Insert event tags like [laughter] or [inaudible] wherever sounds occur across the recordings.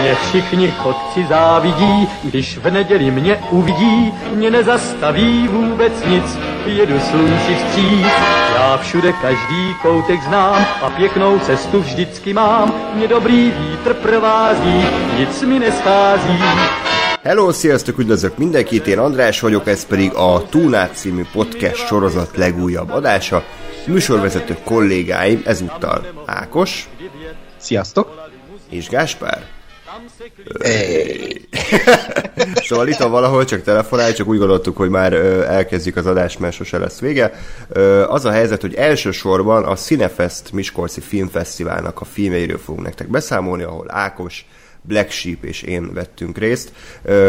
Mě všichni chodci závidí, když v neděli mě uvidí, mě nezastaví vůbec nic, jedu slunci vstříc. Já všude každý koutek znám a pěknou cestu vždycky mám, mě dobrý vítr provází, nic mi neschází. Hello, sziasztok, üdvözlök mindenkit, én András vagyok, ez pedig a Túnát című podcast sorozat legújabb adása. Műsorvezető kollégáim ezúttal Ákos. Sziasztok! És Gáspár. [laughs] szóval itt van valahol csak telefonál, csak úgy gondoltuk, hogy már elkezdjük az adást, mert sose lesz vége. Az a helyzet, hogy elsősorban a Cinefest Miskolci Filmfesztiválnak a filmeiről fogunk nektek beszámolni, ahol Ákos Black Sheep és én vettünk részt.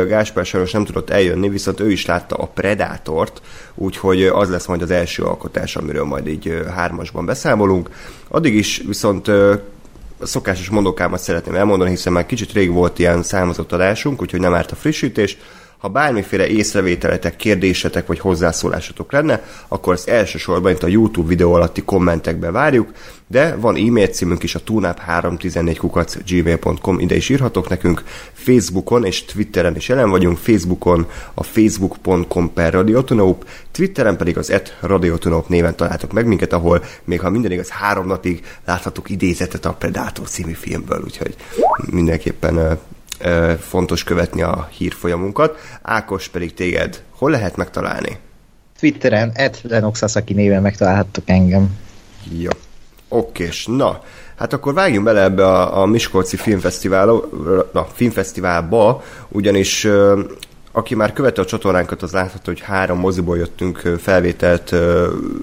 Gáspár sajnos nem tudott eljönni, viszont ő is látta a Predátort, úgyhogy az lesz majd az első alkotás, amiről majd így hármasban beszámolunk. Addig is viszont a szokásos mondókámat szeretném elmondani, hiszen már kicsit rég volt ilyen számozott adásunk, úgyhogy nem árt a frissítés. Ha bármiféle észrevételetek, kérdésetek vagy hozzászólásatok lenne, akkor ezt elsősorban itt a YouTube videó alatti kommentekbe várjuk, de van e-mail címünk is a tunap314 kukac gmail.com, ide is írhatok nekünk, Facebookon és Twitteren is jelen vagyunk, Facebookon a facebook.com per radiotonop, Twitteren pedig az et radiotonop néven találtok meg minket, ahol még ha minden igaz három napig láthatok idézetet a Predator című filmből, úgyhogy mindenképpen fontos követni a hírfolyamunkat. Ákos pedig téged hol lehet megtalálni? Twitteren, Sasaki néven megtalálhattok engem. Jó. Okés, na, hát akkor vágjunk bele ebbe a, a Miskolci Filmfesztivál, na, Filmfesztiválba, ugyanis aki már követte a csatornánkat, az látható, hogy három moziból jöttünk, felvételt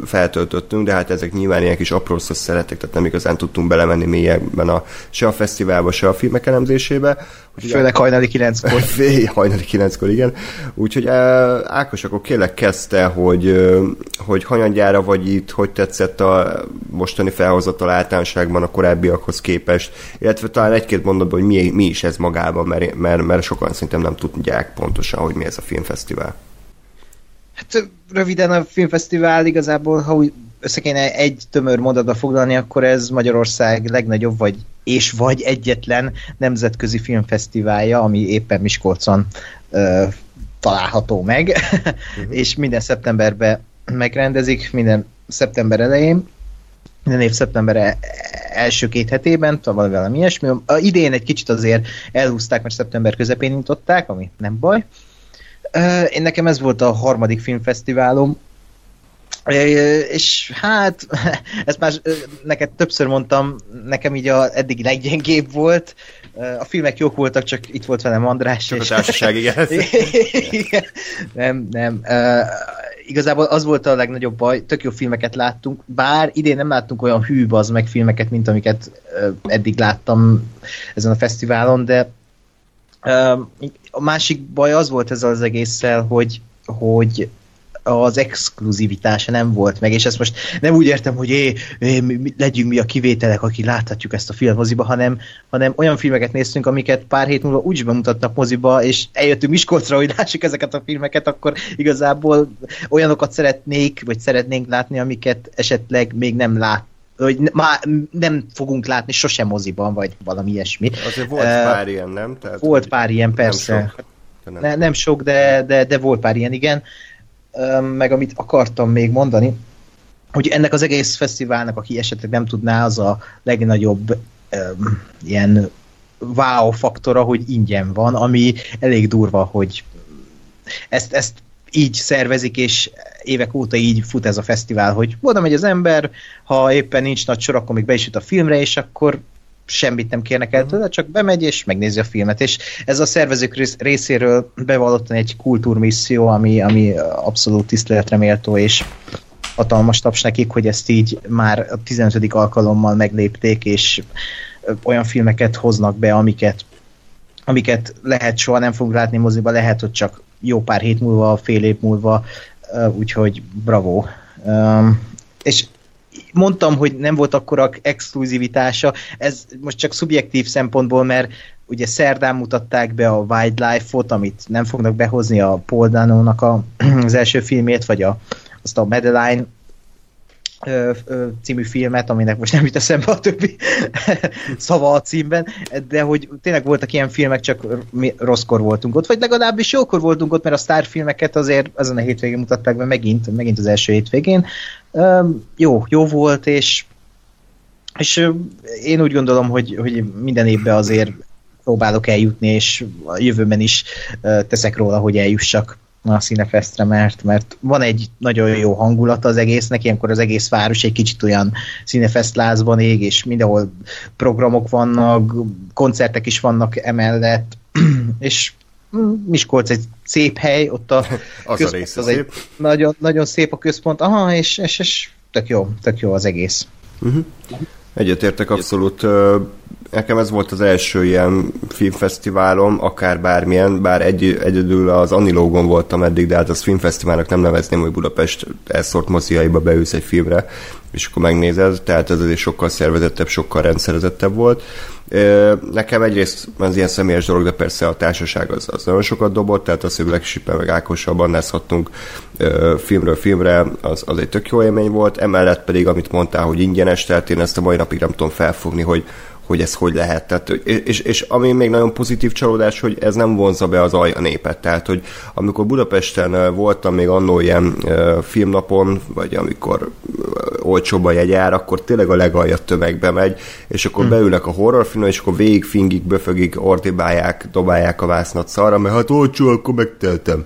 feltöltöttünk, de hát ezek nyilván ilyen kis apró szeretek, tehát nem igazán tudtunk belemenni mélyebben a, se a fesztiválba, se a filmek elemzésébe. Úgyhogy Főleg hajnali kilenckor. [laughs] hajnali kilenckor, igen. Úgyhogy Ákos, akkor kérlek kezdte, hogy, hogy hanyadjára vagy itt, hogy tetszett a mostani felhozatal általánosságban a korábbiakhoz képest, illetve talán egy-két mondatban, hogy mi, mi is ez magában, mert, mert, mert sokan szerintem nem tudják pontosan, hogy mi ez a filmfesztivál. Hát röviden a filmfesztivál igazából, ha úgy össze kéne egy tömör mondatba foglalni, akkor ez Magyarország legnagyobb vagy és vagy egyetlen nemzetközi filmfesztiválja, ami éppen Miskolcon ö, található meg, uh-huh. [laughs] és minden szeptemberben megrendezik, minden szeptember elején, minden év szeptember e- első két hetében, vagy valami ilyesmi. A idén egy kicsit azért elhúzták, mert szeptember közepén nyitották, ami nem baj. Én nekem ez volt a harmadik filmfesztiválom, és hát, [laughs] ezt már neked többször mondtam, nekem így a eddig leggyengébb volt. A filmek jók voltak, csak itt volt velem András. Csak és... a társaság, igen. [laughs] igen. Nem, nem. Uh, igazából az volt a legnagyobb baj, tök jó filmeket láttunk, bár idén nem láttunk olyan hű az meg filmeket, mint amiket uh, eddig láttam ezen a fesztiválon, de uh, a másik baj az volt ezzel az egésszel, hogy, hogy az exkluzivitása nem volt meg, és ezt most nem úgy értem, hogy é, é, mi, legyünk mi a kivételek, aki láthatjuk ezt a filmmoziba, hanem, hanem olyan filmeket néztünk, amiket pár hét múlva úgy bemutatnak moziba, és eljöttünk Miskolcra, hogy lássuk ezeket a filmeket, akkor igazából olyanokat szeretnék, vagy szeretnénk látni, amiket esetleg még nem lát hogy már nem fogunk látni sosem moziban, vagy valami ilyesmi. Azért volt uh, pár ilyen, nem? Tehát, volt pár ilyen, persze. Nem sok, nem. Ne, nem sok de, de, de volt pár ilyen, igen meg amit akartam még mondani, hogy ennek az egész fesztiválnak, aki esetleg nem tudná, az a legnagyobb um, ilyen wow faktora, hogy ingyen van, ami elég durva, hogy ezt, ezt így szervezik, és évek óta így fut ez a fesztivál, hogy oda megy az ember, ha éppen nincs nagy sor, akkor még be is jut a filmre, és akkor semmit nem kérnek el tőle, csak bemegy és megnézi a filmet, és ez a szervezők részéről bevallottan egy kultúrmisszió, ami, ami abszolút tiszteletre méltó, és hatalmas taps nekik, hogy ezt így már a 15. alkalommal meglépték, és olyan filmeket hoznak be, amiket amiket lehet soha nem fogunk látni moziba, lehet, hogy csak jó pár hét múlva, fél év múlva, úgyhogy bravo. És mondtam, hogy nem volt akkora exkluzivitása, ez most csak szubjektív szempontból, mert ugye szerdán mutatták be a Wildlife-ot, amit nem fognak behozni a Paul Dano-nak a, [clears throat] az első filmét, vagy a, azt a Madeline című filmet, aminek most nem jut eszembe a többi [laughs] szava a címben, de hogy tényleg voltak ilyen filmek, csak mi rosszkor voltunk ott, vagy legalábbis jókor voltunk ott, mert a sztárfilmeket azért azon a hétvégén mutatták be megint, megint az első hétvégén. Jó, jó volt, és és én úgy gondolom, hogy, hogy minden évben azért próbálok eljutni, és a jövőben is teszek róla, hogy eljussak a Cinefestre, mert, mert van egy nagyon jó hangulata az egésznek, ilyenkor az egész város egy kicsit olyan Cinefest lázban ég, és mindenhol programok vannak, koncertek is vannak emellett, [clears throat] és Miskolc egy szép hely, ott a [laughs] az központ, a rész az szép. Nagyon, nagyon szép a központ, aha, és, és, és tök jó, tök jó az egész. Uh-huh. Egyetértek abszolút. Nekem ez volt az első ilyen filmfesztiválom, akár bármilyen, bár egy, egyedül az Anilógon voltam eddig, de hát az filmfesztiválnak nem nevezném, hogy Budapest elszórt moziaiba beülsz egy filmre, és akkor megnézed, tehát ez azért sokkal szervezettebb, sokkal rendszerezettebb volt. Nekem egyrészt az ilyen személyes dolog, de persze a társaság az, az nagyon sokat dobott, tehát az, hogy Black Sheep meg Ákossal bandázhattunk filmről filmre, az, az egy tök jó élmény volt, emellett pedig, amit mondtál, hogy ingyenes, tehát én ezt a mai napig nem tudom felfogni, hogy hogy ez hogy lehet. Tehát, és, és ami még nagyon pozitív csalódás, hogy ez nem vonza be az alja népet. Tehát, hogy amikor Budapesten voltam még annó ilyen filmnapon, vagy amikor olcsóbb a jegyár, akkor tényleg a legalja tömegbe megy, és akkor hmm. beülnek a horrorfilmre, és akkor végig fingik, böfögik, ordibálják, dobálják a vásznat szarra, mert hát olcsó, akkor megteltem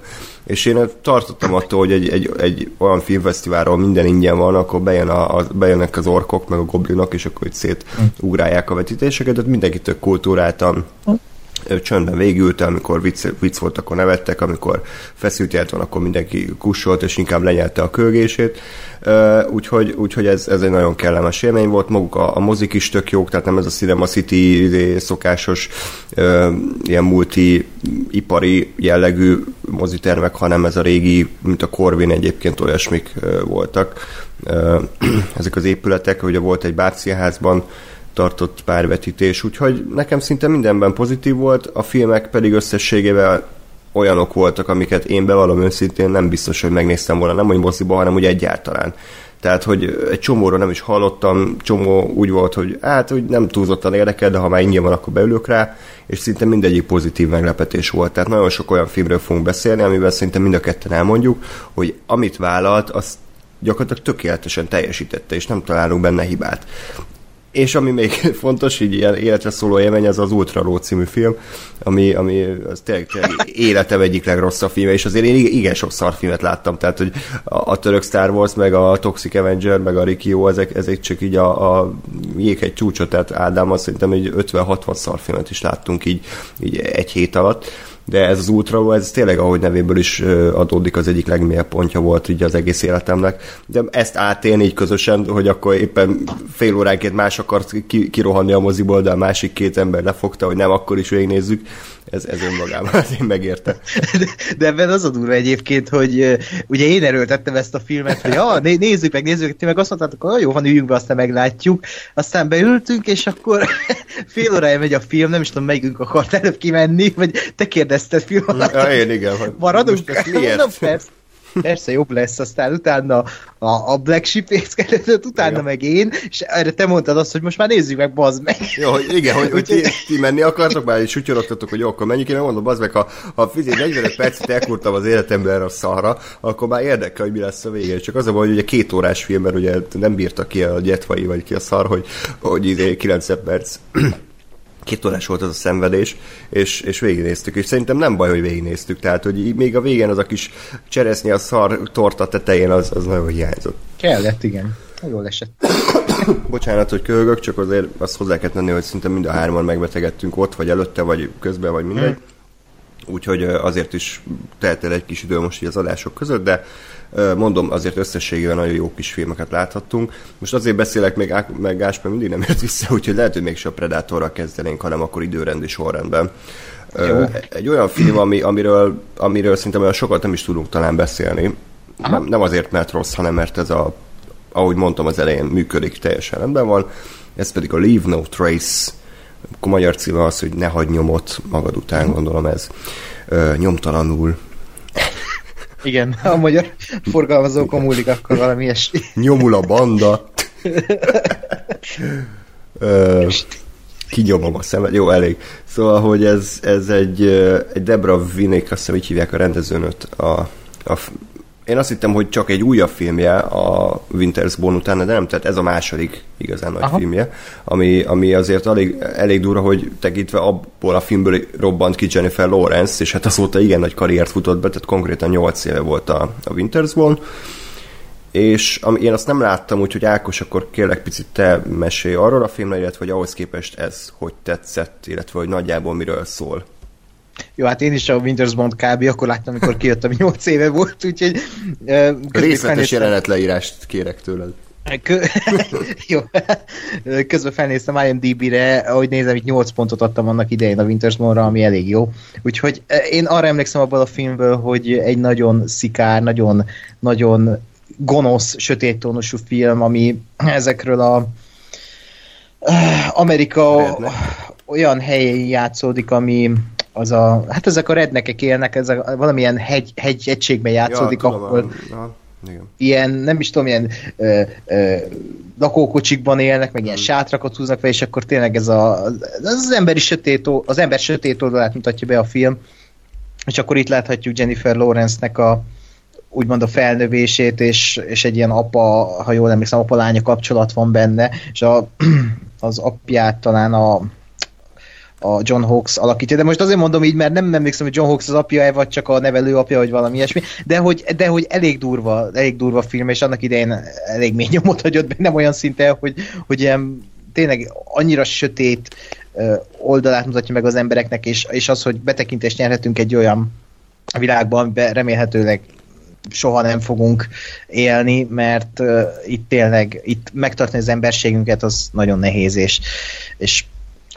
és én tartottam attól, hogy egy, egy, egy olyan filmfesztiválról minden ingyen van, akkor bejön a, a, bejönnek az orkok, meg a goblinok, és akkor itt szétugrálják a vetítéseket, tehát mindenki tök kultúráltan csöndben végült, amikor vicc, vicc volt, akkor nevettek, amikor feszült járt van, akkor mindenki kussolt, és inkább lenyelte a kölgését. Úgyhogy, úgyhogy ez, ez egy nagyon kellemes élmény volt. Maguk a, a mozik is tök jók, tehát nem ez a Cinema City izé, szokásos ilyen multi-ipari jellegű mozitermek, hanem ez a régi, mint a Corvin egyébként olyasmik voltak. [clears throat] Ezek az épületek, ugye volt egy bábszínházban, tartott párvetítés, úgyhogy nekem szinte mindenben pozitív volt, a filmek pedig összességével olyanok voltak, amiket én bevallom őszintén nem biztos, hogy megnéztem volna, nem hogy moziba, hanem úgy egyáltalán. Tehát, hogy egy csomóról nem is hallottam, csomó úgy volt, hogy hát, hogy nem túlzottan érdekel, de ha már ingyen van, akkor beülök rá, és szinte mindegyik pozitív meglepetés volt. Tehát nagyon sok olyan filmről fogunk beszélni, amivel szinte mind a ketten elmondjuk, hogy amit vállalt, azt gyakorlatilag tökéletesen teljesítette, és nem találunk benne hibát. És ami még [laughs] fontos, így ilyen életre szóló élmény, az az Ultra Low című film, ami, ami az tényleg, tényleg életem egyik legrosszabb filme, és azért én igen sok szarfilmet láttam, tehát hogy a, a török Star Wars, meg a Toxic Avenger, meg a Rikio, ezek, ezek csak így a, a jéghegy csúcsot, tehát Ádám azt szerintem egy 50-60 szarfilmet is láttunk így, így egy hét alatt, de ez az Ultra ez tényleg, ahogy nevéből is adódik, az egyik legmélyebb pontja volt így az egész életemnek. De ezt átélni így közösen, hogy akkor éppen fél óránként más akart kirohanni a moziból, de a másik két ember lefogta, hogy nem, akkor is végignézzük ez, ez önmagában, az én megértem. De, de ebben az a durva egyébként, hogy ugye én erőltettem ezt a filmet, hogy ah, né, nézzük meg, nézzük, ti meg azt mondtátok, hogy jó van, üljünk be, aztán meglátjuk. Aztán beültünk, és akkor [laughs] fél órája megy a film, nem is tudom, melyikünk akart előbb kimenni, vagy te kérdezted film alatt. Ja, én igen. Maradunk? Most miért? Mondom, persze persze jobb lesz, aztán utána a, a Black Sheep fészkelődött, utána igen. meg én, és erre te mondtad azt, hogy most már nézzük meg, bazd meg. Jó, hogy igen, hogy, hogy ti, ti, menni akartok már, és sutyorogtatok, hogy jó, akkor menjünk, én mondom, bazd meg, ha, ha fizé 45 percet elkurtam az életemben erre a szarra, akkor már érdekel, hogy mi lesz a vége. Csak az a baj, hogy ugye két órás film, mert ugye nem bírta ki a gyetvai, vagy ki a szar, hogy, hogy 90 izé perc két órás volt az a szenvedés, és, és végignéztük, és szerintem nem baj, hogy végignéztük, tehát hogy még a végén az a kis cseresznyi a szar torta tetején az, az nagyon hiányzott. Kellett, igen. Jól esett. [coughs] Bocsánat, hogy kölgök, csak azért azt hozzá kell tenni, hogy szinte mind a hárman megbetegedtünk ott, vagy előtte, vagy közben, vagy mindegy. Hmm. Úgyhogy azért is telt el egy kis idő most így az adások között, de Mondom, azért összességében nagyon jó kis filmeket láthattunk. Most azért beszélek, még meg Gáspár mindig nem jött vissza, úgyhogy lehet, hogy mégsem a Predatorra kezdenénk, hanem akkor időrendi sorrendben. Jó. Egy olyan film, ami, amiről, amiről szerintem olyan sokat nem is tudunk talán beszélni. Nem, nem azért, mert rossz, hanem mert ez a, ahogy mondtam az elején, működik, teljesen rendben van. Ez pedig a Leave No Trace, akkor magyar címe az, hogy ne hagyj nyomot magad után, gondolom ez. Ö, nyomtalanul Igen, a magyar forgalmazókon múlik akkor valami ilyesmi. Nyomul a banda. kinyomom a szemet, jó, elég. Szóval, hogy ez, ez egy, egy Debra Vinek, azt hiszem így hívják a rendezőnöt, a, a én azt hittem, hogy csak egy újabb filmje a Winter's Bone után, de nem, tehát ez a második igazán nagy Aha. filmje, ami, ami azért elég, elég durva, hogy tekintve abból a filmből robbant ki Jennifer Lawrence, és hát azóta igen nagy karriert futott be, tehát konkrétan 8 éve volt a, a Winter's Bone, és ami, én azt nem láttam, úgyhogy Ákos, akkor kérlek picit te mesélj arról a filmről, illetve hogy ahhoz képest ez hogy tetszett, illetve hogy nagyjából miről szól. Jó, hát én is a Winter's Bond kb. akkor láttam, amikor kijött, ami 8 éve volt, úgyhogy... Uh, Részletes jelenet leírást kérek tőled. Kö... [laughs] Jó, közben felnéztem IMDb-re, ahogy nézem, itt 8 pontot adtam annak idején a Winter's Bone-ra, ami elég jó. Úgyhogy én arra emlékszem abból a filmből, hogy egy nagyon szikár, nagyon, nagyon gonosz, sötéttónusú film, ami ezekről a Amerika olyan helyén játszódik, ami az a, hát ezek a rednekek élnek, ez a, valamilyen hegy, hegy egységben játszódik, ja, ahol na, igen. ilyen, nem is tudom, ilyen ö, ö, lakókocsikban élnek, meg ilyen mm. sátrakat húznak fel, és akkor tényleg ez a, az, emberi sötét, az ember sötét oldalát mutatja be a film, és akkor itt láthatjuk Jennifer Lawrence-nek a, úgymond a felnövését, és, és egy ilyen apa, ha jól emlékszem, apa-lánya kapcsolat van benne, és a, [clears throat] az apját talán a a John Hawkes alakítja, de most azért mondom így, mert nem emlékszem, hogy John Hawkes az apja vagy csak a nevelő apja, vagy valami ilyesmi, de hogy, de hogy elég durva, elég durva film, és annak idején elég mély nyomot hagyott bennem olyan szinten, hogy, hogy ilyen tényleg annyira sötét oldalát mutatja meg az embereknek, és, és az, hogy betekintést nyerhetünk egy olyan világban, amiben remélhetőleg soha nem fogunk élni, mert uh, itt tényleg itt megtartani az emberségünket az nagyon nehéz, és, és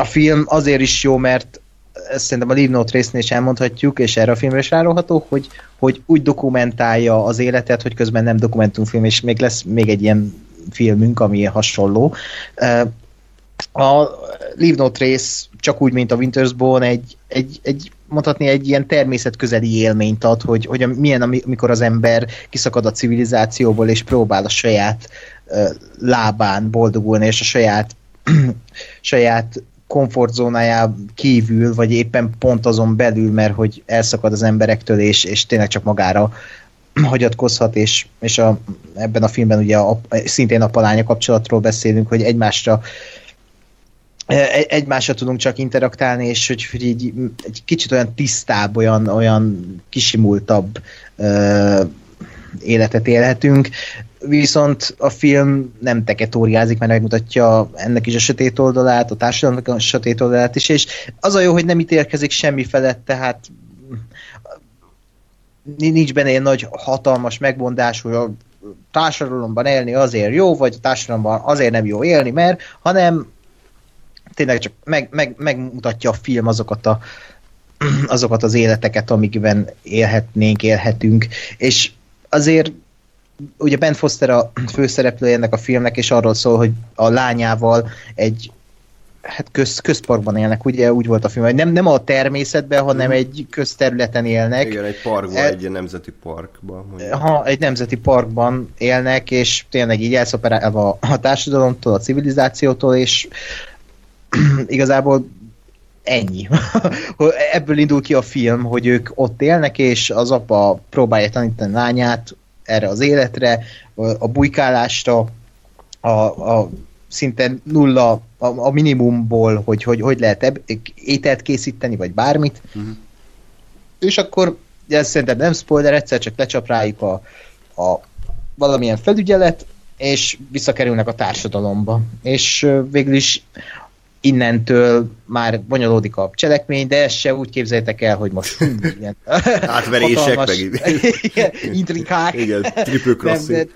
a film azért is jó, mert ezt szerintem a Leave Note résznél is elmondhatjuk, és erre a filmre is ráróható, hogy, hogy úgy dokumentálja az életet, hogy közben nem dokumentumfilm, és még lesz még egy ilyen filmünk, ami hasonló. A Leave Note rész csak úgy, mint a Winter's Bone, egy, egy, egy mondhatni egy ilyen természetközeli élményt ad, hogy, hogy milyen, amikor az ember kiszakad a civilizációból, és próbál a saját lábán boldogulni, és a saját [clears throat] saját komfortzónájá kívül, vagy éppen pont azon belül, mert hogy elszakad az emberektől, és, és tényleg csak magára [clears throat] hagyatkozhat, és, és a, ebben a filmben ugye a, szintén a palánya kapcsolatról beszélünk, hogy egymásra e, egymásra tudunk csak interaktálni, és hogy, hogy így egy kicsit olyan tisztább, olyan, olyan kisimultabb uh, életet élhetünk viszont a film nem teketóriázik, mert megmutatja ennek is a sötét oldalát, a társadalomnak a sötét oldalát is, és az a jó, hogy nem ítélkezik semmi felett, tehát nincs benne egy nagy hatalmas megmondás, hogy a társadalomban élni azért jó, vagy a társadalomban azért nem jó élni, mert, hanem tényleg csak meg, meg, megmutatja a film azokat a azokat az életeket, amikben élhetnénk, élhetünk, és azért ugye Ben Foster a főszereplője ennek a filmnek, és arról szól, hogy a lányával egy hát köz, közparkban élnek, ugye úgy volt a film, hogy nem, nem a természetben, hanem mm. egy közterületen élnek. Igen, egy parkban, e, egy nemzeti parkban. Mondjuk. Ha, egy nemzeti parkban élnek, és tényleg így elszoperálva a társadalomtól, a civilizációtól, és [clears throat] igazából ennyi. [laughs] Ebből indul ki a film, hogy ők ott élnek, és az apa próbálja tanítani lányát erre az életre, a bujkálásra, a, a szinte nulla a, a minimumból, hogy, hogy hogy lehet eb- ételt készíteni, vagy bármit. Uh-huh. És akkor, ez szerintem nem spoiler, egyszer csak lecsap rájuk a, a valamilyen felügyelet, és visszakerülnek a társadalomba. És végül is innentől már bonyolódik a cselekmény, de ezt se úgy képzeljétek el, hogy most [laughs] ilyen [laughs] átverések, meg [laughs] igen, intrikák. Igen, triple crossing.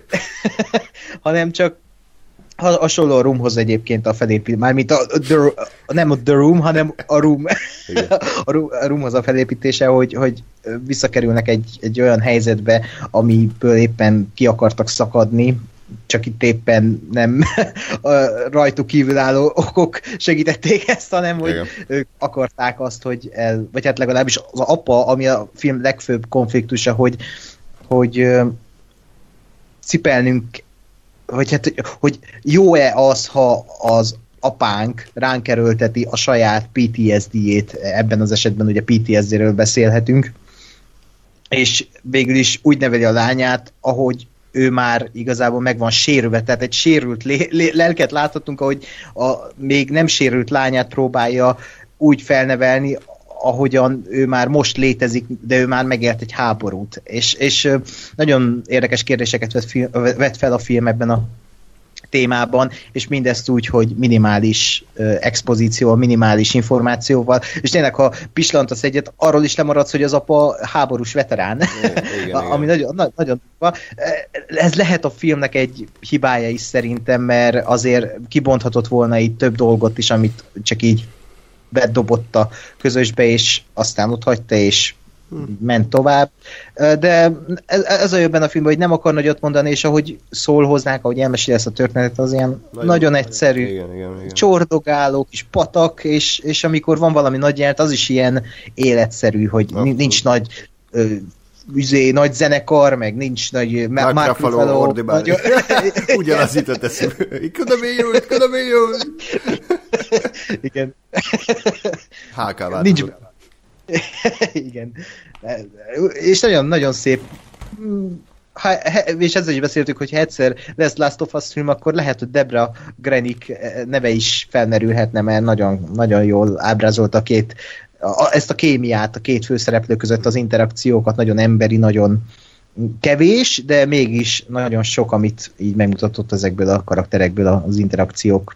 hanem csak hasonló a Roomhoz egyébként a felépítés, mármint a, a, the, nem a The Room, hanem a Room. a, room a Roomhoz a felépítése, hogy, hogy visszakerülnek egy, egy olyan helyzetbe, amiből éppen ki akartak szakadni, csak itt éppen nem [laughs] rajtuk kívülálló okok segítették ezt, hanem hogy Igen. ők akarták azt, hogy el, vagy hát legalábbis az apa, ami a film legfőbb konfliktusa, hogy hogy cipelnünk, vagy hát, hogy jó-e az, ha az apánk ránk erőlteti a saját PTSD-ét, ebben az esetben ugye PTSD-ről beszélhetünk, és végül is úgy neveli a lányát, ahogy ő már igazából meg van sérülve, tehát egy sérült lé- lé- lelket láthatunk, ahogy a még nem sérült lányát próbálja úgy felnevelni, ahogyan ő már most létezik, de ő már megélt egy háborút. És, és nagyon érdekes kérdéseket vett fel a film ebben a témában, és mindezt úgy, hogy minimális uh, expozícióval, minimális információval, és tényleg, ha pislantasz egyet, arról is lemaradsz, hogy az apa háborús veterán, igen, [laughs] ami igen. nagyon, na, nagyon Ez lehet a filmnek egy hibája is szerintem, mert azért kibonthatott volna itt több dolgot is, amit csak így bedobott a közösbe, és aztán ott hagyta, és ment tovább. De ez, ez a jobban a filmben, hogy nem akar nagyot mondani, és ahogy szól hozzánk, ahogy elmesél ezt a történetet, az ilyen nagyon, nagyon egyszerű. Igen, igen, igen. Csordogáló, kis patak, és, és amikor van valami nagy jelent, az is ilyen életszerű, hogy Abszolút. nincs nagy üzé, nagy zenekar, meg nincs nagy Mark Ruffalo nagy... [laughs] Ugyanaz jutott eszembe. Could have been you, Igen. HK Nincs, [laughs] Igen. És nagyon, nagyon szép ha, és ezzel is beszéltük, hogy ha egyszer lesz Last of Us film, akkor lehet, hogy Debra Grenik neve is felmerülhetne, mert nagyon, nagyon jól ábrázolt a két, a, ezt a kémiát a két főszereplő között, az interakciókat, nagyon emberi, nagyon kevés, de mégis nagyon sok, amit így megmutatott ezekből a karakterekből az interakciók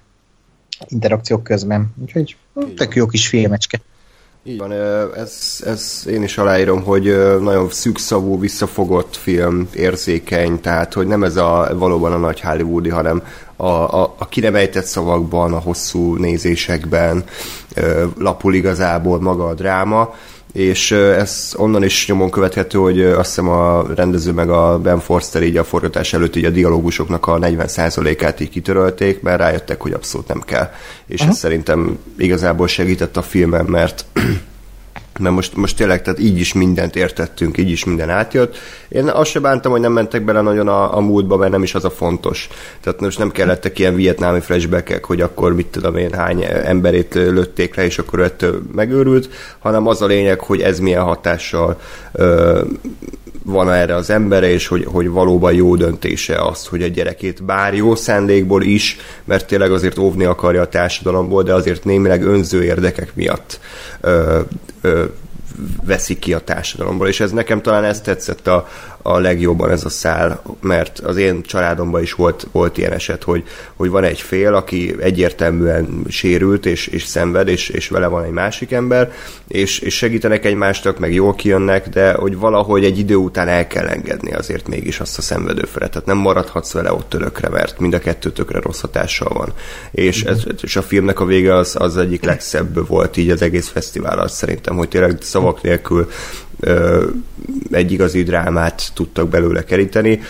interakciók közben. Úgyhogy tök jó kis filmecske. Így van, ez, ez én is aláírom, hogy nagyon szűkszavú, visszafogott film, érzékeny, tehát hogy nem ez a valóban a nagy hollywoodi, hanem a, a, a kiremejtett szavakban, a hosszú nézésekben lapul igazából maga a dráma, és ez onnan is nyomon követhető, hogy azt hiszem a rendező meg a Ben Forster így a forgatás előtt így a dialógusoknak a 40%-át így kitörölték, mert rájöttek, hogy abszolút nem kell. És uh-huh. ez szerintem igazából segített a filmen, mert mert most, most tényleg tehát így is mindent értettünk, így is minden átjött. Én azt se bántam, hogy nem mentek bele nagyon a, a múltba, mert nem is az a fontos. Tehát most nem kellettek ilyen vietnámi flashbackek, hogy akkor mit tudom én, hány emberét lőtték le, és akkor ettől megőrült, hanem az a lényeg, hogy ez milyen hatással ö, van erre az embere, és hogy, hogy valóban jó döntése az, hogy a gyerekét bár jó szándékból is, mert tényleg azért óvni akarja a társadalomból, de azért némileg önző érdekek miatt ö, ö, veszik ki a társadalomból, és ez nekem talán ezt tetszett a, a legjobban ez a szál, mert az én családomban is volt, volt ilyen eset, hogy, hogy van egy fél, aki egyértelműen sérült és, és szenved, és, és vele van egy másik ember, és, és segítenek egymástak, meg jól kijönnek, de hogy valahogy egy idő után el kell engedni azért mégis azt a szenvedő felet. Tehát nem maradhatsz vele ott örökre, mert mind a kettő tökre rossz hatással van. És, ez, és a filmnek a vége az, az egyik legszebb volt így az egész fesztivál, szerintem, hogy tényleg szavak nélkül egy igazi drámát tudtak belőle keríteni.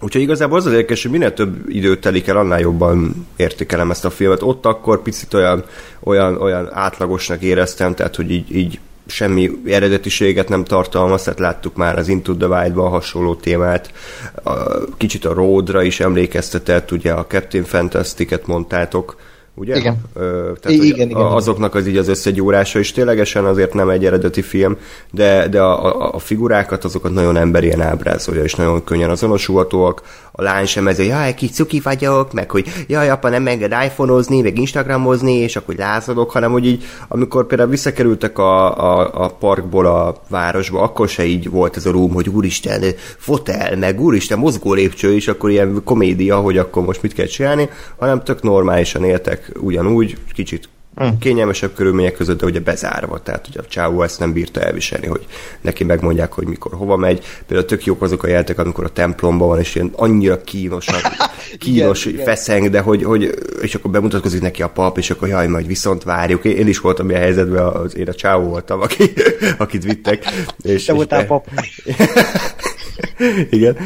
Úgyhogy igazából az az érdekes, hogy minél több időt telik el, annál jobban értékelem ezt a filmet. Ott akkor picit olyan, olyan, olyan átlagosnak éreztem, tehát hogy így, így semmi eredetiséget nem tartalmaz, tehát láttuk már az Into the Wild-ban hasonló témát, kicsit a Roadra is emlékeztetett, ugye a Captain Fantastic-et mondtátok, ugye? Igen. Ö, tehát, I- igen, igen, azoknak az így az összegyúrása is ténylegesen azért nem egy eredeti film, de, de a, a, figurákat, azokat nagyon emberien ábrázolja, és nagyon könnyen azonosulhatóak. A lány sem ez, hogy jaj, kicsi cuki vagyok, meg hogy jaj, apa nem enged iPhone-ozni, meg Instagramozni, és akkor lázadok, hanem hogy így, amikor például visszakerültek a, a, a parkból a városba, akkor se így volt ez a rúm, hogy úristen, fotel, meg úristen, mozgó lépcső, és akkor ilyen komédia, hogy akkor most mit kell csinálni, hanem tök normálisan éltek ugyanúgy, kicsit Hmm. kényelmesebb körülmények között, de ugye bezárva, tehát ugye a Csávó ezt nem bírta elviselni, hogy neki megmondják, hogy mikor hova megy. Például tök jók azok a jeltek, amikor a templomban van, és ilyen annyira [laughs] kínos, kínos igen, feszeng, de hogy, hogy, és akkor bemutatkozik neki a pap, és akkor jaj, majd viszont várjuk. Én is voltam ilyen helyzetben, az, én a Csávó voltam, aki, [laughs] akit vittek. És, Te voltál és, pap. [laughs] [laughs] Igen.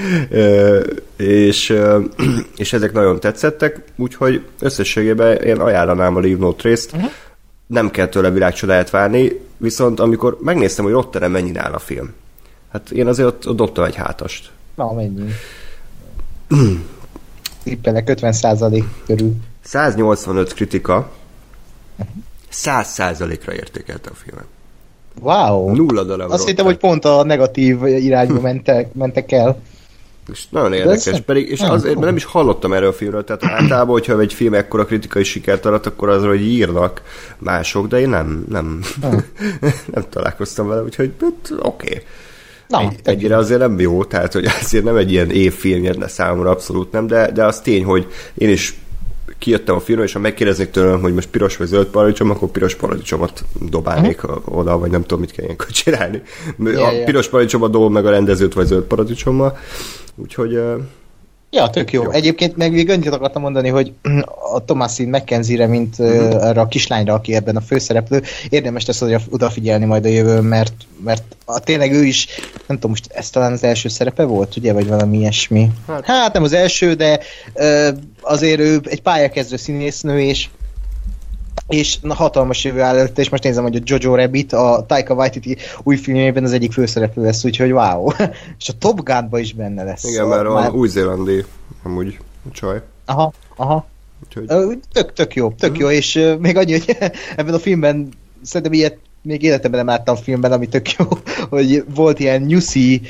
És, [clears throat] és ezek nagyon tetszettek, úgyhogy összességében én ajánlanám a Leave No Trace-t. Uh-huh. Nem kell tőle világcsodáját várni, viszont amikor megnéztem, hogy Rotterdam mennyire áll a film, Hát én azért ott, ott dobtam egy hátast. Na, mennyi? [clears throat] Tippelek 50% körül. 185 kritika, 100%-ra értékelte a filmet. Wow! Nulla darab. Azt hittem, hogy pont a negatív irányba [laughs] mentek, mentek el. És nagyon érdekes, pedig, és azért, mert nem is hallottam erről a filmről, tehát általában, hogyha egy film ekkora kritikai sikert arat, akkor azra, hogy írnak mások, de én nem, nem, nem [laughs] találkoztam vele, úgyhogy hát, oké. Okay. Na, egy, egyre azért nem jó, tehát hogy [laughs] azért nem egy ilyen évfilm de számomra abszolút nem, de, de az tény, hogy én is kijöttem a filmről, és ha megkérdeznék tőlem, hogy most piros vagy zöld paradicsom, akkor piros paradicsomot dobálnék uh-huh. oda, vagy nem tudom, mit kell ilyenkor csinálni. Yeah, a yeah. piros paradicsomot dobom meg a rendezőt, vagy zöld paradicsommal. Úgyhogy Ja, tök jó. Egyébként meg még annyit akartam mondani, hogy [clears throat] a Thomasin McKenzie-re, mint uh-huh. arra a kislányra, aki ebben a főszereplő, érdemes lesz hogy odafigyelni majd a jövőn, mert, mert a, tényleg ő is, nem tudom, most ez talán az első szerepe volt, ugye, vagy valami ilyesmi. Hát, hát nem az első, de uh, azért ő egy pályakezdő színésznő, és és na, hatalmas jövő áll előtte, és most nézem, hogy a Jojo Rabbit, a Taika Waititi új filmjében az egyik főszereplő lesz, úgyhogy wow. [laughs] és a Top gun is benne lesz. Igen, mert már... a új-zélandi amúgy csaj. Aha, aha. Úgyhogy... Tök, tök jó, tök mm. jó, és uh, még annyi, hogy [laughs] ebben a filmben szerintem ilyet még életemben nem láttam filmben, ami tök jó, [laughs] hogy volt ilyen nyuszi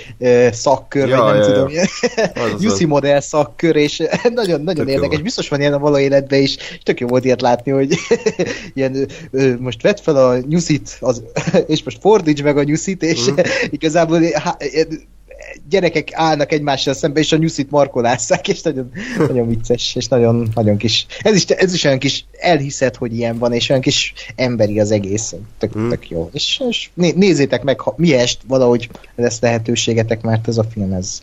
szakkör, ja, vagy nem ja, tudom, ja. [laughs] nyuszi modell szakkör, és [laughs] nagyon, nagyon érdekes, jó. biztos van ilyen a való életben is, és tök jó volt ilyet látni, hogy ilyen, most vedd fel a nyuszit, az, és most fordíts meg a nyuszit, és mm. igazából gyerekek állnak egymással szembe, és a nyuszit markolásszák, és nagyon, nagyon vicces, és nagyon, nagyon kis, ez is, ez is olyan kis elhiszed, hogy ilyen van, és olyan kis emberi az egész, tök, hmm. tök jó. És, és nézzétek meg, ha miest valahogy lesz lehetőségetek, mert ez a film, ez,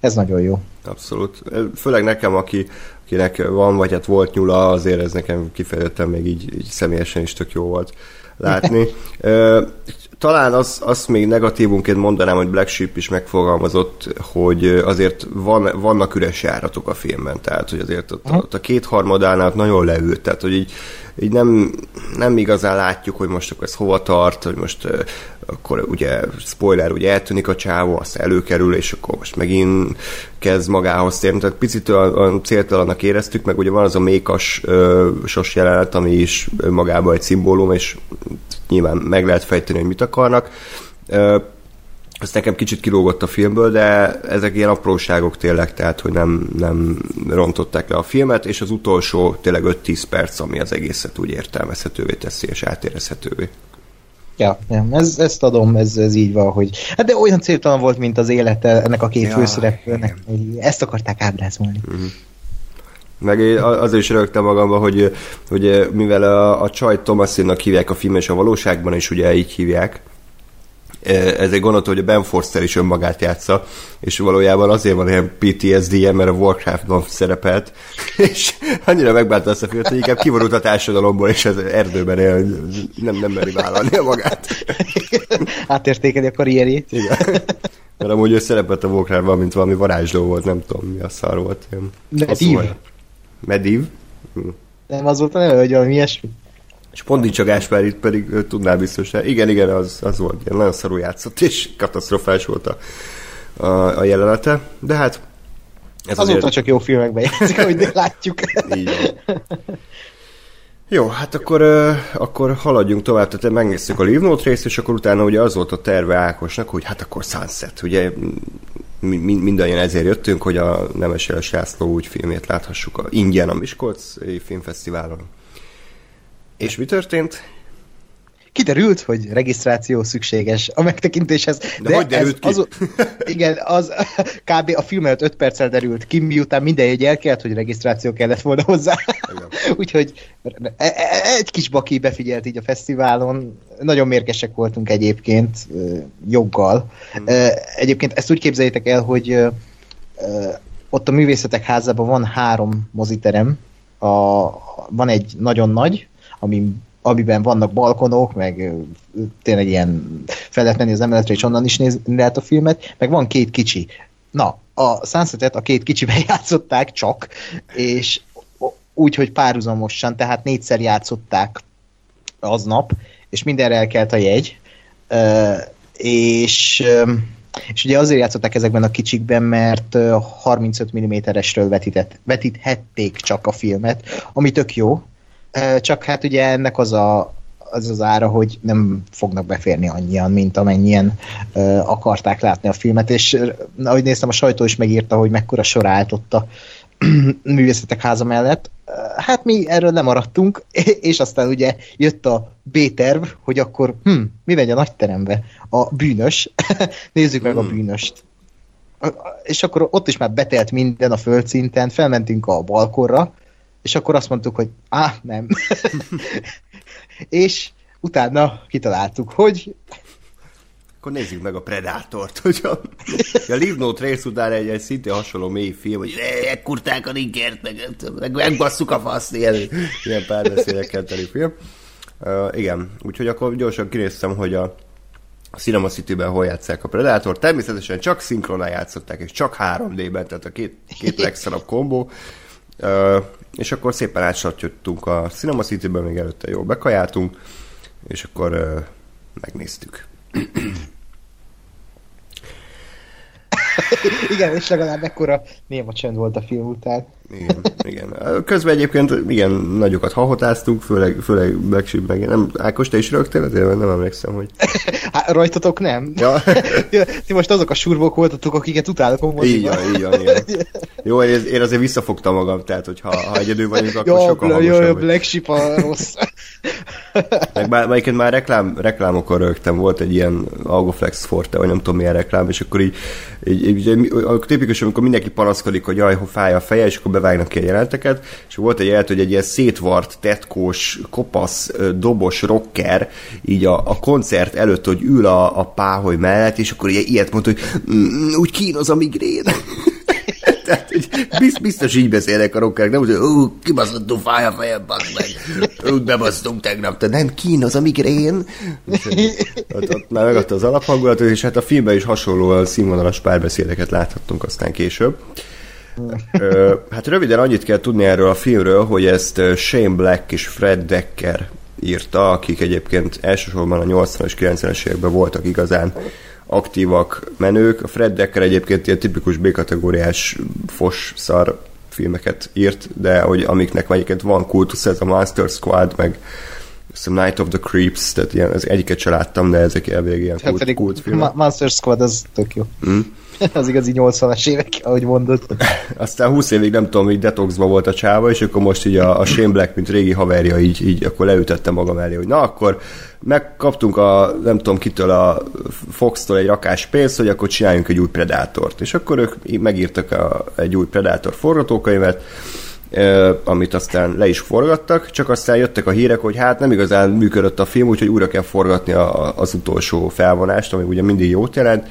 ez nagyon jó. Abszolút. Főleg nekem, aki, akinek van, vagy hát volt nyula, azért ez nekem kifejezetten még így, így személyesen is tök jó volt látni. [laughs] Talán az, azt még negatívunként mondanám, hogy Black Sheep is megfogalmazott, hogy azért van, vannak üres járatok a filmben, tehát hogy azért ott, ott a kétharmadánál nagyon leült, tehát hogy így, így nem, nem igazán látjuk, hogy most akkor ez hova tart, hogy most akkor ugye spoiler, ugye eltűnik a csávó, azt előkerül, és akkor most megint kezd magához térni, tehát picit olyan céltalannak éreztük, meg ugye van az a mékas uh, sos jelenet, ami is magában egy szimbólum, és nyilván meg lehet fejteni, hogy mit akarnak. Ez nekem kicsit kilógott a filmből, de ezek ilyen apróságok tényleg, tehát hogy nem, nem rontották le a filmet, és az utolsó tényleg 5-10 perc, ami az egészet úgy értelmezhetővé teszi, és átérezhetővé. Ja, ja ez, ezt adom, ez, ez így van, hogy hát de olyan céltalan volt, mint az élete ennek a két ja, főszereplőnek, ezt akarták ábrázolni. Uh-huh. Meg azért is rögtem magamba, hogy, hogy mivel a, a csaj Thomasinnak hívják a film, és a valóságban is ugye így hívják, ezért gondoltam, hogy a Ben Forster is önmagát játsza, és valójában azért van ilyen PTSD-je, mert a Warcraftban szerepelt, [laughs] és annyira megbánta azt a filmet, hogy inkább kivorult a társadalomból, és az erdőben él, nem, nem meri vállalni a magát. [laughs] Átértékeli a karrierjét. Igen. Mert amúgy ő szerepelt a Warcraftban, mint valami varázsló volt, nem tudom, mi a szar volt. Medív. Medív? Hm. Nem az volt a neve, hogy valami ilyesmi? És Pondicsa Gáspár itt pedig tudná biztos. Igen, igen, az, az volt. Ilyen nagyon szarú játszott, és katasztrofás volt a, a, a jelenete. De hát ez Azóta azért... csak jó filmekben játszik, ahogy látjuk. Így Jó, hát akkor, akkor haladjunk tovább, tehát megnéztük a Leave Note részt, és akkor utána ugye az volt a terve Ákosnak, hogy hát akkor Sunset, ugye mindannyian ezért jöttünk, hogy a Nemes László úgy filmét láthassuk a ingyen a Miskolc filmfesztiválon. És mi történt? Kiderült, hogy regisztráció szükséges a megtekintéshez. De, de hogy derült ki? Az, [laughs] igen, az [laughs] kb. a film előtt 5 perccel derült ki, miután minden egy elkelt, hogy regisztráció kellett volna hozzá. [laughs] Úgyhogy e- e- e- egy kis baki befigyelt így a fesztiválon. Nagyon mérgesek voltunk egyébként, joggal. Hmm. Egyébként ezt úgy képzeljétek el, hogy ott a művészetek házában van három moziterem, a, van egy nagyon nagy, ami, amiben vannak balkonok, meg tényleg ilyen fel lehet menni az emeletre, és onnan is nézni lehet a filmet, meg van két kicsi. Na, a Sunset-et a két kicsiben [laughs] játszották csak, és úgy, hogy párhuzamosan, tehát négyszer játszották aznap, és mindenre elkelt a jegy, és És ugye azért játszották ezekben a kicsikben, mert 35 mm-esről vetített, vetíthették csak a filmet, ami tök jó, csak hát ugye ennek az a, az az ára, hogy nem fognak beférni annyian, mint amennyien akarták látni a filmet, és ahogy néztem, a sajtó is megírta, hogy mekkora sor állt ott a [clears throat] művészetek háza mellett. Hát mi erről nem maradtunk, [laughs] és aztán ugye jött a B-terv, hogy akkor hm, mi megy a nagy terembe? A bűnös. [laughs] Nézzük meg a hmm. bűnöst. És akkor ott is már betelt minden a földszinten, felmentünk a balkorra, és akkor azt mondtuk, hogy á, nem. [laughs] [laughs] és utána kitaláltuk, hogy akkor nézzük meg a Predátort, [laughs] hogy a, a Leave No Trace után egy, egy szintén hasonló mély film, hogy ekkurták a rinkert, meg, meg megbasszuk a faszt, ilyen, ilyen párbeszédekkel teli film. Uh, igen, úgyhogy akkor gyorsan kinéztem, hogy a, a Cinema City-ben hol játszák a Predator. Természetesen csak szinkronál játszották, és csak 3D-ben, tehát a két, két legszarabb kombó. És akkor szépen átsatjöttünk a Cinema City-ben, még előtte jól bekajáltunk, és akkor megnéztük. igen, és legalább ekkora néma csend volt a film után. Igen, igen. Közben egyébként igen, nagyokat hahotáztunk, főleg, főleg Black meg. Nem, Ákos, te is rögtél azért, nem emlékszem, hogy... Hát, rajtatok nem. Ja. Ti most azok a survok voltatok, akiket utálok a Így van, így van, igen. Jó, én, én azért visszafogtam magam, tehát hogy ha, egyedül vagyunk, akkor jó, sokkal hangosabb. Jó, jó, Black Sheep a rossz. Meg már, melyiket már reklám, reklámokon rögtem, volt egy ilyen Algoflex Forte, vagy nem tudom milyen reklám, és akkor így, így, így, így tipikus, amikor mindenki panaszkodik, hogy jaj, fáj a feje, és akkor bevágnak ki a jelenteket, és volt egy jelent, hogy egy ilyen szétvart, tetkós, kopasz, dobos rocker, így a, a koncert előtt, hogy ül a, a páholy mellett, és akkor ilyet mondta, hogy mm, úgy kínoz a migrén. [laughs] Tehát, hogy biztos így beszélnek a rockerek, nem úgy, hogy ú, kibaszottunk fáj a fejem, bazd meg, úgy bebasztunk tegnap, de nem kín az a migrén. [laughs] Ott, ott már megadta az alaphangulatot, és hát a filmben is hasonlóan színvonalas párbeszédeket láthattunk aztán később. Hát röviden annyit kell tudni erről a filmről, hogy ezt Shane Black és Fred Decker írta, akik egyébként elsősorban a 80-as, 90-es években voltak igazán aktívak menők. A Fred Decker egyébként ilyen tipikus B-kategóriás fos szar filmeket írt, de hogy amiknek egyébként van kultusz, ez a Monster Squad, meg a Night of the Creeps, tehát ilyen, az egyiket se láttam, de ezek elvég ilyen hát kult, kult filmek. Monster Squad az tök jó. Mm. [laughs] az igazi 80-as évek, ahogy mondod. Aztán 20 évig nem tudom, hogy detoxba volt a csáva, és akkor most így a, a Shane Black, mint régi haverja, így, így akkor leütötte magam elé, hogy na akkor megkaptunk a, nem tudom kitől a Fox-tól egy rakás pénzt, hogy akkor csináljunk egy új Predátort. És akkor ők megírtak a, egy új Predátor forgatókönyvet, amit aztán le is forgattak, csak aztán jöttek a hírek, hogy hát nem igazán működött a film, úgyhogy újra kell forgatni a, az utolsó felvonást, ami ugye mindig jót jelent,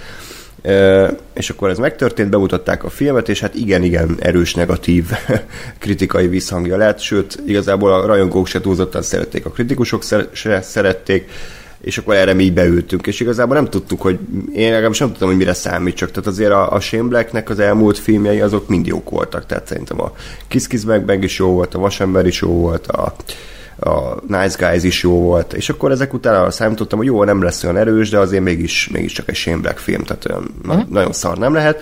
és akkor ez megtörtént, bemutatták a filmet, és hát igen-igen erős negatív [laughs] kritikai visszhangja lett, sőt, igazából a rajongók se túlzottan szerették, a kritikusok se szerették, és akkor erre mi így beültünk, és igazából nem tudtuk, hogy én legalábbis nem tudtam, hogy mire számít, csak tehát azért a, a Shane Blacknek az elmúlt filmjei azok mind jók voltak, tehát szerintem a Kiss Kiss Bang Bang is jó volt, a Vasember is jó volt, a, a Nice Guys is jó volt, és akkor ezek után számítottam, hogy jó, nem lesz olyan erős, de azért mégis, mégis csak egy Shane Black film, tehát olyan uh-huh. nagyon szar nem lehet.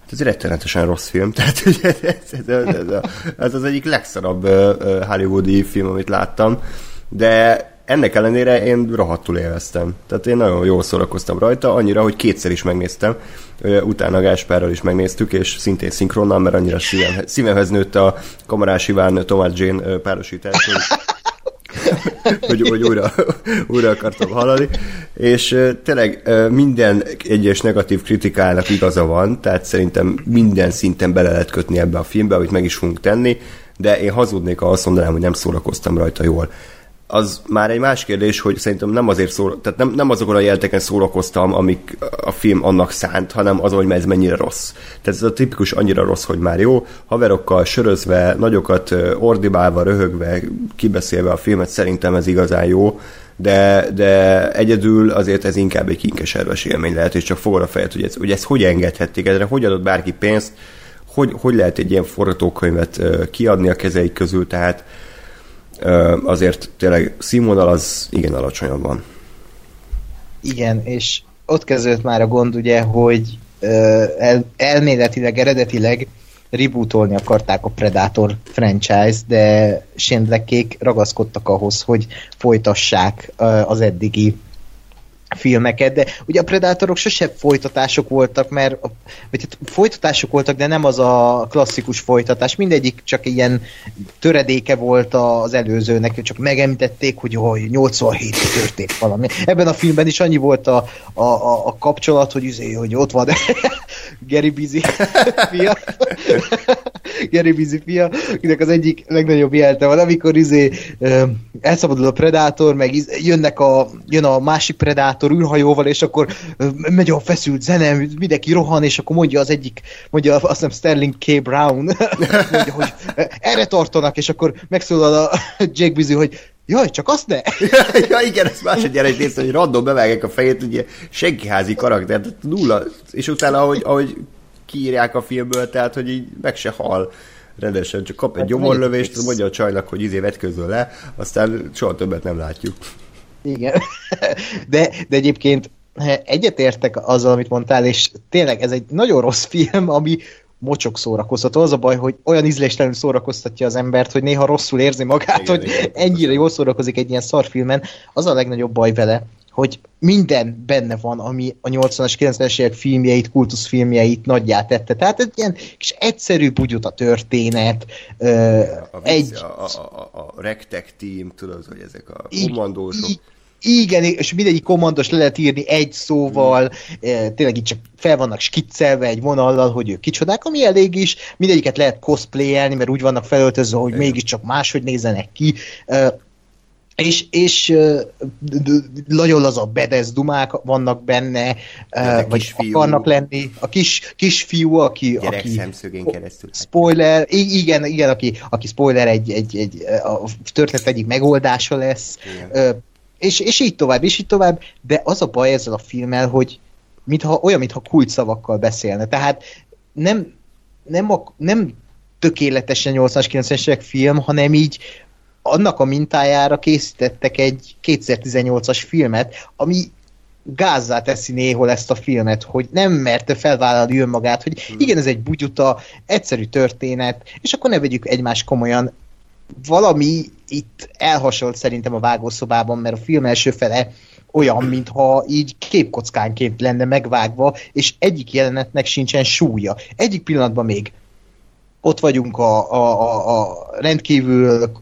Hát ez egy rettenetesen rossz film, [laughs] tehát ez, ez, ez, ez, ez az egyik legszarabb hollywoodi film, amit láttam, de ennek ellenére én rohadtul élveztem. Tehát én nagyon jól szórakoztam rajta, annyira, hogy kétszer is megnéztem. Utána Gáspárral is megnéztük, és szintén szinkronnal, mert annyira szívem, szívemhez nőtt a Kamarás Iván Tomás Jane párosítás, hogy, [laughs] hogy, hogy újra, újra akartam hallani. És tényleg minden egyes negatív kritikának igaza van, tehát szerintem minden szinten bele lehet kötni ebbe a filmbe, amit meg is fogunk tenni, de én hazudnék, ha azt mondanám, hogy nem szórakoztam rajta jól az már egy más kérdés, hogy szerintem nem azért szól, tehát nem, nem azokon a jelteken szórakoztam, amik a film annak szánt, hanem azon, hogy ez mennyire rossz. Tehát ez a tipikus annyira rossz, hogy már jó, haverokkal sörözve, nagyokat ordibálva, röhögve, kibeszélve a filmet, szerintem ez igazán jó, de, de egyedül azért ez inkább egy kinkeserves élmény lehet, és csak fogod a fejed, hogy ez, hogy ez hogy engedhették, ezre hogy adott bárki pénzt, hogy, hogy lehet egy ilyen forgatókönyvet kiadni a kezeik közül, tehát azért tényleg színvonal az igen alacsonyabb van. Igen, és ott kezdődött már a gond, ugye, hogy el, elméletileg, eredetileg rebootolni akarták a Predator franchise, de Shane ragaszkodtak ahhoz, hogy folytassák az eddigi filmeket, de ugye a Predatorok sose folytatások voltak, mert vagy hát folytatások voltak, de nem az a klasszikus folytatás, mindegyik csak ilyen töredéke volt az előzőnek, csak megemlítették, hogy jaj, 87 történt valami. Ebben a filmben is annyi volt a, a, a, a kapcsolat, hogy, üzé, hogy ott van Gary Busy fia. Gary Busy fia, akinek az egyik legnagyobb jelte van, amikor izé, elszabadul a Predator, meg jönnek a, jön a másik Predator űrhajóval, és akkor megy a feszült zene, mindenki rohan, és akkor mondja az egyik, mondja azt hiszem Sterling K. Brown, [laughs] mondja, hogy erre tartanak, és akkor megszólal a Jake Busy, hogy Jaj, csak azt ne! [laughs] ja, igen, ezt másodjára is néztem, hogy random bevágják a fejét, ugye senkiházi karakter, tehát nulla, és utána, ahogy, ahogy kiírják a filmből, tehát, hogy így meg se hal rendesen, csak kap egy hát gyomorlövést, mondja a csajnak, hogy izé vetközöl le, aztán soha többet nem látjuk. Igen. [laughs] De, de egyébként egyetértek azzal, amit mondtál, és tényleg ez egy nagyon rossz film, ami mocsok szórakoztató. Az a baj, hogy olyan ízléstelenül szórakoztatja az embert, hogy néha rosszul érzi magát, igen, hogy igen, ennyire jól szórakozik egy ilyen szarfilmen. Az a legnagyobb baj vele, hogy minden benne van, ami a 80-as, 90-es évek filmjeit, kultuszfilmjeit nagyját tette. Tehát egy ilyen kis egyszerű bugyuta történet. A, egy... A, a, a, a Rectech Team, tudod, hogy ezek a kommandósok. Igen, és mindegyik kommandos le lehet írni egy szóval, hmm. tényleg itt csak fel vannak skiccelve egy vonallal, hogy ők kicsodák, ami elég is, mindegyiket lehet cosplayelni, mert úgy vannak felöltözve, hogy Igen. mégiscsak máshogy nézzenek ki. És, és nagyon az a bedez dumák vannak benne, uh, vagy akarnak lenni. A kis, kis fiú, aki... Gyerek aki, szemszögén keresztül. Spoiler, igen, igen aki, aki spoiler egy, egy, egy a történet egyik megoldása lesz. Uh, és, és így tovább, és így tovább, de az a baj ezzel a filmmel, hogy mintha, olyan, mintha kulcsszavakkal beszélne. Tehát nem, nem, a, nem tökéletesen 80-as, 90-es film, hanem így annak a mintájára készítettek egy 2018-as filmet, ami gázzá teszi néhol ezt a filmet, hogy nem merte felvállalni önmagát, hogy hmm. igen, ez egy bugyuta, egyszerű történet, és akkor ne vegyük egymást komolyan. Valami itt elhasolt szerintem a vágószobában, mert a film első fele olyan, mintha így képkockánként lenne megvágva, és egyik jelenetnek sincsen súlya. Egyik pillanatban még ott vagyunk a, a, a, a rendkívül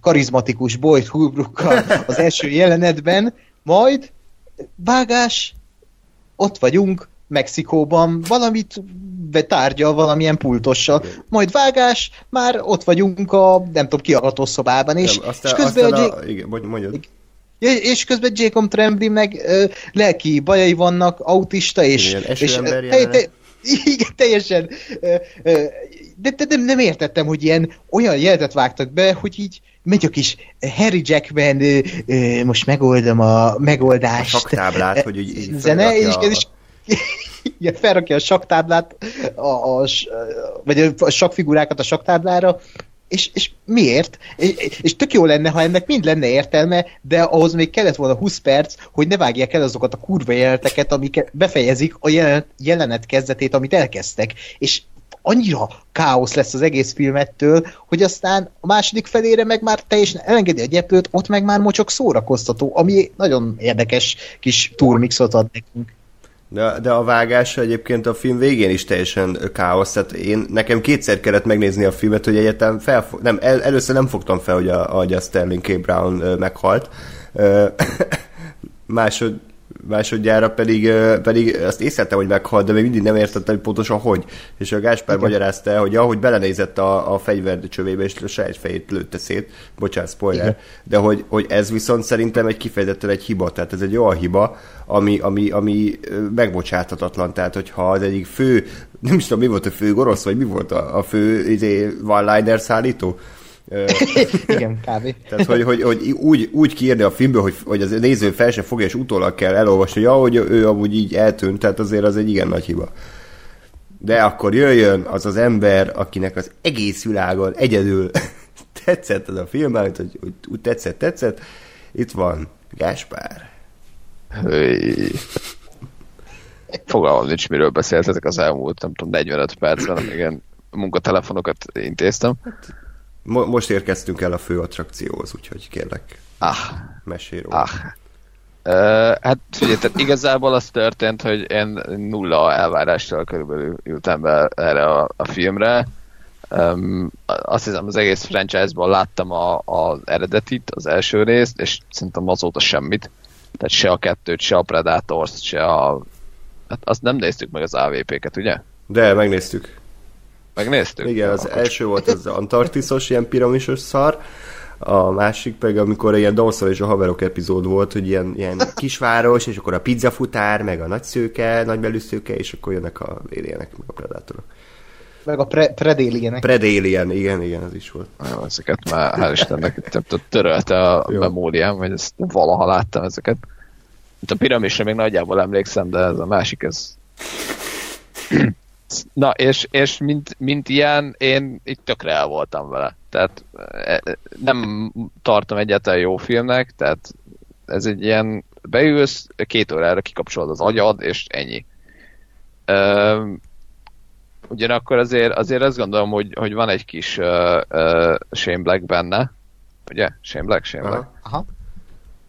karizmatikus Boyd Holbrookkal az első jelenetben, majd vágás, ott vagyunk Mexikóban, valamit betárgyal valamilyen pultossal, majd vágás, már ott vagyunk a, nem tudom, kiagató szobában, és, nem, aztán, és közben aztán a, a, igen, mondjad. És közben Jacob Tremblay meg ö, lelki bajai vannak, autista, és, igen, és te, te, [laughs] igen, teljesen ö, ö, de, de nem, nem értettem, hogy ilyen olyan jeltet vágtak be, hogy így megy a kis Harry Jackman, ö, ö, most megoldom a megoldást. A saktáblát, hogy így, így zene, és, a... és igen, felrakja a saktáblát, a, a, vagy a sakfigurákat a saktáblára, és, és miért? És, és tök jó lenne, ha ennek mind lenne értelme, de ahhoz még kellett volna 20 perc, hogy ne vágják el azokat a kurva jeleneteket, amik befejezik a jelenet, jelenet kezdetét, amit elkezdtek. És annyira káosz lesz az egész filmettől, hogy aztán a második felére meg már teljesen elengedi a gyeplőt, ott meg már mocsok szórakoztató, ami nagyon érdekes kis turmixot ad nekünk. De, de a vágása egyébként a film végén is teljesen káosz, tehát én, nekem kétszer kellett megnézni a filmet, hogy egyetem fel, nem, el, először nem fogtam fel, hogy a, a Sterling K. Brown meghalt, [coughs] másod, másodjára pedig, pedig azt észleltem, hogy meghalt, de még mindig nem értettem, hogy pontosan hogy. És a Gáspár Igen. magyarázta hogy ahogy belenézett a, a fegyver csövébe, és a saját fejét lőtte szét, bocsánat, spoiler, Igen. de hogy, hogy ez viszont szerintem egy kifejezetten egy hiba, tehát ez egy olyan hiba, ami, ami, ami megbocsáthatatlan, tehát hogyha az egyik fő, nem is tudom, mi volt a fő gorosz, vagy mi volt a, a fő izé, one-liner szállító, Igen, kb. Tehát, hogy, hogy, hogy úgy, úgy kiírni a filmből, hogy, hogy az néző fel sem fogja, és utólag kell elolvasni, hogy ja, hogy ő amúgy így eltűnt, tehát azért az egy igen nagy hiba. De akkor jöjjön az az ember, akinek az egész világon egyedül [laughs] tetszett ez a film, hogy, hogy úgy tetszett, tetszett. Itt van Gáspár. Fogalmam nincs, miről beszéltetek az elmúlt, nem tudom, 45 percben, igen, munkatelefonokat intéztem. Mo- most érkeztünk el a fő attrakcióhoz, úgyhogy kérlek, ah. mesélj róla. Ah. Uh, hát figyelj, tehát igazából az történt, hogy én nulla elvárással körülbelül ültem be erre a, a filmre. Um, azt hiszem az egész franchise-ból láttam a, az eredetit, az első részt, és szerintem azóta semmit. Tehát se a kettőt, se a Predators, se a... Hát azt nem néztük meg az AVP-ket, ugye? De, megnéztük. Megnéztük? Igen, az első volt az Antarktiszos, ilyen piramisos szar, a másik pedig, amikor ilyen Dawson és a haverok epizód volt, hogy ilyen, ilyen kisváros, és akkor a pizzafutár, meg a nagyszőke, nagybelűszőke, és akkor jönnek a alienek, meg a predátorok. Meg a pre- Predalienek. Predalien, igen, igen, az is volt. Jó, ezeket már hál' Istennek törölte a Jó. memóriám, vagy ezt valaha láttam ezeket. Itt a piramisra még nagyjából emlékszem, de ez a másik, ez Na, és, és mint, mint ilyen, én itt tökre el voltam vele. Tehát e, nem tartom egyáltalán jó filmnek, tehát ez egy ilyen, beülsz, két órára kikapcsolod az agyad, és ennyi. Ö, ugyanakkor azért, azért azt gondolom, hogy, hogy van egy kis uh, uh, Shane Black benne, ugye? Shane Black, Shane Black. Aha. Aha.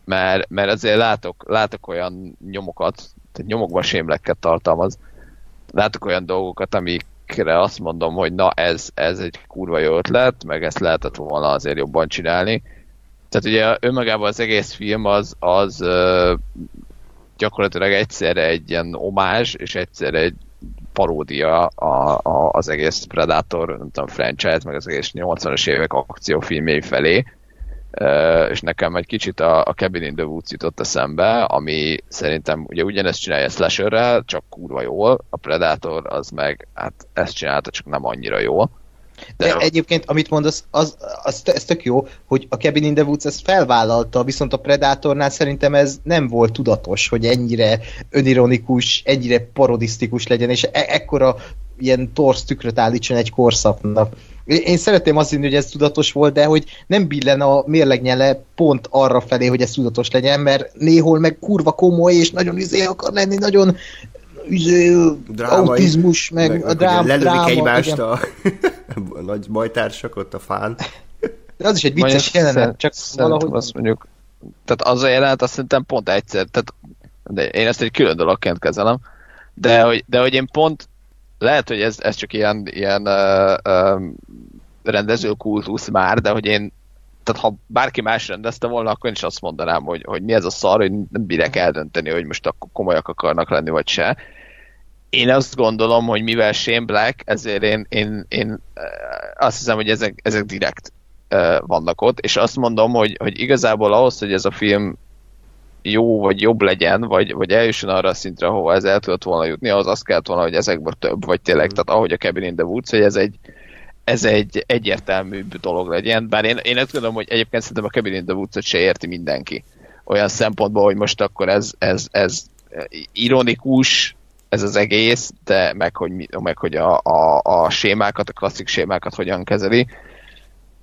Mert, mert azért látok, látok olyan nyomokat, tehát nyomokban Shane Black-ket tartalmaz, látok olyan dolgokat, amikre azt mondom, hogy na ez, ez egy kurva jó ötlet, meg ezt lehetett volna azért jobban csinálni. Tehát ugye önmagában az egész film az, az gyakorlatilag egyszerre egy ilyen omázs, és egyszerre egy paródia a, a, az egész Predator, nem tudom, franchise, meg az egész 80-as évek akciófilmjei felé és nekem egy kicsit a, a Cabin in the Woods jutott eszembe, ami szerintem ugye ugyanezt csinálja slasherrel, csak kurva jól, a Predator az meg, hát ezt csinálta, csak nem annyira jól. De, De egyébként, amit mondasz, az, az, ez tök jó, hogy a Cabin in the Woods ezt felvállalta, viszont a Predatornál szerintem ez nem volt tudatos, hogy ennyire önironikus, ennyire parodisztikus legyen, és e- ekkora ilyen torsz tükröt állítson egy korszaknak. Én szeretném azt hinni, hogy ez tudatos volt, de hogy nem billen a mérlegnyele pont arra felé, hogy ez tudatos legyen, mert néhol meg kurva komoly, és nagyon izé akar lenni, nagyon izé, Drámai, autizmus, meg, meg a drám, dráma. egymást a, [laughs] a nagy bajtársak ott a fán. De az is egy vicces jelenet, csak valahogy... Azt mondjuk, tehát az a jelenet azt szerintem pont egyszer, tehát de én ezt egy külön dologként kezelem, de hogy, de hogy én pont lehet, hogy ez, ez csak ilyen, ilyen uh, uh, rendezőkultusz már, de hogy én tehát ha bárki más rendezte volna, akkor én is azt mondanám, hogy, hogy mi ez a szar, hogy nem bírek eldönteni, hogy most akkor komolyak akarnak lenni, vagy se. Én azt gondolom, hogy mivel Shane Black, ezért én, én, én azt hiszem, hogy ezek, ezek direkt vannak ott, és azt mondom, hogy, hogy igazából ahhoz, hogy ez a film jó vagy jobb legyen, vagy, vagy eljusson arra a szintre, ahova ez el tudott volna jutni, az azt kellett volna, hogy ezekből több, vagy tényleg, mm. tehát ahogy a Cabin in the Woods, hogy ez egy, ez egy egyértelműbb dolog legyen, bár én, én azt gondolom, hogy egyébként szerintem a Cabin in the Woods-ot se érti mindenki. Olyan szempontból, hogy most akkor ez, ez, ez ironikus, ez az egész, de meg hogy, meg, hogy a, a, a sémákat, a klasszik sémákat hogyan kezeli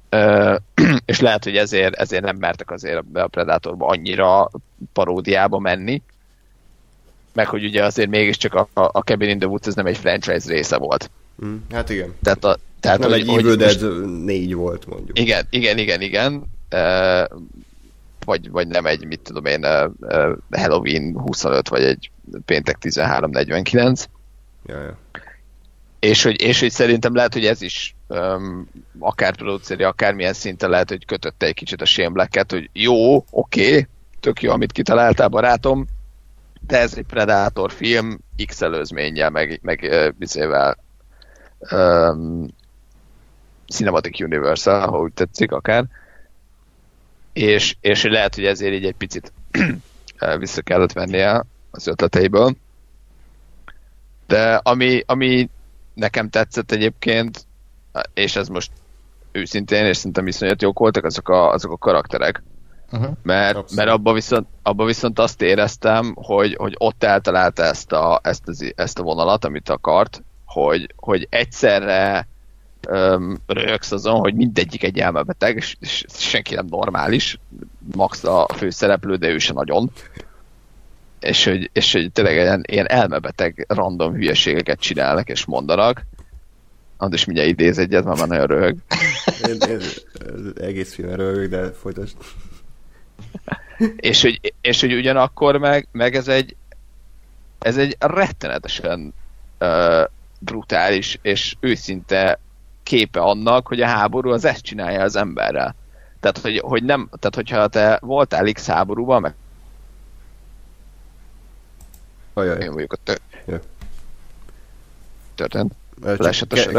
[clears throat] és lehet, hogy ezért, ezért nem mertek azért a Predatorba annyira paródiába menni, meg hogy ugye azért mégiscsak a, a Cabin in the Woods ez nem egy franchise része volt. Mm, hát igen. Tehát, a, tehát nem hogy, egy Evil Dead most... négy volt mondjuk. Igen, igen, igen, igen. Uh, vagy, vagy nem egy, mit tudom én, Halloween 25, vagy egy péntek 13.49. Ja, ja. És hogy, és hogy szerintem lehet, hogy ez is um, akár produceri, akármilyen szinten lehet, hogy kötötte egy kicsit a Shane hogy jó, oké, okay, tök jó, amit kitaláltál, barátom, de ez egy Predator film X előzménnyel, meg, meg bizével um, Cinematic Universe, ahogy tetszik akár. És, és lehet, hogy ezért így egy picit [clears throat] vissza kellett vennie az ötleteiből. De ami, ami nekem tetszett egyébként, és ez most őszintén, és szerintem iszonyat jók voltak azok a, azok a karakterek. Uh-huh. Mert, mert abban viszont, abba viszont azt éreztem, hogy, hogy ott eltalálta ezt a, ezt, az, ezt a vonalat, amit akart, hogy, hogy egyszerre um, röhögsz azon, hogy mindegyik egy elmebeteg, és, és senki nem normális, max a főszereplő, de ő se nagyon. és hogy, és hogy tényleg ilyen, ilyen elmebeteg random hülyeségeket csinálnak és mondanak. Andis mindjárt idéz egyet, mert már nagyon röhög. Én, én, egész filmen röhög, de folytasd. és, hogy, és hogy ugyanakkor meg, meg ez egy ez egy rettenetesen uh, brutális és őszinte képe annak, hogy a háború az ezt csinálja az emberrel. Tehát, hogy, hogy nem, tehát hogyha te voltál X háborúban, meg Ajaj. Én vagyok a tő... Ja. Történt?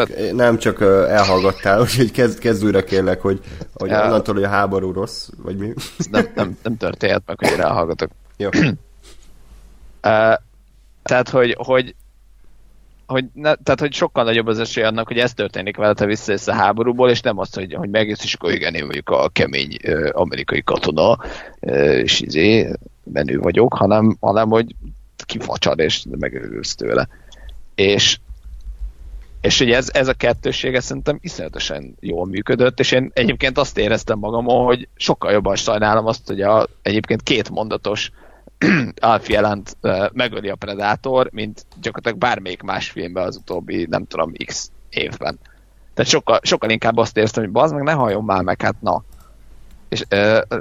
Ke- nem, csak elhallgattál, [laughs] úgyhogy kezd, kezd újra kérlek, hogy, hogy ja. onnantól, hogy a háború rossz, vagy mi? Nem, nem, nem történt meg, hogy én elhallgatok. Jó. [clears throat] uh, tehát, hogy, hogy hogy, ne, tehát, hogy sokkal nagyobb az esély annak, hogy ez történik vele, te visszajössz a háborúból, és nem azt, hogy, hogy megjössz, és akkor igen, én vagyok a kemény uh, amerikai katona, uh, és izé, menő vagyok, hanem, hanem hogy kifacsad, és megőrülsz tőle. És, és hogy ez, ez a kettőség ez szerintem iszonyatosan jól működött, és én egyébként azt éreztem magamon, hogy sokkal jobban sajnálom azt, hogy a, egyébként két mondatos [clears throat] Alfie jelent uh, megöli a Predator, mint gyakorlatilag bármelyik más filmben az utóbbi, nem tudom, x évben. Tehát sokkal, sokkal inkább azt éreztem, hogy bazd meg, ne halljon már meg, hát na. És uh,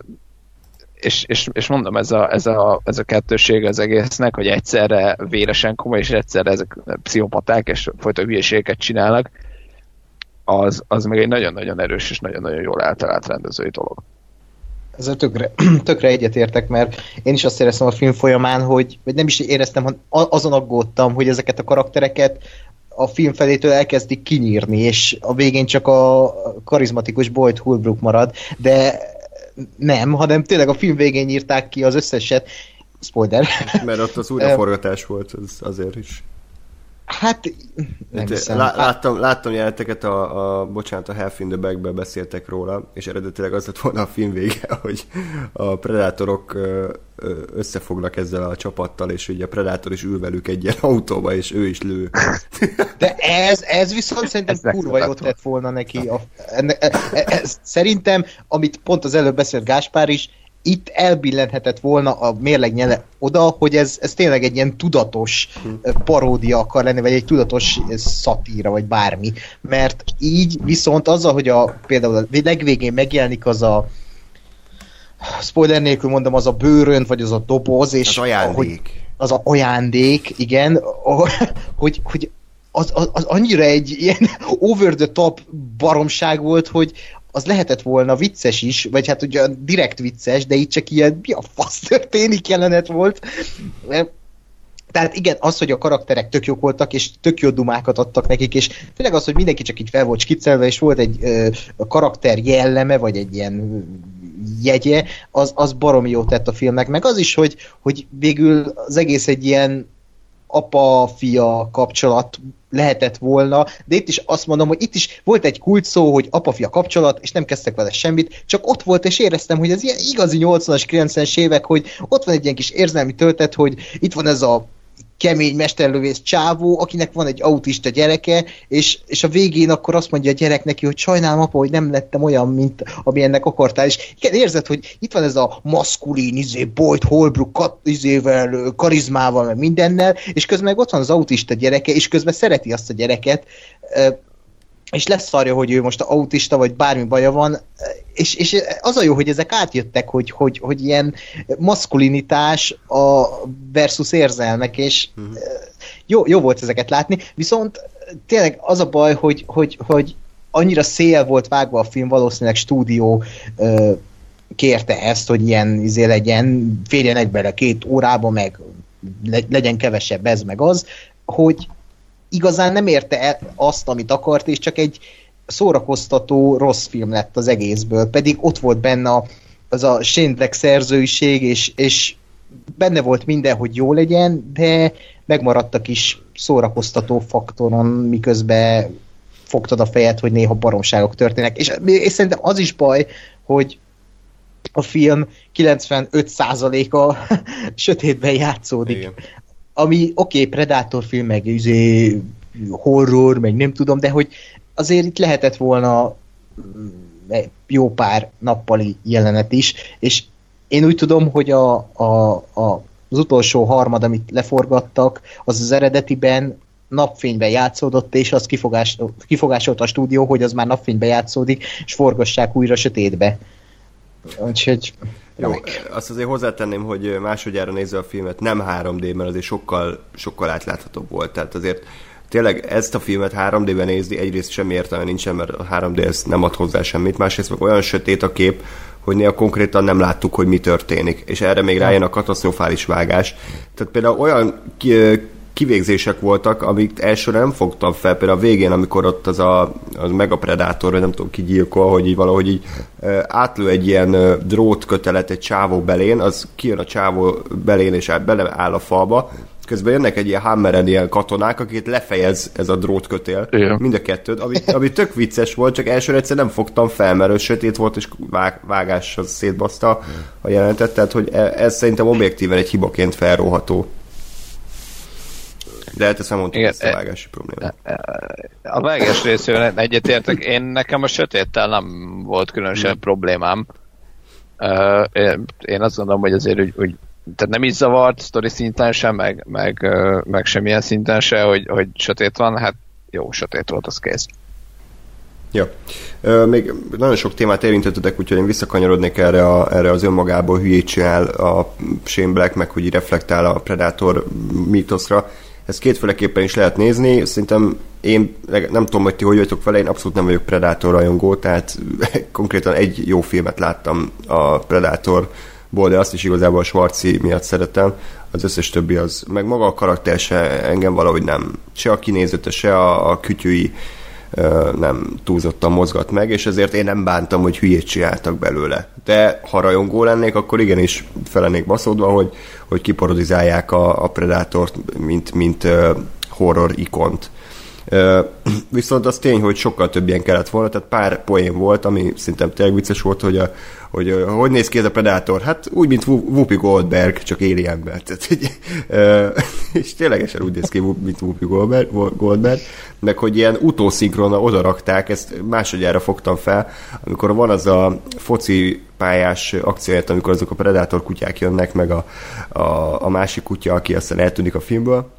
és, és, és mondom, ez a, ez, a, ez a kettőség az egésznek, hogy egyszerre véresen komoly, és egyszerre ezek pszichopaták, és folyton hülyeségeket csinálnak, az, az meg egy nagyon-nagyon erős és nagyon-nagyon jól eltalált rendezői dolog. Ezzel tökre, [clears throat] tökre egyetértek, mert én is azt éreztem a film folyamán, hogy vagy nem is éreztem, hanem azon aggódtam, hogy ezeket a karaktereket a film felétől elkezdik kinyírni, és a végén csak a karizmatikus Boyd Holbrook marad, de nem, hanem tényleg a film végén írták ki az összeset. Spoiler. Mert ott az újraforgatás volt, az azért is. Hát, nem hát, lá, láttam, láttam jeleneteket, a, a, bocsánat, a Half in the Back-ben beszéltek róla, és eredetileg az lett volna a film vége, [laughs] hogy a predátorok összefognak ezzel a csapattal, és ugye a predátor is ül velük egy ilyen autóba, és ő is lő. De ez, ez viszont szerintem ez kurva jót tett volna neki. A, enne, ez, e- ez, szerintem, amit pont az előbb beszélt Gáspár is, itt elbillenhetett volna a mérleg nyele oda, hogy ez, ez tényleg egy ilyen tudatos paródia akar lenni, vagy egy tudatos szatíra, vagy bármi. Mert így viszont azzal, hogy a, például a legvégén megjelenik az a spoiler nélkül mondom, az a bőrönt, vagy az a doboz, és az ajándék. Hogy, az a ajándék, igen, hogy, hogy az, az, az annyira egy ilyen over the top baromság volt, hogy az lehetett volna vicces is, vagy hát ugye direkt vicces, de itt csak ilyen mi a fasz történik jelenet volt. Tehát igen, az, hogy a karakterek tök jók voltak, és tök jó dumákat adtak nekik, és tényleg az, hogy mindenki csak így fel volt skiccelve, és volt egy ö, karakter jelleme, vagy egy ilyen jegye, az, az baromi jót tett a filmnek, meg az is, hogy, hogy végül az egész egy ilyen apa-fia kapcsolat lehetett volna, de itt is azt mondom, hogy itt is volt egy kult szó, hogy apa-fia kapcsolat, és nem kezdtek vele semmit, csak ott volt, és éreztem, hogy ez ilyen igazi 80-as, 90-es évek, hogy ott van egy ilyen kis érzelmi töltet, hogy itt van ez a kemény mesterlövész csávó, akinek van egy autista gyereke, és, és a végén akkor azt mondja a gyerek neki, hogy sajnálom apa, hogy nem lettem olyan, mint ami ennek akartál, és igen, érzed, hogy itt van ez a maszkulin, izé, Boyd Holbrook kat, izével, karizmával, meg mindennel, és közben meg ott van az autista gyereke, és közben szereti azt a gyereket, és leszarja, hogy ő most autista, vagy bármi baja van, és, és az a jó, hogy ezek átjöttek, hogy, hogy, hogy ilyen maszkulinitás a versus érzelmek, és uh-huh. jó, jó volt ezeket látni, viszont tényleg az a baj, hogy, hogy, hogy annyira szél volt vágva a film, valószínűleg stúdió ö, kérte ezt, hogy ilyen izé legyen, férjenek bele két órába, meg legyen kevesebb ez, meg az, hogy igazán nem érte el azt, amit akart, és csak egy szórakoztató rossz film lett az egészből, pedig ott volt benne a, az a Shane szerzőiség, és, és benne volt minden, hogy jó legyen, de megmaradtak is szórakoztató faktoron, miközben fogtad a fejed, hogy néha baromságok történnek. És, és szerintem az is baj, hogy a film 95%-a [laughs] sötétben játszódik. Igen ami oké, okay, Predator film, meg üzé, horror, meg nem tudom, de hogy azért itt lehetett volna mm, jó pár nappali jelenet is, és én úgy tudom, hogy a, a, a az utolsó harmad, amit leforgattak, az az eredetiben napfényben játszódott, és az kifogás, kifogásolt a stúdió, hogy az már napfényben játszódik, és forgassák újra sötétbe. Úgyhogy... Jó, azt azért hozzátenném, hogy másodjára nézve a filmet nem 3D-ben, azért sokkal, sokkal átláthatóbb volt. Tehát azért tényleg ezt a filmet 3D-ben nézni egyrészt semmi értelme nincsen, mert a 3D ez nem ad hozzá semmit, másrészt meg olyan sötét a kép, hogy néha konkrétan nem láttuk, hogy mi történik. És erre még rájön a katasztrofális vágás. Tehát például olyan kivégzések voltak, amit elsőre nem fogtam fel, például a végén, amikor ott az a az Megapredátor, vagy nem tudom ki gyilkol, hogy így valahogy így átlő egy ilyen drótkötelet egy csávó belén, az kijön a csávó belén és beleáll a falba, közben jönnek egy ilyen hammeren ilyen katonák, akiket lefejez ez a drótkötél, Igen. mind a kettőt, ami, ami tök vicces volt, csak elsőre egyszer nem fogtam fel, mert sötét volt, és vág, vágás az szétbaszta a jelentet, tehát hogy e, ez szerintem objektíven egy hibaként felróható. De hát ezt nem mondtuk, ezt a e- vágási probléma. E- a vágás részével egyetértek. Én nekem a sötéttel nem volt különösebb hmm. problémám. Én azt gondolom, hogy azért úgy, úgy tehát nem is zavart sztori szinten sem, meg, meg, meg semmilyen szinten se, hogy, hogy sötét van, hát jó, sötét volt, az kész. Ja. Még nagyon sok témát érintettetek, úgyhogy én visszakanyarodnék erre, a, erre az önmagából hülyét csinál a Shane Black, meg hogy reflektál a Predator mítoszra. Ezt kétféleképpen is lehet nézni. Szerintem én nem tudom, hogy ti hogy vagytok vele, én abszolút nem vagyok Predator rajongó, tehát [laughs] konkrétan egy jó filmet láttam a Predator ból, de azt is igazából a Schwarzi miatt szeretem, az összes többi az, meg maga a karakter se engem valahogy nem, se a kinézete, se a, a kütyűi nem túlzottan mozgat meg, és ezért én nem bántam, hogy hülyét csináltak belőle. De ha rajongó lennék, akkor igenis felennék baszódva, hogy, hogy kiparodizálják a, a Predátort, mint, mint uh, horror ikont. Uh, viszont az tény, hogy sokkal több ilyen kellett volna, tehát pár poén volt, ami szerintem tényleg vicces volt, hogy a, hogy hogy néz ki ez a Predator? Hát úgy, mint Whoopi Goldberg, csak éli ember. [laughs] Tehát, hogy, és ténylegesen úgy néz ki, mint Whoopi Goldberg, Goldberg, meg hogy ilyen utószinkrona oda rakták, ezt másodjára fogtam fel, amikor van az a foci pályás akcióját, amikor azok a Predator kutyák jönnek, meg a, a, a másik kutya, aki aztán eltűnik a filmből,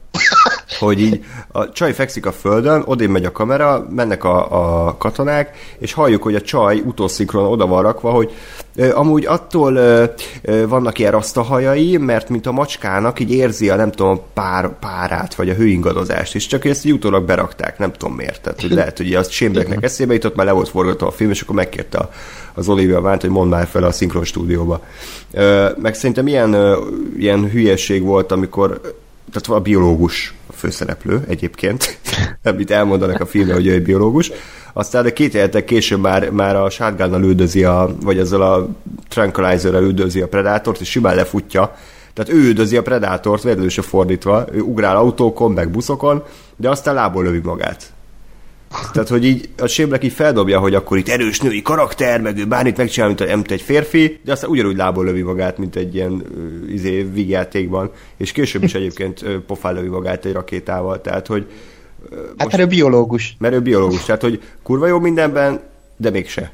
hogy így a csaj fekszik a földön, odén megy a kamera, mennek a, a katonák, és halljuk, hogy a csaj utószinkron oda van rakva, hogy ö, amúgy attól ö, ö, vannak ilyen rasztahajai, mert mint a macskának így érzi a nem tudom pár, párát, vagy a hőingadozást, és csak ezt így utólag berakták, nem tudom miért. Tehát, hogy lehet, hogy azt Sémbeknek eszébe jutott, már le volt forgatva a film, és akkor megkérte a, az Olivia Vánt, hogy mondd már fel a szinkron stúdióba. Meg szerintem ilyen, ilyen hülyeség volt, amikor tehát a biológus főszereplő egyébként, [laughs] amit elmondanak a filmben, hogy ő egy biológus. Aztán de két életek később már, már a shotgunnal üldözi, a, vagy ezzel a tranquilizer üldözi a predátort, és simán lefutja. Tehát ő üldözi a predátort, vedlőse se fordítva, ő ugrál autókon, meg buszokon, de aztán lából lövi magát. Tehát, hogy így a Séblek így feldobja, hogy akkor itt erős női karakter, meg ő bármit megcsinál, mint, mint egy férfi, de aztán ugyanúgy lából lövi magát, mint egy ilyen uh, izé, vígjátékban, és később is egyébként uh, pofán lövi magát egy rakétával, tehát, hogy uh, Hát most, mert ő biológus. Mert ő biológus, tehát, hogy kurva jó mindenben, de mégse.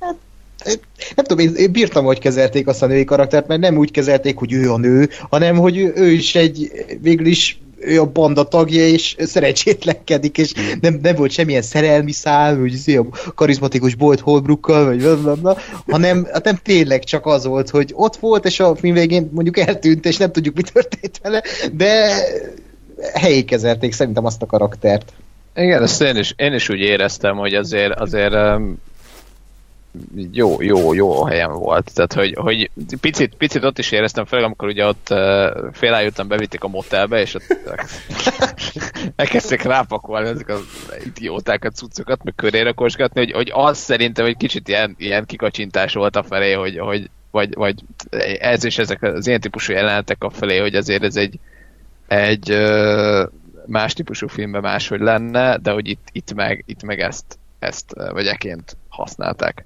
Hát, nem tudom, én, én bírtam, hogy kezelték azt a női karaktert, mert nem úgy kezelték, hogy ő a nő, hanem hogy ő is egy végül is ő a banda tagja, és szerencsétlenkedik, és nem, nem volt semmilyen szerelmi szál, hogy izé a karizmatikus Bolt Holbrookkal, vagy blablabla, hanem, hát nem tényleg csak az volt, hogy ott volt, és a film végén mondjuk eltűnt, és nem tudjuk, mi történt vele, de helyé kezelték szerintem azt a karaktert. Igen, ezt én is, én is úgy éreztem, hogy azért, azért jó, jó, jó helyen volt. Tehát, hogy, hogy picit, picit ott is éreztem, főleg amikor ugye ott uh, félájuttam, bevitték a motelbe, és ott [laughs] elkezdték rápakolni ezek az idiótákat, cuccokat, meg körére kosgatni, hogy, hogy az szerintem egy kicsit ilyen, ilyen kikacsintás volt a felé, hogy, hogy vagy, vagy ez és ezek az ilyen típusú jelenetek a felé, hogy azért ez egy, egy uh, más típusú filmben máshogy lenne, de hogy itt, itt, meg, itt meg ezt, ezt vagy eként használták.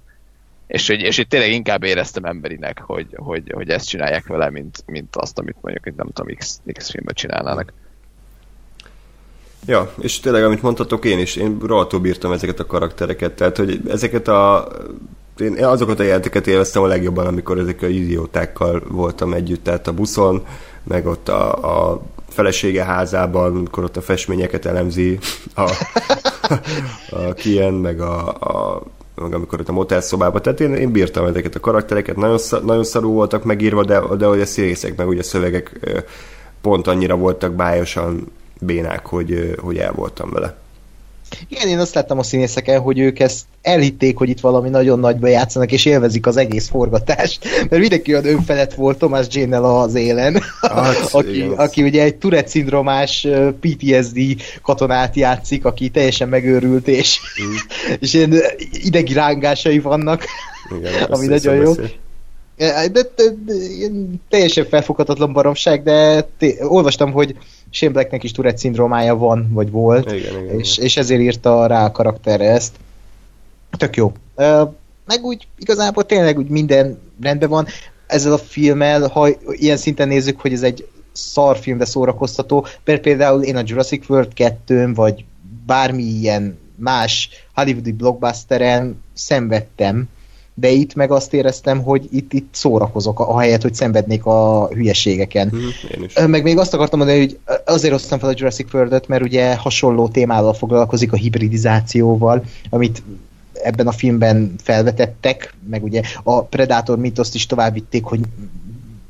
És hogy, és hogy tényleg inkább éreztem emberinek, hogy, hogy, hogy ezt csinálják vele, mint, mint azt, amit mondjuk, hogy nem tudom, X, X filmben csinálnának. Ja, és tényleg, amit mondtatok én is, én rohadtul bírtam ezeket a karaktereket, tehát, hogy ezeket a én azokat a jelenteket élveztem a legjobban, amikor ezek a idiótákkal voltam együtt, tehát a buszon, meg ott a, a felesége házában, amikor ott a festményeket elemzi a, a Kien, meg a, a meg amikor ott a motel szobában, tehát én, én bírtam ezeket a karaktereket, nagyon, nagyon szarú voltak megírva, de, de hogy a színészek, meg ugye a szövegek pont annyira voltak bájosan bénák, hogy, hogy el voltam vele. Igen, én azt láttam a színészeken, hogy ők ezt elhitték, hogy itt valami nagyon nagyba játszanak, és élvezik az egész forgatást, mert mindenki olyan önfelett volt Thomas jane az élen, hát, [laughs] aki, aki ugye egy Tourette szindromás PTSD katonát játszik, aki teljesen megőrült, és, mm. [laughs] és ilyen idegi rángásai vannak, Igen, [laughs] ami nagyon jó. Beszél. De, de, de, de, teljesen felfoghatatlan baromság, de té- olvastam, hogy Shane Blacknek is Tourette szindrómája van, vagy volt, igen, igen, és, igen. és ezért írta rá a karakterre ezt. Tök jó. Meg úgy igazából tényleg úgy minden rendben van. Ezzel a filmmel, ha ilyen szinten nézzük, hogy ez egy szarfilm, de szórakoztató, mert például én a Jurassic World 2 vagy bármi ilyen más hollywoodi blockbusteren szenvedtem, de itt meg azt éreztem, hogy itt, itt szórakozok, ahelyett, hogy szenvednék a hülyeségeken. Mm, meg még azt akartam mondani, hogy azért hoztam fel a Jurassic World-et, mert ugye hasonló témával foglalkozik a hibridizációval, amit ebben a filmben felvetettek, meg ugye a Predator mitoszt is tovább vitték, hogy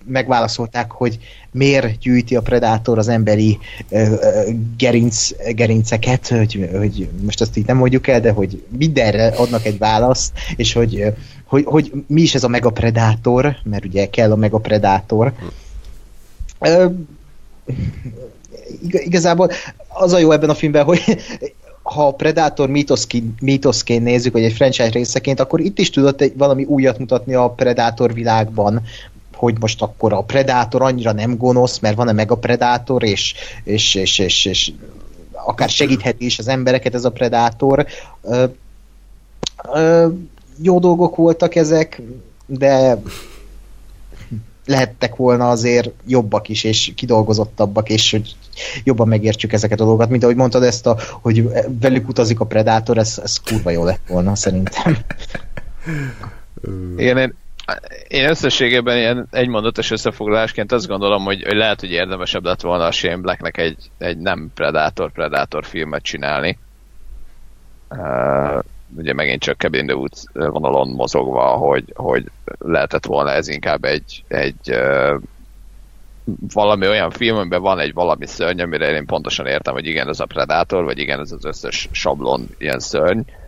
megválaszolták, hogy miért gyűjti a Predator az emberi uh, gerinc, gerinceket, hogy, hogy most azt így nem mondjuk el, de hogy mindenre adnak egy választ, és hogy, hogy, hogy mi is ez a megapredátor, mert ugye kell a megapredátor. Uh, igazából az a jó ebben a filmben, hogy ha a Predator mítoszként nézzük, vagy egy franchise részeként, akkor itt is tudott egy, valami újat mutatni a Predator világban, hogy most akkor a Predátor annyira nem gonosz, mert van-e meg a Predátor, és, és, és, és, és akár segítheti is az embereket ez a Predátor. Ö, ö, jó dolgok voltak ezek, de lehettek volna azért jobbak is, és kidolgozottabbak, és hogy jobban megértsük ezeket a dolgokat. Mint ahogy mondtad ezt, a, hogy velük utazik a Predátor, ez, ez kurva jó lett volna, szerintem. Igen, én, én összességében ilyen egymondatos összefoglalásként azt gondolom, hogy, hogy lehet, hogy érdemesebb lett volna a Shane Blacknek egy, egy nem Predator-Predator filmet csinálni. Uh, ugye megint csak Cabin the Woods vonalon mozogva, hogy, hogy lehetett volna ez inkább egy, egy uh, valami olyan film, amiben van egy valami szörny, amire én pontosan értem, hogy igen, ez a Predator, vagy igen, ez az összes sablon ilyen szörny. Uh,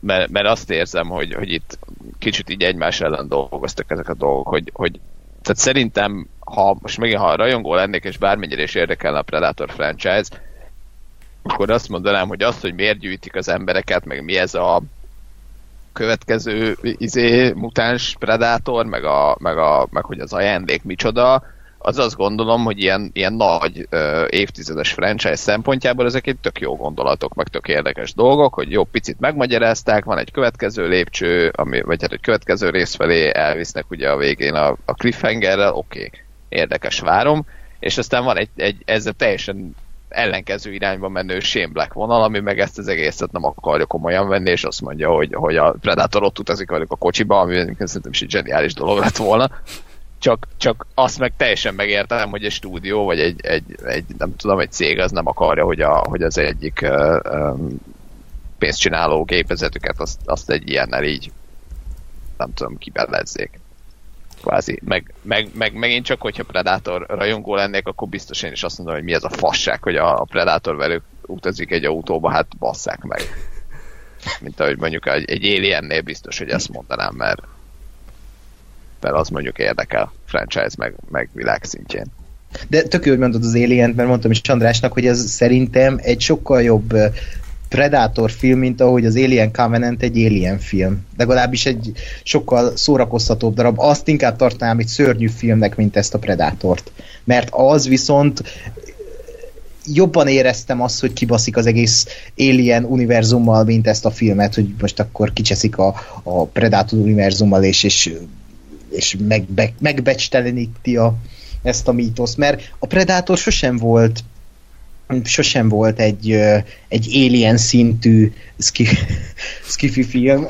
mert, mert azt érzem, hogy, hogy itt kicsit így egymás ellen dolgoztak ezek a dolgok, hogy, hogy tehát szerintem, ha most megint ha rajongó lennék, és bármennyire is érdekelne a Predator franchise, akkor azt mondanám, hogy azt, hogy miért gyűjtik az embereket, meg mi ez a következő izé, mutáns Predator, meg, a, meg, a, meg hogy az ajándék micsoda, az azt gondolom, hogy ilyen, ilyen nagy ö, évtizedes franchise szempontjából ezek egy tök jó gondolatok, meg tök érdekes dolgok, hogy jó picit megmagyarázták, van egy következő lépcső, ami, vagy hát egy következő rész felé elvisznek ugye a végén a, a cliffhangerrel, oké, okay, érdekes, várom, és aztán van egy, egy ezzel teljesen ellenkező irányba menő Shane Black vonal, ami meg ezt az egészet nem akarja komolyan venni, és azt mondja, hogy, hogy a Predator ott utazik velük a kocsiba, ami szerintem is egy zseniális dolog lett volna csak, csak azt meg teljesen megértem, hogy egy stúdió, vagy egy, egy, egy nem tudom, egy cég az nem akarja, hogy, a, hogy az egyik uh, um, pénzcsináló gépezetüket azt, azt egy ilyennel így nem tudom, kibellezzék. Kvázi. Meg, meg, meg, megint csak, hogyha Predator rajongó lennék, akkor biztos én is azt mondom, hogy mi ez a fasság, hogy a, a Predator velük utazik egy autóba, hát basszák meg. Mint ahogy mondjuk egy, egy Aliennél biztos, hogy ezt mondanám, mert mert az mondjuk érdekel franchise meg, meg világ szintjén. De tök jó, hogy mondod az alien mert mondtam is Csandrásnak, hogy ez szerintem egy sokkal jobb Predator film, mint ahogy az Alien Covenant egy Alien film. Legalábbis egy sokkal szórakoztatóbb darab. Azt inkább tartanám egy szörnyű filmnek, mint ezt a Predatort. Mert az viszont jobban éreztem azt, hogy kibaszik az egész Alien univerzummal, mint ezt a filmet, hogy most akkor kicseszik a, a Predator univerzummal, és, és és megbe, megbecsteleníti a, ezt a mítoszt, mert a Predator sosem volt sosem volt egy, egy alien szintű ski, [laughs] skifi film.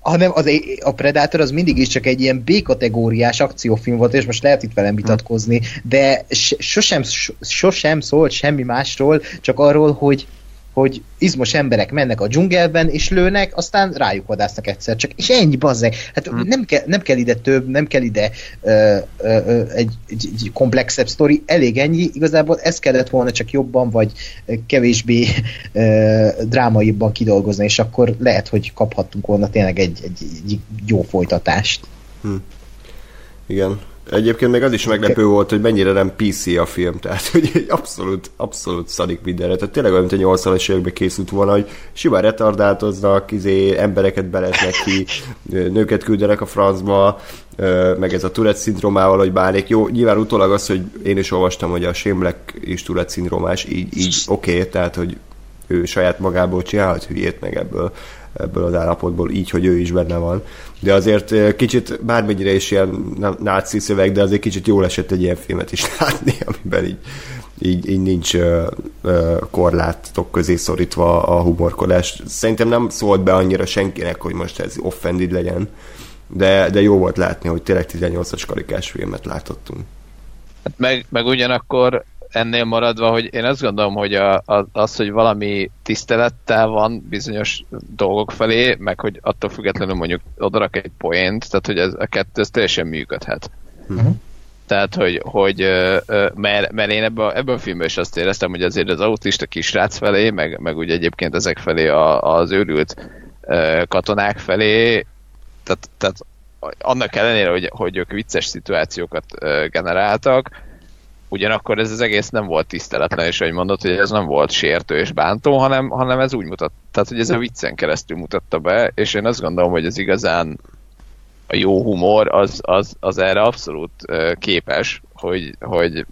hanem az, a Predator az mindig is csak egy ilyen B-kategóriás akciófilm volt, és most lehet itt velem vitatkozni, de sosem, sosem szólt semmi másról, csak arról, hogy hogy izmos emberek mennek a dzsungelben, és lőnek, aztán rájuk vadásznak egyszer csak. És ennyi, bazzeg. Hát hmm. nem, ke, nem kell ide több, nem kell ide ö, ö, ö, egy, egy, egy komplexebb sztori, elég ennyi. Igazából ez kellett volna csak jobban, vagy kevésbé ö, drámaibban kidolgozni, és akkor lehet, hogy kaphattunk volna tényleg egy, egy, egy jó folytatást. Hmm. Igen, Egyébként még az is meglepő volt, hogy mennyire nem PC a film, tehát hogy egy abszolút, abszolút szadik mindenre. Tehát tényleg olyan, mint a 80-as években készült volna, hogy simán retardáltoznak, izé, embereket beleznek ki, nőket küldenek a francba, meg ez a Tourette szindrómával, hogy bánik. Jó, nyilván utólag az, hogy én is olvastam, hogy a Sémlek is Tourette szindrómás, így, így oké, okay, tehát hogy ő saját magából csinálhat hülyét meg ebből, ebből az állapotból, így, hogy ő is benne van de azért kicsit, bármennyire is ilyen náci szöveg, de azért kicsit jól esett egy ilyen filmet is [laughs] látni, amiben így, így, így nincs uh, uh, korlátok közé szorítva a humorkodás. Szerintem nem szólt be annyira senkinek, hogy most ez offended legyen, de, de jó volt látni, hogy tényleg 18-as karikás filmet látottunk. Hát meg, meg ugyanakkor ennél maradva, hogy én azt gondolom, hogy a, a, az, hogy valami tisztelettel van bizonyos dolgok felé, meg hogy attól függetlenül mondjuk odarak egy poént, tehát hogy ez, a kettő ez teljesen működhet. Uh-huh. Tehát, hogy, hogy mert, mert én ebben, ebben a filmben is azt éreztem, hogy azért az autista kisrác felé, meg, meg ugye egyébként ezek felé a, az őrült katonák felé, tehát, tehát annak ellenére, hogy, hogy ők vicces szituációkat generáltak, ugyanakkor ez az egész nem volt tiszteletlen, és ahogy mondod, hogy ez nem volt sértő és bántó, hanem, hanem ez úgy mutat, tehát hogy ez a viccen keresztül mutatta be, és én azt gondolom, hogy ez igazán a jó humor az, az, az erre abszolút képes, hogy, hogy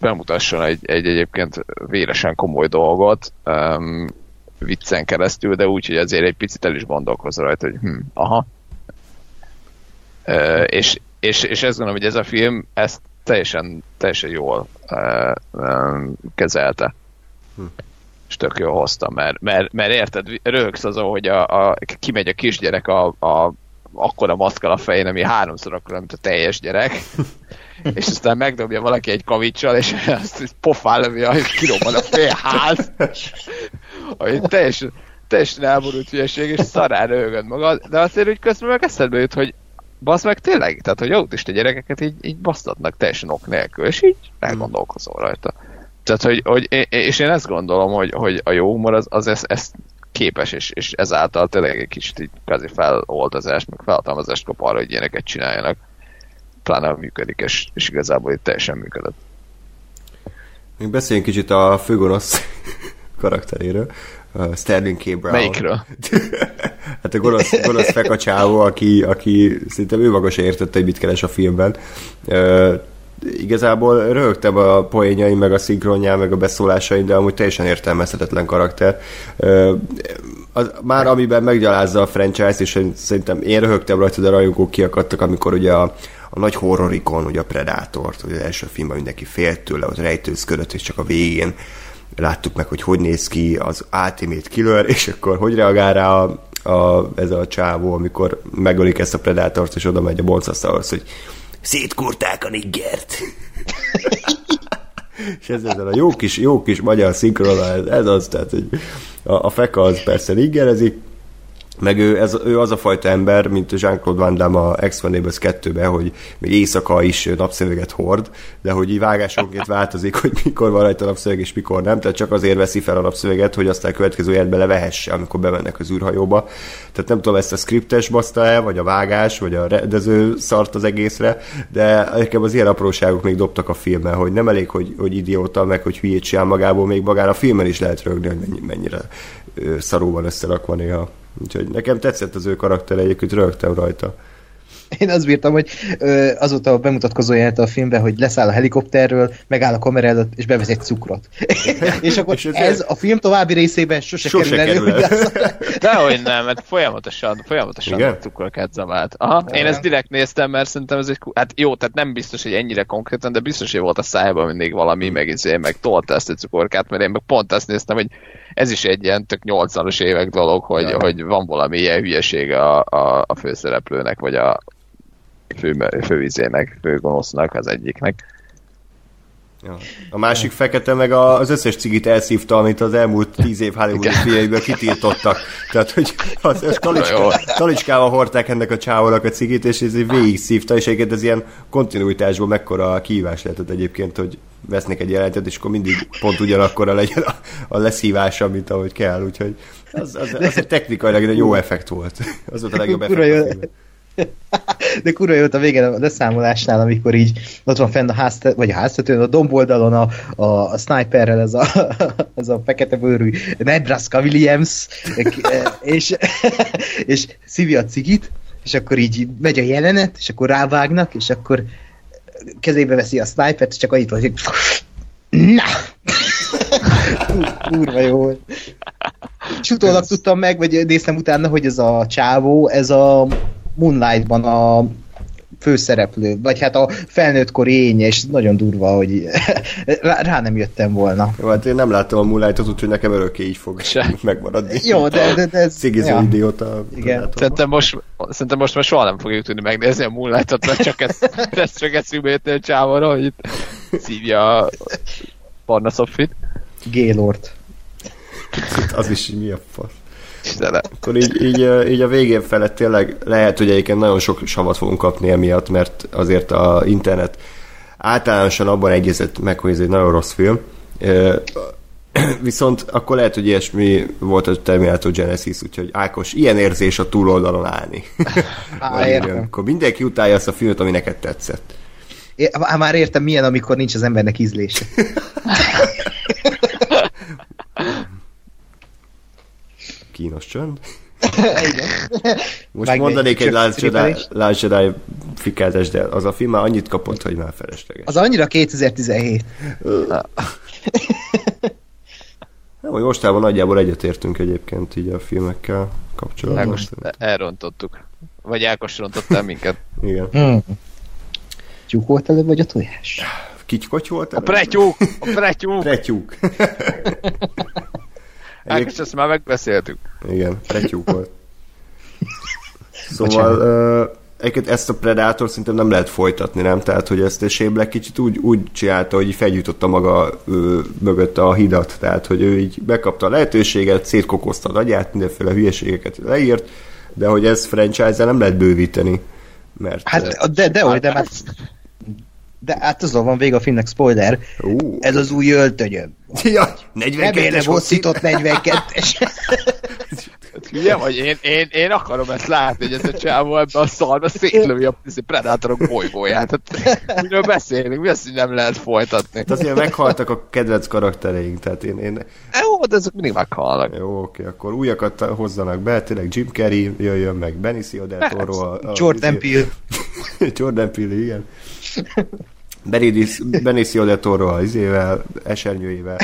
bemutasson egy, egy egyébként véresen komoly dolgot um, viccen keresztül, de úgy, hogy azért egy picit el is gondolkoz rajta, hogy hm, aha. Uh, és, és, és ezt gondolom, hogy ez a film ezt teljesen, teljesen jól uh, um, kezelte. Hm. És tök jól hozta, mert, mert, mert érted, röhögsz azon, hogy a, a, kimegy a kisgyerek a, a akkora maszkal a fején, ami háromszor akkor, mint a teljes gyerek, [laughs] és aztán megdobja valaki egy kavicsal, és [laughs] azt pofán lövi, hogy kirobban a fél ház, ami [laughs] teljesen, teljesen elborult hülyeség, és szarán röhögöd magad, de azért úgy közben meg eszedbe jut, hogy basz meg tényleg, tehát hogy autista gyerekeket így, így basztatnak teljesen ok nélkül, és így elgondolkozol rajta. Tehát, hogy, hogy és én ezt gondolom, hogy, hogy a jó humor az, az ezt, ezt képes, és, és ezáltal tényleg egy kicsit így kvázi feloldazást, meg felhatalmazást kap arra, hogy ilyeneket csináljanak. Pláne működik, és, és igazából itt teljesen működött. Még beszéljünk kicsit a főgonosz [laughs] karakteréről. Uh, Sterling K. Brown. Melyikről? [laughs] hát a gonosz, gonosz fekacsávó, aki, aki szinte ő maga se értette, hogy mit keres a filmben. Uh, igazából röhögtem a poénjaim, meg a szinkronján, meg a beszólásaim, de amúgy teljesen értelmezhetetlen karakter. Uh, az, már amiben meggyalázza a franchise, és szerintem én röhögtem rajta, de a rajongók kiakadtak, amikor ugye a, a nagy horrorikon, ugye a Predátort, ugye az első filmben mindenki félt tőle, ott rejtőzködött, és csak a végén láttuk meg, hogy hogy néz ki az Ultimate Killer, és akkor hogy reagál rá a, a, ez a csávó, amikor megölik ezt a Predátort, és oda megy a boncasztalhoz, hogy szétkurták a niggert. és ez ezzel a jó kis, jó kis magyar szinkron, ez, ez az, tehát hogy a, a feka az persze niggerezik, meg ő, ez, ő az a fajta ember, mint Jean-Claude Van Damme a x Neighbors 2-ben, hogy még éjszaka is napszöveget hord, de hogy így vágásonként [laughs] változik, hogy mikor van rajta napszöveg és mikor nem, tehát csak azért veszi fel a napszöveget, hogy aztán a következő életbe levehesse, amikor bemennek az űrhajóba. Tehát nem tudom, ezt a skriptes baszta el, vagy a vágás, vagy a rendező szart az egészre, de nekem az ilyen apróságok még dobtak a filmben, hogy nem elég, hogy, hogy idióta, meg hogy hülyét csinál magából, még magán a filmen is lehet rögni, hogy mennyire szarú van összerakva néha. Úgyhogy nekem tetszett az ő karakter, egyébként rögtem rajta. én azt bírtam, hogy ö, azóta a bemutatkozó jelent a filmben, hogy leszáll a helikopterről, megáll a kamera előtt, és bevesz egy cukrot. [laughs] és akkor és ez, ez a film további részében sose, sose kerül elő. Kerül el. [laughs] Dehogy nem, mert folyamatosan, folyamatosan Igen? cukrokat zavált. Aha, én ezt direkt néztem, mert szerintem ez egy... Hát jó, tehát nem biztos, hogy ennyire konkrétan, de biztos, hogy volt a szájában mindig valami, meg, izé, meg tolta ezt a cukorkát, mert én meg pont azt néztem, hogy ez is egy ilyen tök 80-as évek dolog, hogy, ja. hogy van valami ilyen hülyeség a, a, a főszereplőnek, vagy a fő, fővizének, főgonosznak az egyiknek. Ja. A másik fekete meg az összes cigit elszívta, amit az elmúlt tíz év Hollywood filmjéből kitiltottak. Tehát, hogy az, az talicska, talicskával hordták ennek a csávónak a cigit, és ez végig szívta, és egyébként ez ilyen kontinuitásból mekkora kihívás lehetett egyébként, hogy vesznek egy jelentet, és akkor mindig pont ugyanakkor legyen a, a leszívása, mint ahogy kell, úgyhogy az, az, az egy technikailag egy jó effekt volt. Az volt a legjobb effekt. [laughs] De kurva jó a végén a leszámolásnál, amikor így ott van fenn a háztetőn, vagy a háztetőn, a domboldalon a, a, a sniperrel ez a, [laughs] ez a fekete bőrű Nebraska Williams, és, [laughs] és szívi a cigit, és akkor így megy a jelenet, és akkor rávágnak, és akkor kezébe veszi a snipert, és csak annyit hogy [sniffs] na! [sniffs] Kurva jó. És utólag tudtam meg, vagy néztem utána, hogy ez a csávó, ez a Moonlightban a főszereplő, vagy hát a felnőttkor ény, és nagyon durva, hogy [laughs] rá nem jöttem volna. Jó, hát én nem láttam a Moonlightot, úgyhogy nekem örökké így fog Se. [laughs] megmaradni. Jó, de, de, de ez... Szigizó ja. idióta. Igen. Szerintem most, szerintem most már soha nem fogjuk tudni megnézni a Moonlightot, mert csak ez, [laughs] ez csak ez szümétől csávara, hogy itt szívja a Barna. Gaylord. Az is mi a fasz. Istenem. Akkor így, így, így a végén felett tényleg lehet, hogy egyébként nagyon sok savat fogunk kapni emiatt, mert azért a internet általánosan abban egyezett meg, hogy ez egy nagyon rossz film. [clears throat] Viszont akkor lehet, hogy ilyesmi volt a Terminator Genesis, úgyhogy Ákos, ilyen érzés a túloldalon állni. [laughs] Á, értem. Akkor mindenki utálja azt a filmet, ami neked tetszett. É, már értem, milyen, amikor nincs az embernek ízlése. [laughs] kínos csönd. [laughs] Igen. Most Megnéz, mondanék egy Last Jedi, Last Jedi fikázás, de az a film már annyit kapott, hogy már felesleges. Az annyira 2017. [laughs] Nem, hogy mostában nagyjából egyetértünk egyébként így a filmekkel kapcsolatban. Most elrontottuk. Vagy Ákos rontottál minket. [laughs] Igen. Hmm. Tyúk volt előbb, vagy a tojás? Kicskoty volt előbb? A pretyúk! A pretyúk! pretyúk. Hát, és ezt már megbeszéltük. Igen, retyúk volt. Szóval uh, egyébként ezt a Predator szerintem nem lehet folytatni, nem? Tehát, hogy ezt a Shane kicsit úgy, úgy csinálta, hogy felgyújtotta maga ő, mögött a hidat, tehát, hogy ő így bekapta a lehetőséget, szétkokozta a agyát, mindenféle hülyeségeket leírt, de hogy ez franchise nem lehet bővíteni. Mert, hát, de, de, hát, de, de, de hát azon van vége a filmnek, spoiler. Uh. Ez az új öltönyöm. Ja, 42-es hosszított 42-es. Hülye vagy? Én, én, én akarom ezt látni, hogy ez a csávó ebbe a szarba szétlövi a predátorok bolygóját. Hát, miről beszélünk? Mi azt, hogy nem lehet folytatni? Hát azért meghaltak a kedvenc karaktereink, tehát én... én... Jó, de ezek mindig meghalnak. Jó, oké, akkor újakat hozzanak be, tényleg Jim Carrey jöjjön meg, Benicio del Toro. A, a, Jordan Peele. [laughs] Jordan Peele, igen. Benicio del Toro az izével, esernyőjével.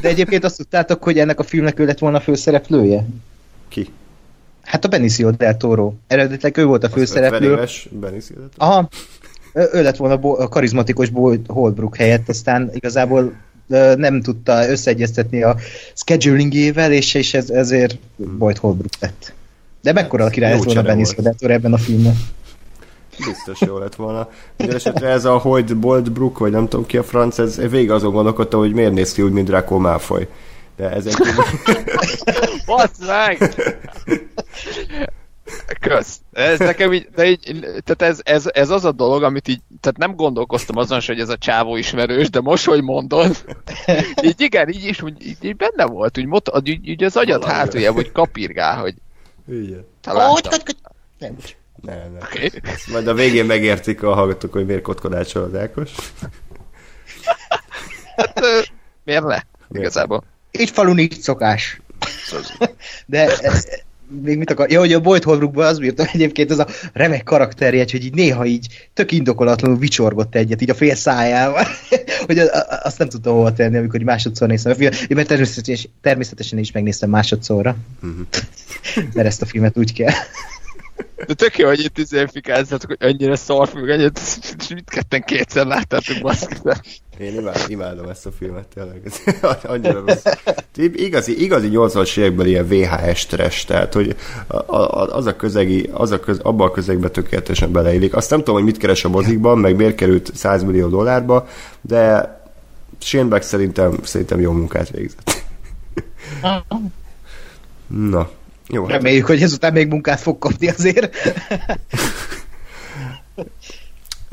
De egyébként azt tudtátok, hogy ennek a filmnek ő lett volna a főszereplője? Ki? Hát a Benicio del Toro. Eredetileg ő volt a főszereplő. Az Benicio del Toro? Aha. Ő lett volna a karizmatikus Holbrook helyett, aztán igazából nem tudta összeegyeztetni a schedulingével, és, és ez, ezért hmm. Boyd Holbrook lett. De mekkora a király ez volna Benicio del Toro ebben a filmben? Biztos jó lett volna. Minden esetre ez a Hoyt Boldbrook, vagy nem tudom ki a franc, ez végig azon gondolkodtam, hogy miért néz ki úgy, mint Draco Malfoy. De ez egy... [laughs] Basz meg! Kösz. Ez nekem így, de így, tehát ez, ez, ez, az a dolog, amit így, tehát nem gondolkoztam azon, hogy ez a csávó ismerős, de most, hogy mondod, [laughs] így igen, így is, úgy, így, így benne volt, úgy, mot, így, így az agyat hátulja, hogy kapirgál, hogy Igen. Találtam. Nem, nem, nem. Okay. Majd a végén megértik a hallgatók, hogy miért kotkodácsol az Ákos. hát, miért ne? Igazából. Itt falun így szokás. De ez, még mit akar? Ja, hogy a Boyd Holbrookban az bírtam egyébként ez a remek karakterjegy, hogy így néha így tök indokolatlanul vicsorgott egyet, így a fél szájával, [laughs] hogy azt nem tudtam hova tenni, amikor így másodszor néztem a filmet. Én természetesen, természetesen is megnéztem másodszorra, uh-huh. [laughs] mert ezt a filmet úgy kell. De tök jó, hogy itt izéfikáztatok, hogy annyira szarfilm, ennyit, mit ketten kétszer láttátok baszki. Én imádom, imádom ezt a filmet, tényleg. [laughs] annyira rossz. Igazi, igazi 80-as években ilyen VHS trash, tehát hogy az a közegi, az a köz, abban a közegben tökéletesen beleillik. Azt nem tudom, hogy mit keres a mozikban, meg miért került 100 millió dollárba, de Shane szerintem, szerintem jó munkát végzett. Na, jó, hát... Reméljük, hogy ezután még munkát fog kapni azért. [laughs]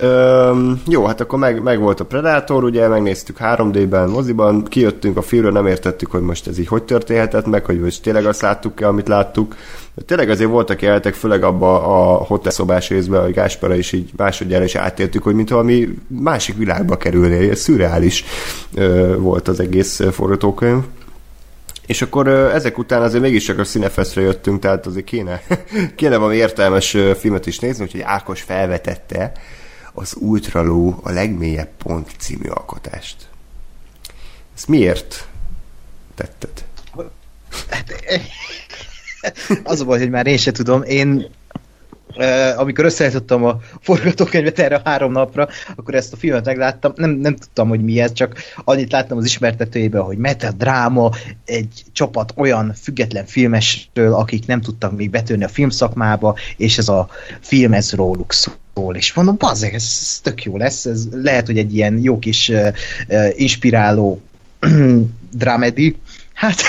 Öm, jó, hát akkor meg, meg volt a Predator, ugye megnéztük 3D-ben, moziban, kijöttünk a filmről, nem értettük, hogy most ez így hogy történhetett meg, hogy most tényleg azt láttuk-e, amit láttuk. De tényleg azért voltak jelentek, főleg abba a hotel szobás részben, hogy Gáspara is így másodjára is átéltük, hogy mint valami másik világba kerülnél, ez szürreális ö, volt az egész forgatókönyv. És akkor ezek után azért mégiscsak a Cinefestre jöttünk, tehát azért kéne, [laughs] kéne valami értelmes filmet is nézni, úgyhogy Ákos felvetette az Ultraló a legmélyebb pont című alkotást. Ezt miért tetted? Hát, [laughs] az a baj, hogy már én se tudom. Én amikor összeállítottam a forgatókönyvet erre a három napra, akkor ezt a filmet megláttam, nem, nem tudtam, hogy mi ez, csak annyit láttam az ismertetőjében, hogy dráma, egy csapat olyan független filmesről, akik nem tudtak még betörni a filmszakmába, és ez a film ez róluk szól. És mondom, bazeg, ez, ez tök jó lesz, ez lehet, hogy egy ilyen jó kis uh, uh, inspiráló [clears throat] drámedi, Hát,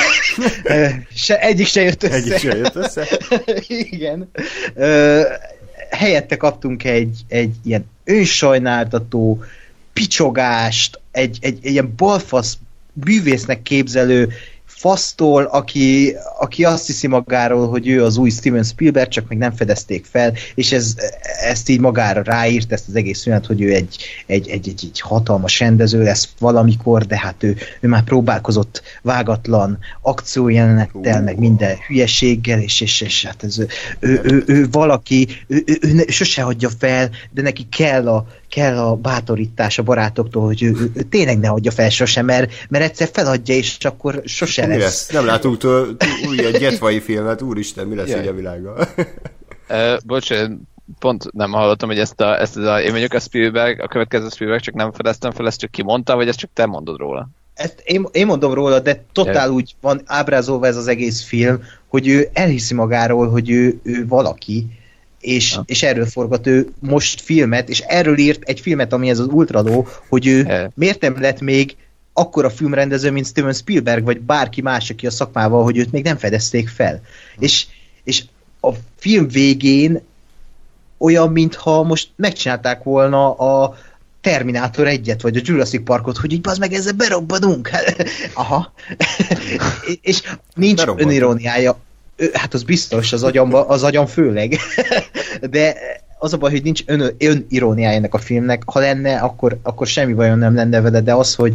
[laughs] se, egyik se jött össze. Egyik se jött össze? [laughs] Igen. Helyette kaptunk egy, egy ilyen önsajnáltató picsogást, egy, egy, egy ilyen balfasz művésznek képzelő fasztól, aki, aki azt hiszi magáról, hogy ő az új Steven Spielberg, csak még nem fedezték fel, és ez, ezt így magára ráírt, ezt az egész filmet, hogy ő egy, egy, egy, egy, egy hatalmas rendező lesz valamikor, de hát ő, ő már próbálkozott vágatlan akciójelenettel, meg minden hülyeséggel, és, és, és hát ez, ő, ő, ő, ő valaki, ő, ő, ő, ő sose hagyja fel, de neki kell a, kell a bátorítás a barátoktól, hogy ő, ő, ő tényleg ne adja fel sosem, mert, mert egyszer feladja, és akkor sose lesz. lesz. Nem látunk túl új egy Getvai filmet, úristen, mi lesz így a világgal? uh, bocs, pont nem hallottam, hogy ezt a, ezt a, én vagyok a Spielberg, a következő Spielberg, csak nem fedeztem fel, ezt csak kimondta, vagy ezt csak te mondod róla? Ezt én, én mondom róla, de totál úgy van ábrázolva ez az egész film, hogy ő elhiszi magáról, hogy ő, ő valaki, és, ja. és erről forgat ő most filmet, és erről írt egy filmet, ami ez az Ultradó, hogy ő yeah. miért nem lett még akkora filmrendező, mint Steven Spielberg, vagy bárki más, aki a szakmával, hogy őt még nem fedezték fel. Hmm. És, és a film végén olyan, mintha most megcsinálták volna a Terminátor egyet, vagy a Jurassic Parkot, hogy így az meg ezzel berobbanunk. Aha. [laughs] és nincs öniróniája hát az biztos, az, agyamba, az agyam főleg. [laughs] De az a baj, hogy nincs ön, öniróniája ennek a filmnek. Ha lenne, akkor, akkor semmi vajon nem lenne vele, de az, hogy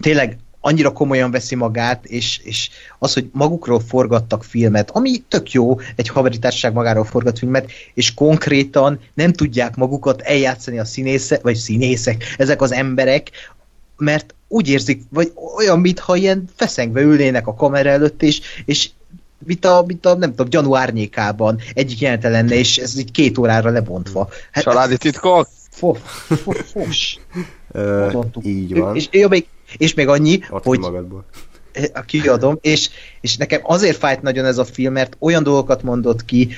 tényleg annyira komolyan veszi magát, és, és az, hogy magukról forgattak filmet, ami tök jó, egy haveritárság magáról forgat filmet, és konkrétan nem tudják magukat eljátszani a színészek, vagy színészek, ezek az emberek, mert úgy érzik, vagy olyan, mintha ilyen feszengve ülnének a kamera előtt, és, és mint a, mint a, nem tudom, gyanú árnyékában egyik jelente lenne, és ez így két órára lebontva. Hát, Családi titkok? Fos. fos. így van. És, és, még, és még annyi, Ott hogy magadból. kiadom, és, és nekem azért fájt nagyon ez a film, mert olyan dolgokat mondott ki,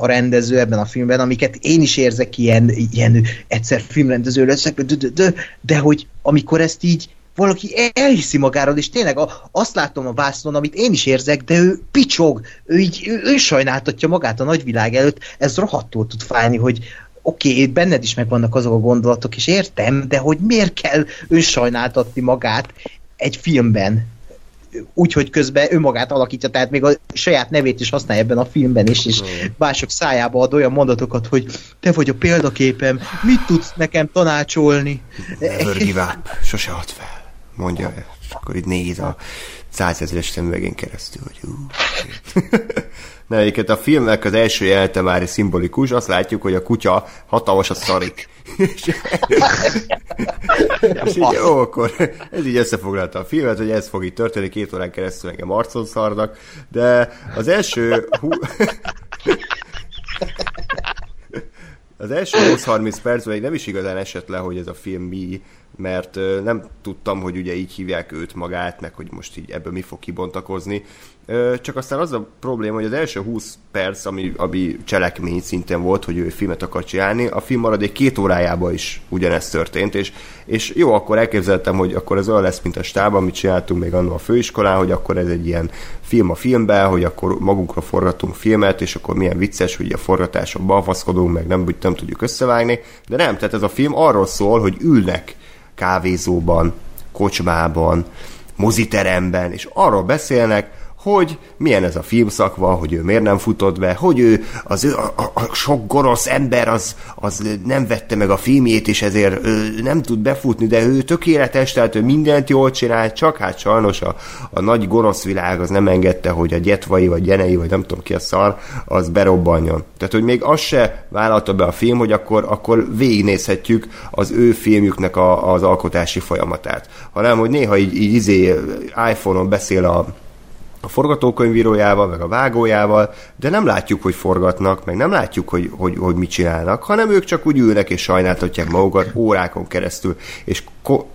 a rendező ebben a filmben, amiket én is érzek ilyen, ilyen egyszer filmrendező leszek, de, de, de, de hogy amikor ezt így valaki elhiszi magáról, és tényleg a, azt látom a vásznon, amit én is érzek, de ő picsog, ő így ő, ő sajnáltatja magát a nagyvilág előtt, ez rohadtul tud fájni, hogy oké, okay, benned is megvannak azok a gondolatok, és értem, de hogy miért kell ő sajnáltatni magát egy filmben, úgyhogy közben önmagát alakítja, tehát még a saját nevét is használja ebben a filmben is, és mások szájába ad olyan mondatokat, hogy te vagy a példaképem, mit tudsz nekem tanácsolni? Never give up, sose ad fel mondja, és akkor itt néz a százezeres szemüvegén keresztül, hogy ú. [laughs] Na, egyébként a filmnek az első jelte már szimbolikus, azt látjuk, hogy a kutya hatalmas a szarik. [laughs] és, [laughs] és így, ó, akkor ez így összefoglalta a filmet, hogy ez fog itt történni, két órán keresztül engem arcon szarnak, de az első... Hú... Az első 20-30 percben nem is igazán esett le, hogy ez a film mi, mert nem tudtam, hogy ugye így hívják őt magát, meg hogy most így ebből mi fog kibontakozni. Csak aztán az a probléma, hogy az első 20 perc, ami, ami cselekmény szinten volt, hogy ő filmet akar csinálni, a film maradék két órájában is ugyanezt történt, és, és jó, akkor elképzeltem, hogy akkor ez olyan lesz, mint a stáb, amit csináltunk még annól a főiskolán, hogy akkor ez egy ilyen film a filmben, hogy akkor magunkra forgatunk filmet, és akkor milyen vicces, hogy a forgatáson balfaszkodunk, meg nem, nem tudjuk összevágni, de nem, tehát ez a film arról szól, hogy ülnek kávézóban, kocsmában, moziteremben, és arról beszélnek, hogy milyen ez a filmszakva, hogy ő miért nem futott be, hogy ő, az ő, a, a, a sok gonosz ember az, az nem vette meg a filmjét, és ezért ő nem tud befutni, de ő tökéletes, tehát ő mindent jól csinál, csak hát sajnos a, a nagy gonosz világ az nem engedte, hogy a gyetvai, vagy gyenei, vagy nem tudom ki a szar, az berobbanjon. Tehát, hogy még az se vállalta be a film, hogy akkor, akkor végignézhetjük az ő filmjüknek a, az alkotási folyamatát. Hanem, hogy néha így, így izé iPhone-on beszél a a forgatókönyvírójával, meg a vágójával, de nem látjuk, hogy forgatnak, meg nem látjuk, hogy, hogy, hogy mit csinálnak, hanem ők csak úgy ülnek és sajnáltatják magukat órákon keresztül, és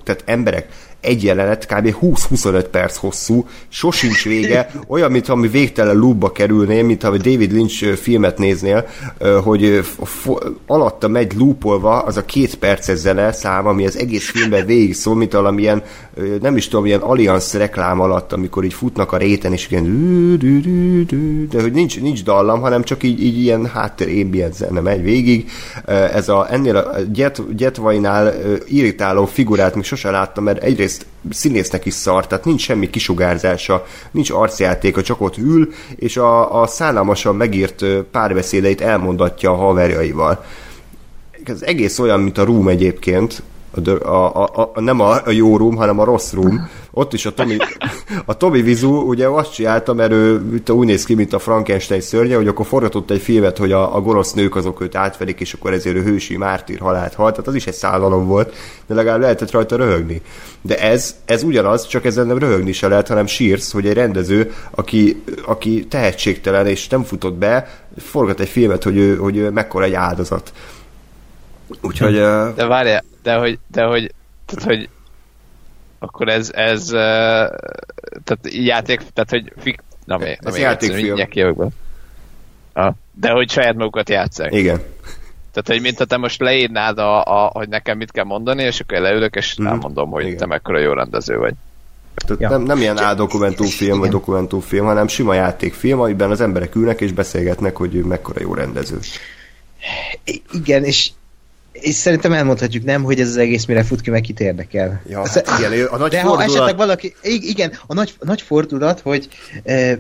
tehát emberek, egy jelenet kb. 20-25 perc hosszú, sosincs vége, [laughs] olyan, mint ami végtelen loopba kerülnél, mint ha David Lynch filmet néznél, hogy alatta megy loopolva az a két perces zene szám, ami az egész filmben végig szól, mint valamilyen, nem is tudom, ilyen Allianz reklám alatt, amikor így futnak a réten, és ilyen de hogy nincs, nincs dallam, hanem csak így, így ilyen háttér ambient zene megy végig. Ez a, ennél a Jet, Jetwainál irritáló figurát még sosem láttam, mert egyrészt színésznek is szar, tehát nincs semmi kisugárzása, nincs arcjátéka, csak ott ül, és a, a szállalmasan megírt párbeszédeit elmondatja a haverjaival. Ez egész olyan, mint a Room egyébként, a, a, a, a, nem a, a jó room, hanem a rossz room. Ott is a Tommy, [laughs] a Tommy Vizu ugye azt csinálta, mert ő úgy néz ki, mint a Frankenstein szörnye, hogy akkor forgatott egy filmet, hogy a, a gonosz nők azok őt átverik, és akkor ezért ő hősi mártír halált halt. Tehát az is egy szállalom volt, de legalább lehetett rajta röhögni. De ez, ez ugyanaz, csak ezen nem röhögni se lehet, hanem sírsz, hogy egy rendező, aki, aki tehetségtelen és nem futott be, forgat egy filmet, hogy ő, hogy ő mekkora egy áldozat. Úgyhogy... De várjál, de hogy, de hogy, tehát, hogy akkor ez, ez tehát játék, tehát hogy fik, na, mi, ez játékfilm. Ah, de hogy saját magukat játszák. Igen. Tehát, hogy mint ha te most leírnád, a, a, hogy nekem mit kell mondani, és akkor leülök, és mm-hmm. elmondom, hogy Igen. te mekkora jó rendező vagy. Tehát ja. nem, nem ilyen áldokumentumfilm vagy dokumentumfilm, hanem sima játékfilm, amiben az emberek ülnek és beszélgetnek, hogy ő mekkora jó rendező. Igen, és és szerintem elmondhatjuk, nem, hogy ez az egész mire fut ki, meg kit érdekel. Ja, hát igen, a nagy De fordulat... ha esetleg valaki, igen, a nagy, a nagy fordulat, hogy e,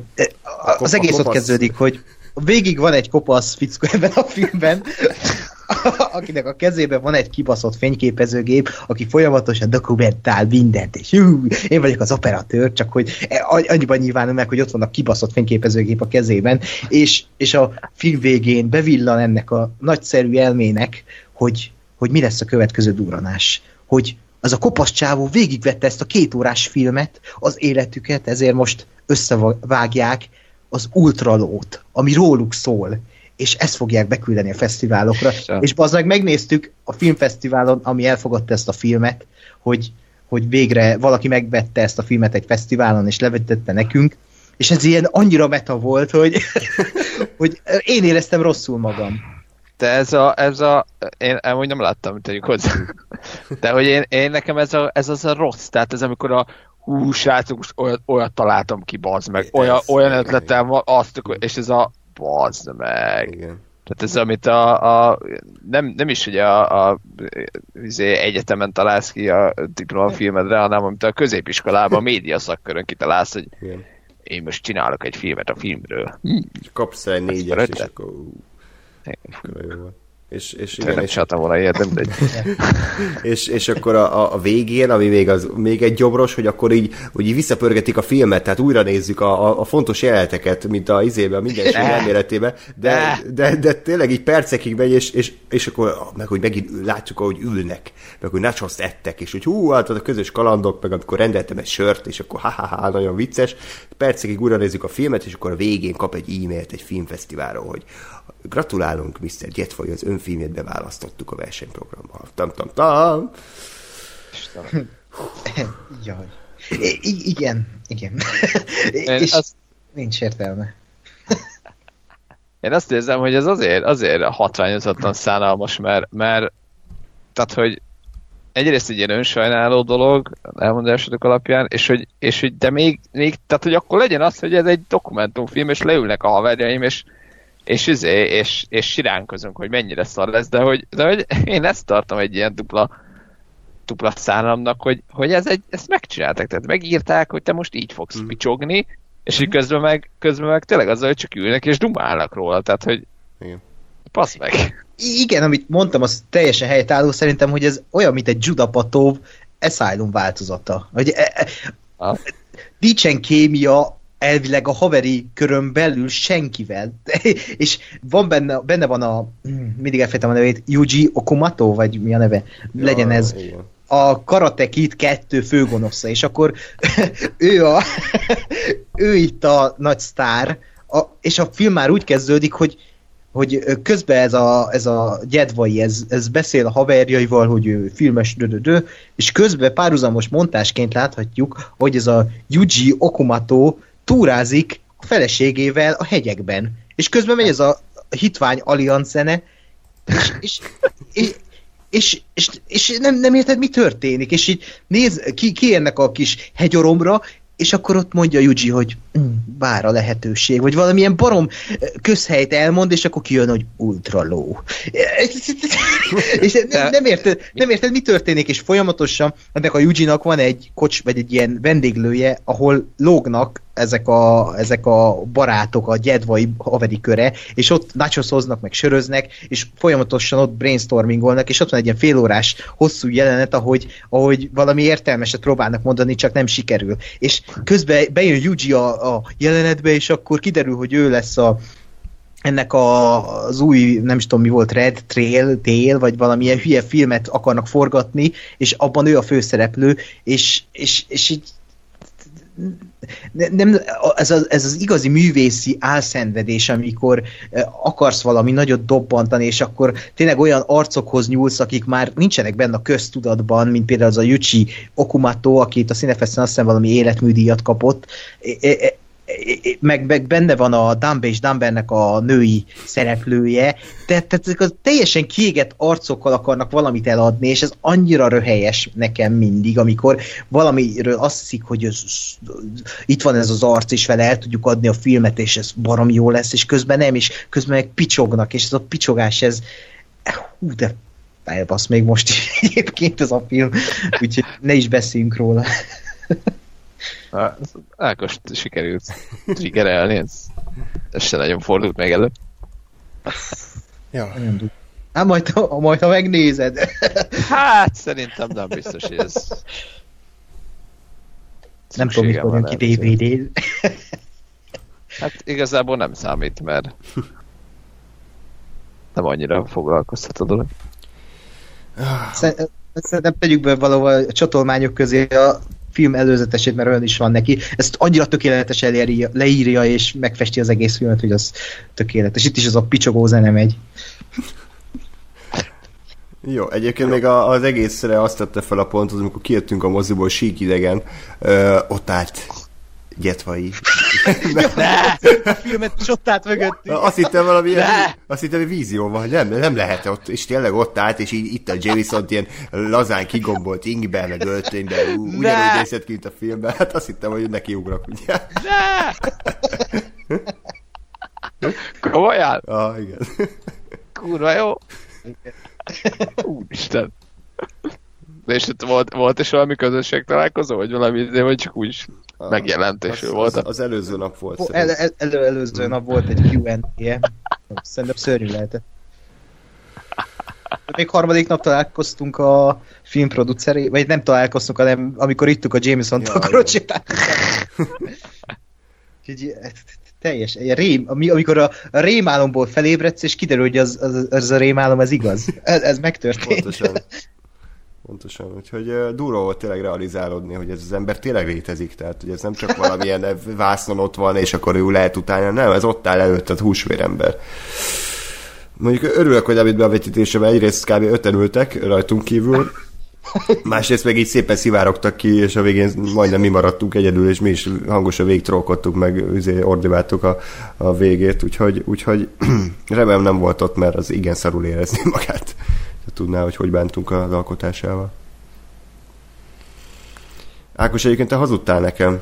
az egész ott kezdődik, hogy végig van egy kopasz fickó ebben a filmben, [laughs] akinek a kezében van egy kibaszott fényképezőgép, aki folyamatosan dokumentál mindent, és hú, én vagyok az operatőr, csak hogy e, annyiban nyilvánul meg, hogy ott van a kibaszott fényképezőgép a kezében, és, és a film végén bevillan ennek a nagyszerű elmének, hogy, hogy mi lesz a következő duranás. Hogy az a kopasz csávó végigvette ezt a két órás filmet, az életüket, ezért most összevágják az ultralót, ami róluk szól, és ezt fogják beküldeni a fesztiválokra. Ja. És bazdmeg megnéztük a filmfesztiválon, ami elfogadta ezt a filmet, hogy, hogy végre valaki megvette ezt a filmet egy fesztiválon, és levetette nekünk, és ez ilyen annyira meta volt, hogy, [laughs] hogy én éreztem rosszul magam. De ez a, ez a én amúgy nem láttam, tegyük hozzá. [laughs] De hogy én, én nekem ez, a, ez az a rossz, tehát ez amikor a hú, srácok, most olyat, olyat találtam ki, bazd meg, olyan, ez, olyan ötletem van, azt, és ez a bazd meg. Igen. Tehát ez, amit a, a nem, nem is ugye a, a izé, egyetemen találsz ki a diplomafilmedre, hanem amit a középiskolában a média szakkörön kitalálsz, hogy Igen. én most csinálok egy filmet a filmről. Kapsz egy négyes, és akkor... És, és igen, nem és... volna ilyet, nem egy. [laughs] és, és akkor a, a, végén, ami még, az, még egy gyomros, hogy akkor így, hogy így visszapörgetik a filmet, tehát újra nézzük a, a, a fontos jeleneteket, mint a izébe, a minden elméletében, de, de, de, tényleg így percekig megy, és, és, és akkor meg, hogy megint látjuk, ahogy ülnek, meg hogy nachoszt ettek, és hogy hú, hát a közös kalandok, meg amikor rendeltem egy sört, és akkor ha-ha-ha, nagyon vicces. Percekig újra nézzük a filmet, és akkor a végén kap egy e-mailt egy filmfesztiválról, hogy Gratulálunk, Mr. Jetfoy, az önfilmjét beválasztottuk a versenyprogramba. Tam, tam, tam. [laughs] Jaj. I- igen, igen. [laughs] És azt... nincs értelme. Én azt érzem, hogy ez azért, azért hatványozatlan szánalmas, mert, mert tehát, hogy egyrészt egy ilyen önsajnáló dolog elmondásodok alapján, és hogy, és hogy de még, még, tehát hogy akkor legyen az, hogy ez egy dokumentumfilm, és leülnek a haverjaim, és és, izé, és, és siránkozunk, hogy mennyire szar lesz, de hogy, de hogy én ezt tartom egy ilyen dupla, dupla szállamnak, hogy, hogy ez egy, ezt megcsináltak, tehát megírták, hogy te most így fogsz mm. picsogni, és így közben meg, közben meg tényleg azzal, hogy csak ülnek és dumálnak róla, tehát hogy Igen. passz meg. Igen, amit mondtam, az teljesen helytálló szerintem, hogy ez olyan, mint egy Judapatov Asylum változata. Hogy e, e, nincsen kémia, elvileg a haveri körön belül senkivel. [laughs] és van benne, benne van a, mindig elfejtem a nevét, Yuji Okumato, vagy mi a neve? Legyen ez. Igen. A Karate Kid kettő főgonosza, és akkor [laughs] ő, a, [laughs] ő itt a nagy sztár, a, és a film már úgy kezdődik, hogy hogy közben ez a, ez a gyedvai, ez, ez beszél a haverjaival, hogy ő filmes dödödö, és közben párhuzamos montásként láthatjuk, hogy ez a Yuji Okumato túrázik a feleségével a hegyekben. És közben megy ez a hitvány Allianz zene, és, és, és, és, és nem, nem érted, mi történik, és így néz, ki, ki ennek a kis hegyoromra, és akkor ott mondja Yuji, hogy mm, bár a lehetőség, vagy valamilyen barom közhelyt elmond, és akkor kijön, hogy ultra low. és nem, nem, érted, nem érted, mi történik, és folyamatosan ennek a Yuji-nak van egy kocs, vagy egy ilyen vendéglője, ahol lógnak ezek a, ezek a barátok, a gyedvai haveri köre, és ott nachoszoznak, meg söröznek, és folyamatosan ott brainstormingolnak, és ott van egy ilyen félórás hosszú jelenet, ahogy, ahogy valami értelmeset próbálnak mondani, csak nem sikerül. És közben bejön Yuji a, a jelenetbe, és akkor kiderül, hogy ő lesz a, ennek a, az új, nem is tudom mi volt, Red Trail, Tail, vagy valamilyen hülye filmet akarnak forgatni, és abban ő a főszereplő, és, és, és így nem, ez, az, ez az igazi művészi álszenvedés, amikor akarsz valami nagyot dobbantani, és akkor tényleg olyan arcokhoz nyúlsz, akik már nincsenek benne a köztudatban, mint például az a Yuchi Okumato, akit a Cinefesten azt hiszem valami életműdíjat kapott meg, meg benne van a Dumbe és Dumbernek a női szereplője, tehát, tehát ezek az teljesen kiégett arcokkal akarnak valamit eladni, és ez annyira röhelyes nekem mindig, amikor valamiről azt hiszik, hogy ez, itt van ez az arc, és vele el tudjuk adni a filmet, és ez barom jó lesz, és közben nem, és közben meg picsognak, és ez a picsogás, ez hú, de elbasz még most is [laughs] egyébként ez a film, úgyhogy ne is beszéljünk róla. Ákos sikerült triggerelni, ez, ez se nagyon fordult meg elő. Ja. Hát majd, ha, majd, ha megnézed. Hát, szerintem nem biztos, hogy ez... Nem tudom, mikor jön ki dvd Hát igazából nem számít, mert nem annyira foglalkoztat a dolog. Szerintem tegyük be valahol a csatolmányok közé a film előzetesét, mert olyan is van neki. Ezt annyira tökéletes elérja, leírja és megfesti az egész filmet, hogy az tökéletes. Itt is az a picsogó zene megy. Jó, egyébként még az egészre azt tette fel a pontot, amikor kijöttünk a moziból sík idegen, ö, ott állt Gyetvai. [laughs] ne! A filmet is ott állt mögöttünk. Azt hittem valami, ilyen, azt hittem, hogy vízió van, nem, nem lehet ott, és tényleg ott állt, és így, itt a Jameson ilyen lazán kigombolt ingbe, meg öltönybe, ugyanúgy nézett ki, mint a filmben, hát azt hittem, hogy neki ugrok, ugye. Ne! Komolyan? [laughs] Ah, igen. Kurva jó. Úristen. De és volt, volt is valami közösség találkozó, vagy valami, de vagy csak úgy megjelentés volt. Az, az, előző nap volt. El, el, elő, előző nap volt egy Q&A-je. Szerintem szörnyű lehetett. Még harmadik nap találkoztunk a filmproduceré, vagy nem találkoztunk, hanem amikor ittuk a Jameson ja, akkor teljes, egy rém, amikor a, a rémálomból felébredsz, és kiderül, hogy az, az, az a rémálom, ez igaz. Ez, ez megtörtént. Pontosan. Pontosan, úgyhogy durva volt tényleg realizálódni, hogy ez az ember tényleg létezik, tehát hogy ez nem csak valamilyen vásznon ott van, és akkor ő lehet utána, nem, ez ott áll előtt, húsvérember. Mondjuk örülök, hogy David bevetítésében egyrészt kb. öten ültek rajtunk kívül, Másrészt meg így szépen szivárogtak ki, és a végén majdnem mi maradtunk egyedül, és mi is hangosan végigtrókodtuk, meg üzé, ordiváltuk a, a végét, úgyhogy, úgyhogy [clears throat] remélem nem volt ott, mert az igen szarul érezni magát. Tudná, hogy hogy bántunk az alkotásával. Ákos, egyébként te hazudtál nekem.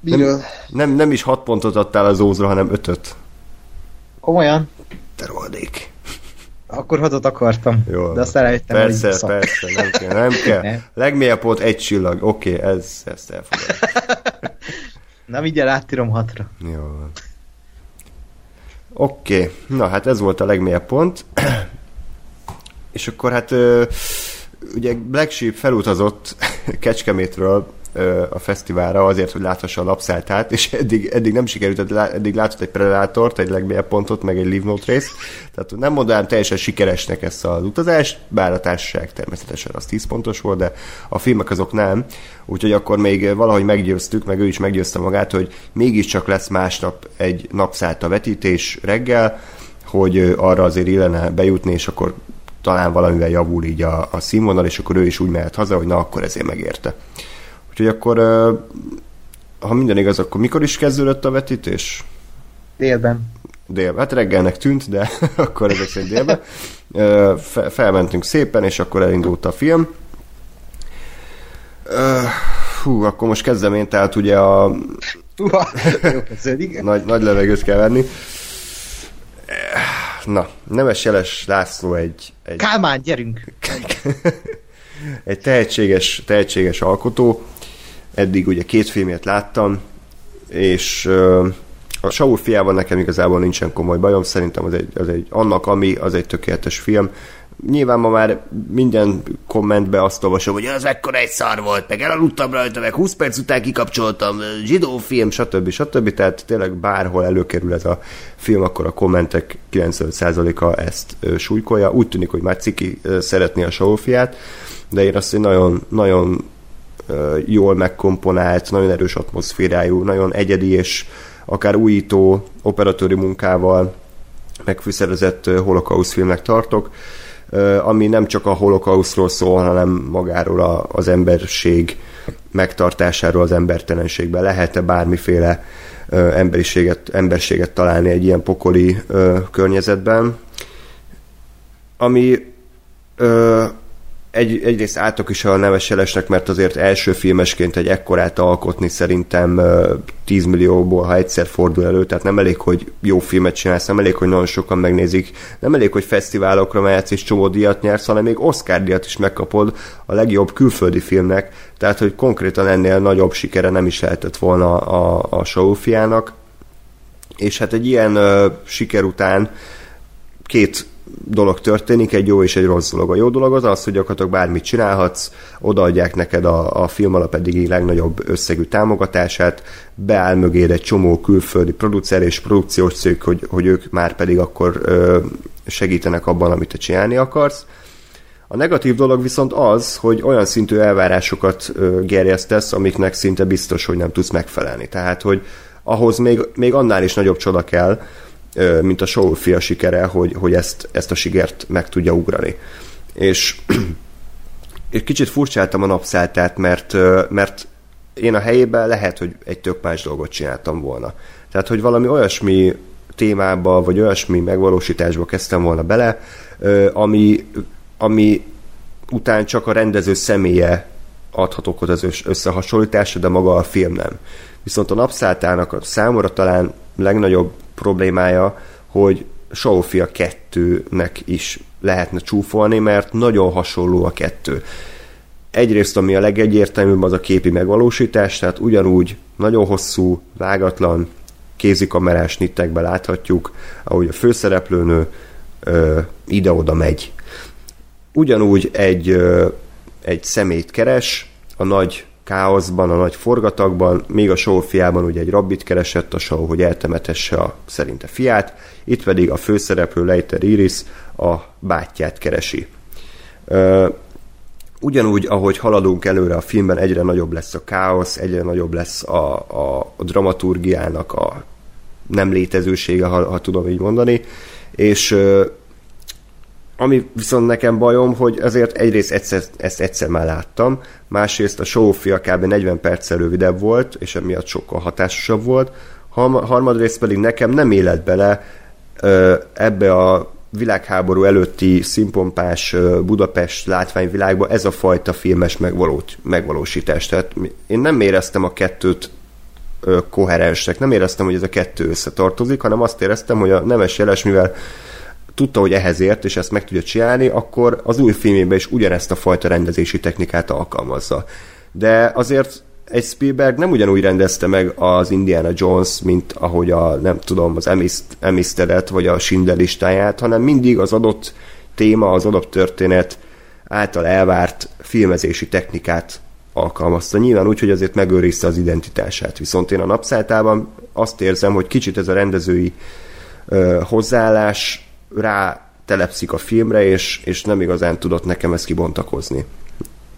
Miről? Nem, nem, nem is hat pontot adtál az ózra, hanem ötöt. Komolyan? Te rohadék. Akkor hatot akartam. Jó, de aztán rájöttem, persze, hogy persze, nem kell, nem kell. [laughs] Nem. Legmélyebb pont egy csillag. Oké, okay, ez, ezt elfogadom. [laughs] Na, mindjárt áttírom hatra. Jó. Oké, okay. na hát ez volt a legmélyebb pont. És akkor hát ugye Black Sheep felutazott [laughs] Kecskemétről a fesztiválra azért, hogy láthassa a napszálltát, és eddig, eddig nem sikerült, eddig látott egy Predátort, egy legmélyebb pontot, meg egy Leave Note részt, tehát nem mondanám teljesen sikeresnek ezt az utazást, bár a társaság természetesen az 10 pontos volt, de a filmek azok nem, úgyhogy akkor még valahogy meggyőztük, meg ő is meggyőzte magát, hogy mégiscsak lesz másnap egy napszállt vetítés reggel, hogy arra azért illene bejutni, és akkor talán valamivel javul így a, a színvonal, és akkor ő is úgy mehet haza, hogy na, akkor ezért megérte. Úgyhogy akkor, ha minden igaz, akkor mikor is kezdődött a vetítés? Délben. Délben. Hát reggelnek tűnt, de [laughs] akkor ezek szerint délben. Felmentünk szépen, és akkor elindult a film. Hú, akkor most kezdem én, tehát ugye a... [laughs] [laughs] nagy, nagy levegőt kell venni. Na, Nemes Jeles László egy... egy... Kálmán, gyerünk! [laughs] egy tehetséges, tehetséges alkotó, eddig ugye két filmét láttam, és a Saul fiával nekem igazából nincsen komoly bajom, szerintem az egy, az egy annak, ami, az egy tökéletes film. Nyilván ma már minden kommentbe azt olvasom, hogy az ekkora egy szar volt, meg elaludtam rajta, meg 20 perc után kikapcsoltam, zsidó film, stb. stb. Tehát tényleg bárhol előkerül ez a film, akkor a kommentek 95%-a ezt súlykolja. Úgy tűnik, hogy már Ciki szeretné a Saul fiát, de én azt, hogy nagyon, nagyon jól megkomponált, nagyon erős atmoszférájú, nagyon egyedi és akár újító operatőri munkával megfűszerezett holokausz filmnek tartok, ami nem csak a holokauszról szól, hanem magáról az emberség megtartásáról az embertelenségben. Lehet-e bármiféle emberiséget, emberséget találni egy ilyen pokoli környezetben? Ami egy, egyrészt átok is a neveselesnek, mert azért első filmesként egy ekkorát alkotni szerintem 10 millióból, ha egyszer fordul elő, tehát nem elég, hogy jó filmet csinálsz, nem elég, hogy nagyon sokan megnézik, nem elég, hogy fesztiválokra mehetsz és csomó díjat nyersz, hanem még Oscar díjat is megkapod a legjobb külföldi filmnek, tehát hogy konkrétan ennél nagyobb sikere nem is lehetett volna a, a showfiának. És hát egy ilyen uh, siker után két dolog történik, egy jó és egy rossz dolog. A jó dolog az az, hogy gyakorlatilag bármit csinálhatsz, odaadják neked a, a film alap eddigi legnagyobb összegű támogatását, beáll mögéd egy csomó külföldi producer és produkciós cég, hogy, hogy ők már pedig akkor ö, segítenek abban, amit te csinálni akarsz. A negatív dolog viszont az, hogy olyan szintű elvárásokat ö, gerjesztesz, amiknek szinte biztos, hogy nem tudsz megfelelni. Tehát, hogy ahhoz még, még annál is nagyobb csoda kell, mint a show fia sikere, hogy, hogy ezt, ezt a sikert meg tudja ugrani. És, [clears throat] és kicsit furcsáltam a napszálltát, mert, mert én a helyében lehet, hogy egy tök más dolgot csináltam volna. Tehát, hogy valami olyasmi témába, vagy olyasmi megvalósításba kezdtem volna bele, ami, ami után csak a rendező személye adhat okot az összehasonlításra, de maga a film nem. Viszont a napszálltának a számomra talán legnagyobb problémája, hogy Sofia 2-nek is lehetne csúfolni, mert nagyon hasonló a kettő. Egyrészt, ami a legegyértelműbb, az a képi megvalósítás, tehát ugyanúgy nagyon hosszú, vágatlan, kézikamerás nittekbe láthatjuk, ahogy a főszereplőnő ide-oda megy. ugyanúgy egy, egy szemét keres a nagy káoszban, a nagy forgatagban, még a Sófiában ugye egy rabbit keresett a show, hogy eltemetesse a szerinte fiát, itt pedig a főszereplő Leiter Iris a bátyját keresi. Ugyanúgy, ahogy haladunk előre a filmben, egyre nagyobb lesz a káosz, egyre nagyobb lesz a, a, a dramaturgiának a nem létezősége, ha, ha tudom így mondani, és ami viszont nekem bajom, hogy azért egyrészt egyszer, ezt egyszer már láttam, másrészt a showfia kb. 40 perccel rövidebb volt, és emiatt sokkal hatásosabb volt, harmadrészt pedig nekem nem élet bele ebbe a világháború előtti színpompás Budapest látványvilágba ez a fajta filmes megvalósítás. Tehát én nem éreztem a kettőt koherensek, nem éreztem, hogy ez a kettő összetartozik, hanem azt éreztem, hogy a Nemes Jeles, mivel tudta, hogy ehhez ért, és ezt meg tudja csinálni, akkor az új filmében is ugyanezt a fajta rendezési technikát alkalmazza. De azért egy Spielberg nem ugyanúgy rendezte meg az Indiana Jones, mint ahogy a, nem tudom, az Emistedet, vagy a Schindler listáját, hanem mindig az adott téma, az adott történet által elvárt filmezési technikát alkalmazta. Nyilván úgy, hogy azért megőrizte az identitását. Viszont én a napszálltában azt érzem, hogy kicsit ez a rendezői ö, hozzáállás rá telepszik a filmre, és, és nem igazán tudott nekem ezt kibontakozni.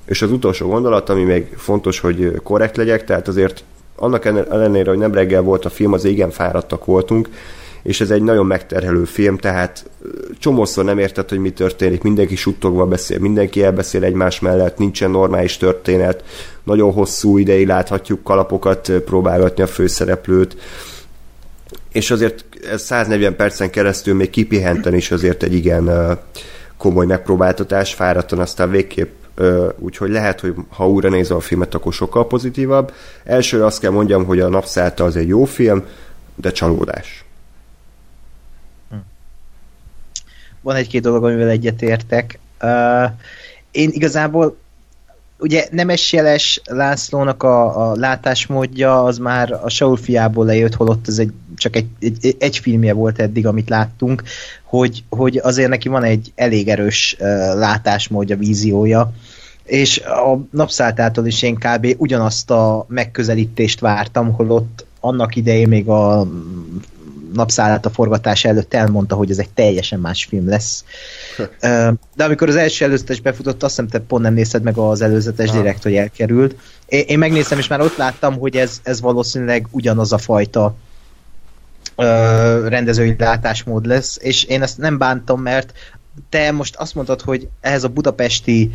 És az utolsó gondolat, ami még fontos, hogy korrekt legyek, tehát azért annak ellenére, hogy nem reggel volt a film, az igen fáradtak voltunk, és ez egy nagyon megterhelő film, tehát csomószor nem érted, hogy mi történik, mindenki suttogva beszél, mindenki elbeszél egymás mellett, nincsen normális történet, nagyon hosszú ideig láthatjuk kalapokat próbálgatni a főszereplőt, és azért ez 140 percen keresztül még kipihenten is azért egy igen komoly megpróbáltatás, fáradtan aztán végképp úgyhogy lehet, hogy ha újra nézve a filmet, akkor sokkal pozitívabb. Első azt kell mondjam, hogy a Napszálta az egy jó film, de csalódás. Hm. Van egy-két dolog, amivel egyetértek. Uh, én igazából ugye Nemes Jeles Lászlónak a, a látásmódja az már a Saul fiából lejött, holott ez egy, csak egy, egy, egy filmje volt eddig, amit láttunk, hogy, hogy azért neki van egy elég erős uh, látásmódja, víziója, és a napszáltától is én kb. ugyanazt a megközelítést vártam, holott annak idején még a napszállát a forgatás előtt elmondta, hogy ez egy teljesen más film lesz. De amikor az első előzetes befutott, azt hiszem, te pont nem nézted meg az előzetes direkt, hogy elkerült. Én, én megnéztem, és már ott láttam, hogy ez, ez valószínűleg ugyanaz a fajta rendezői látásmód lesz, és én ezt nem bántam, mert te most azt mondtad, hogy ehhez a budapesti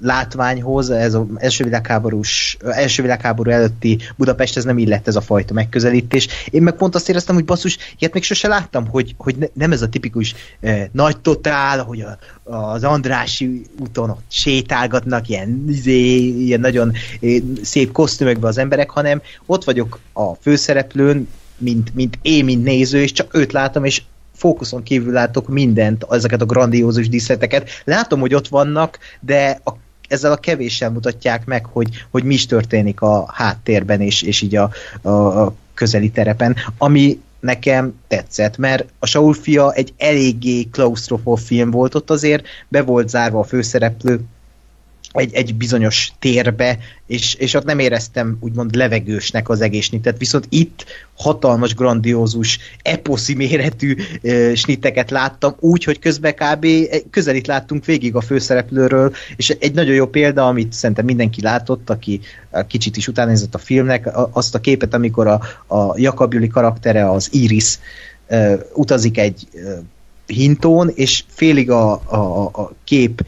látványhoz, ez az első világháborús, első világháború előtti Budapest, ez nem illett ez a fajta megközelítés. Én meg pont azt éreztem, hogy basszus, ilyet még sose láttam, hogy, hogy ne, nem ez a tipikus uh, nagy totál, hogy a, az Andrási úton ott sétálgatnak ilyen, izé, ilyen nagyon uh, szép kosztümökben az emberek, hanem ott vagyok a főszereplőn, mint, mint én, mint néző, és csak őt látom, és fókuszon kívül látok mindent, ezeket a grandiózus díszleteket. Látom, hogy ott vannak, de a ezzel a kevéssel mutatják meg, hogy, hogy mi is történik a háttérben és, és így a, a, a közeli terepen, ami nekem tetszett, mert a Saul fia egy eléggé klaustrofó film volt ott azért, be volt zárva a főszereplő, egy, egy bizonyos térbe, és, és ott nem éreztem úgymond levegősnek az egészsnitet, viszont itt hatalmas, grandiózus, eposzi méretű e, snitteket láttam, úgy, hogy közben kb. közelít láttunk végig a főszereplőről, és egy nagyon jó példa, amit szerintem mindenki látott, aki kicsit is utánézott a filmnek, azt a képet, amikor a, a Jakab karaktere, az Iris e, utazik egy e, hintón, és félig a, a, a kép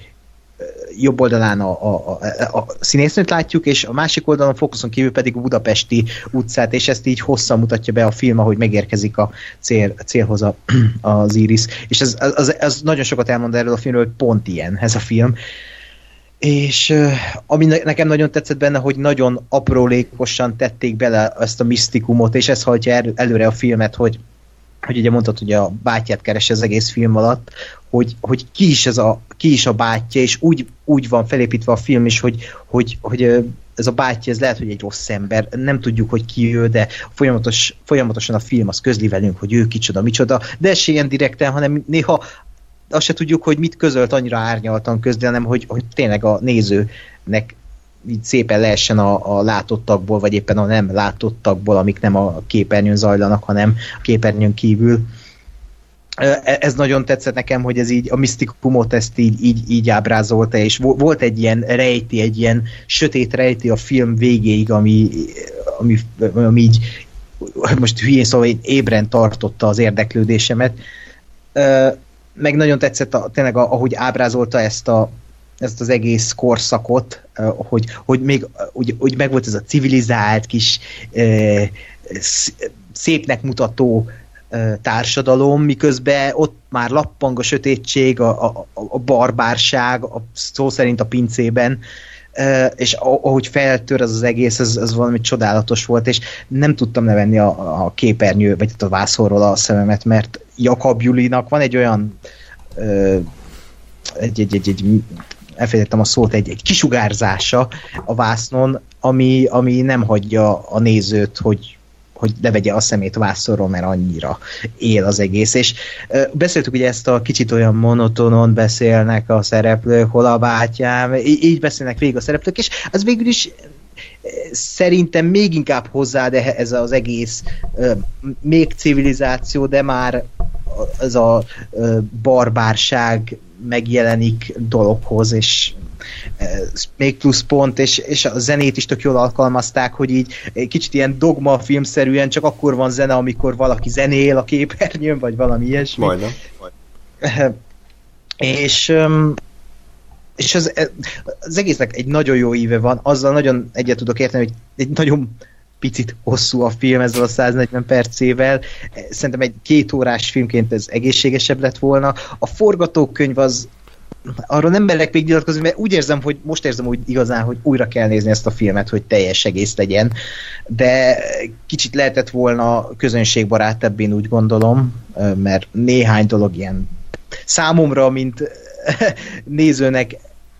jobb oldalán a, a, a, a színésznőt látjuk, és a másik oldalon fókuszon kívül pedig a budapesti utcát, és ezt így hosszan mutatja be a film, ahogy megérkezik a cél, célhoz a, [clears throat] az Iris. És ez, az, az nagyon sokat elmond erről a filmről, hogy pont ilyen ez a film. És ami nekem nagyon tetszett benne, hogy nagyon aprólékosan tették bele ezt a misztikumot, és ez hajtja előre a filmet, hogy hogy ugye mondtad, hogy a bátyját keres az egész film alatt, hogy, hogy ki, is ez a, ki is a bátyja, és úgy, úgy van felépítve a film is, hogy, hogy, hogy ez a bátyja, ez lehet, hogy egy rossz ember, nem tudjuk, hogy ki ő, de folyamatos, folyamatosan a film az közli velünk, hogy ő kicsoda, micsoda, de se ilyen direkten, hanem néha azt se tudjuk, hogy mit közölt annyira árnyaltan közben, hanem hogy, hogy tényleg a nézőnek így szépen lehessen a, a látottakból, vagy éppen a nem látottakból, amik nem a képernyőn zajlanak, hanem a képernyőn kívül. E, ez nagyon tetszett nekem, hogy ez így a misztikumot ezt így, így, így ábrázolta, és volt egy ilyen rejti, egy ilyen sötét rejti a film végéig, ami, ami, ami így most hülyén szóval ébren tartotta az érdeklődésemet. Meg nagyon tetszett a, tényleg, ahogy ábrázolta ezt a, ezt az egész korszakot, hogy, hogy még hogy, hogy meg volt ez a civilizált kis szépnek mutató társadalom, miközben ott már lappang a sötétség, a, a, a barbárság, a, szó szerint a pincében, és ahogy feltör az az egész, ez, ez valami csodálatos volt, és nem tudtam levenni a, a képernyő, vagy a vászorról a szememet, mert Jakab Julinak van egy olyan egy, egy, egy, egy elfelejtettem a szót, egy, egy kisugárzása a vásznon, ami, ami nem hagyja a nézőt, hogy hogy levegye a szemét vászorról, mert annyira él az egész. És beszéltük ugye ezt a kicsit olyan monotonon beszélnek a szereplők, hol a bátyám, így, beszélnek végig a szereplők, és az végül is szerintem még inkább hozzá, de ez az egész még civilizáció, de már ez a barbárság megjelenik dologhoz, és még plusz pont, és, és a zenét is tök jól alkalmazták, hogy így kicsit ilyen dogma filmszerűen csak akkor van zene, amikor valaki zenél a képernyőn, vagy valami ilyesmi. Majdnem. és és az, az egésznek egy nagyon jó íve van, azzal nagyon egyet tudok érteni, hogy egy nagyon picit hosszú a film ezzel a 140 percével. Szerintem egy két órás filmként ez egészségesebb lett volna. A forgatókönyv az arról nem merek még nyilatkozni, mert úgy érzem, hogy most érzem hogy igazán, hogy újra kell nézni ezt a filmet, hogy teljes egész legyen, de kicsit lehetett volna közönségbarátabb, én úgy gondolom, mert néhány dolog ilyen számomra, mint [laughs] nézőnek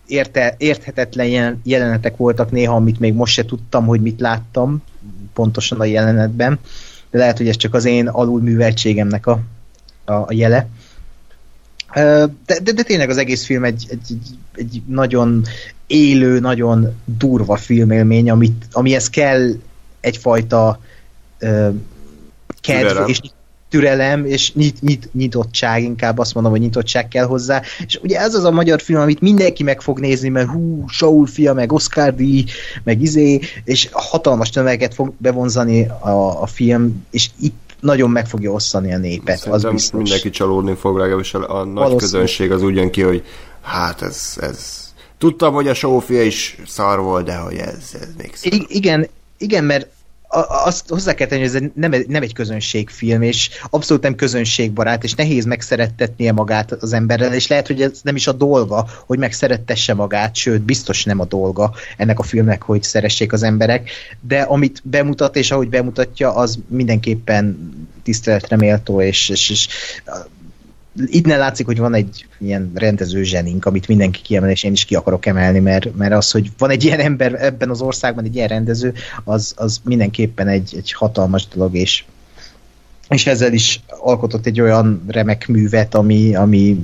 érte, érthetetlen jelenetek voltak néha, amit még most se tudtam, hogy mit láttam pontosan a jelenetben, de lehet, hogy ez csak az én alulműveltségemnek a, a jele. De, de, de tényleg az egész film egy, egy, egy, nagyon élő, nagyon durva filmélmény, amit, amihez kell egyfajta uh, kedv Türelem. és türelem és nyit, nyit, nyitottság, inkább azt mondom, hogy nyitottság kell hozzá. És ugye ez az a magyar film, amit mindenki meg fog nézni, mert hú, Saul fia, meg Oscar D, meg izé, és hatalmas tömeget fog bevonzani a, a film, és itt nagyon meg fogja osszani a népet. Szerintem az biztos. mindenki csalódni fog, legalábbis a, a nagy közönség az úgy jön ki, hogy hát ez, ez Tudtam, hogy a Sófia is szar volt, de hogy ez, ez még szar. I- igen, igen, mert azt hozzá kell tenni, hogy ez nem, nem egy közönségfilm, és abszolút nem közönségbarát, és nehéz megszerettetnie magát az emberrel, és lehet, hogy ez nem is a dolga, hogy megszerettesse magát, sőt, biztos nem a dolga ennek a filmnek, hogy szeressék az emberek, de amit bemutat, és ahogy bemutatja, az mindenképpen tiszteletre méltó, és, és, és innen látszik, hogy van egy ilyen rendező zsenink, amit mindenki kiemel, és én is ki akarok emelni, mert, mert az, hogy van egy ilyen ember ebben az országban, egy ilyen rendező, az, az mindenképpen egy, egy hatalmas dolog, és, és ezzel is alkotott egy olyan remek művet, ami, ami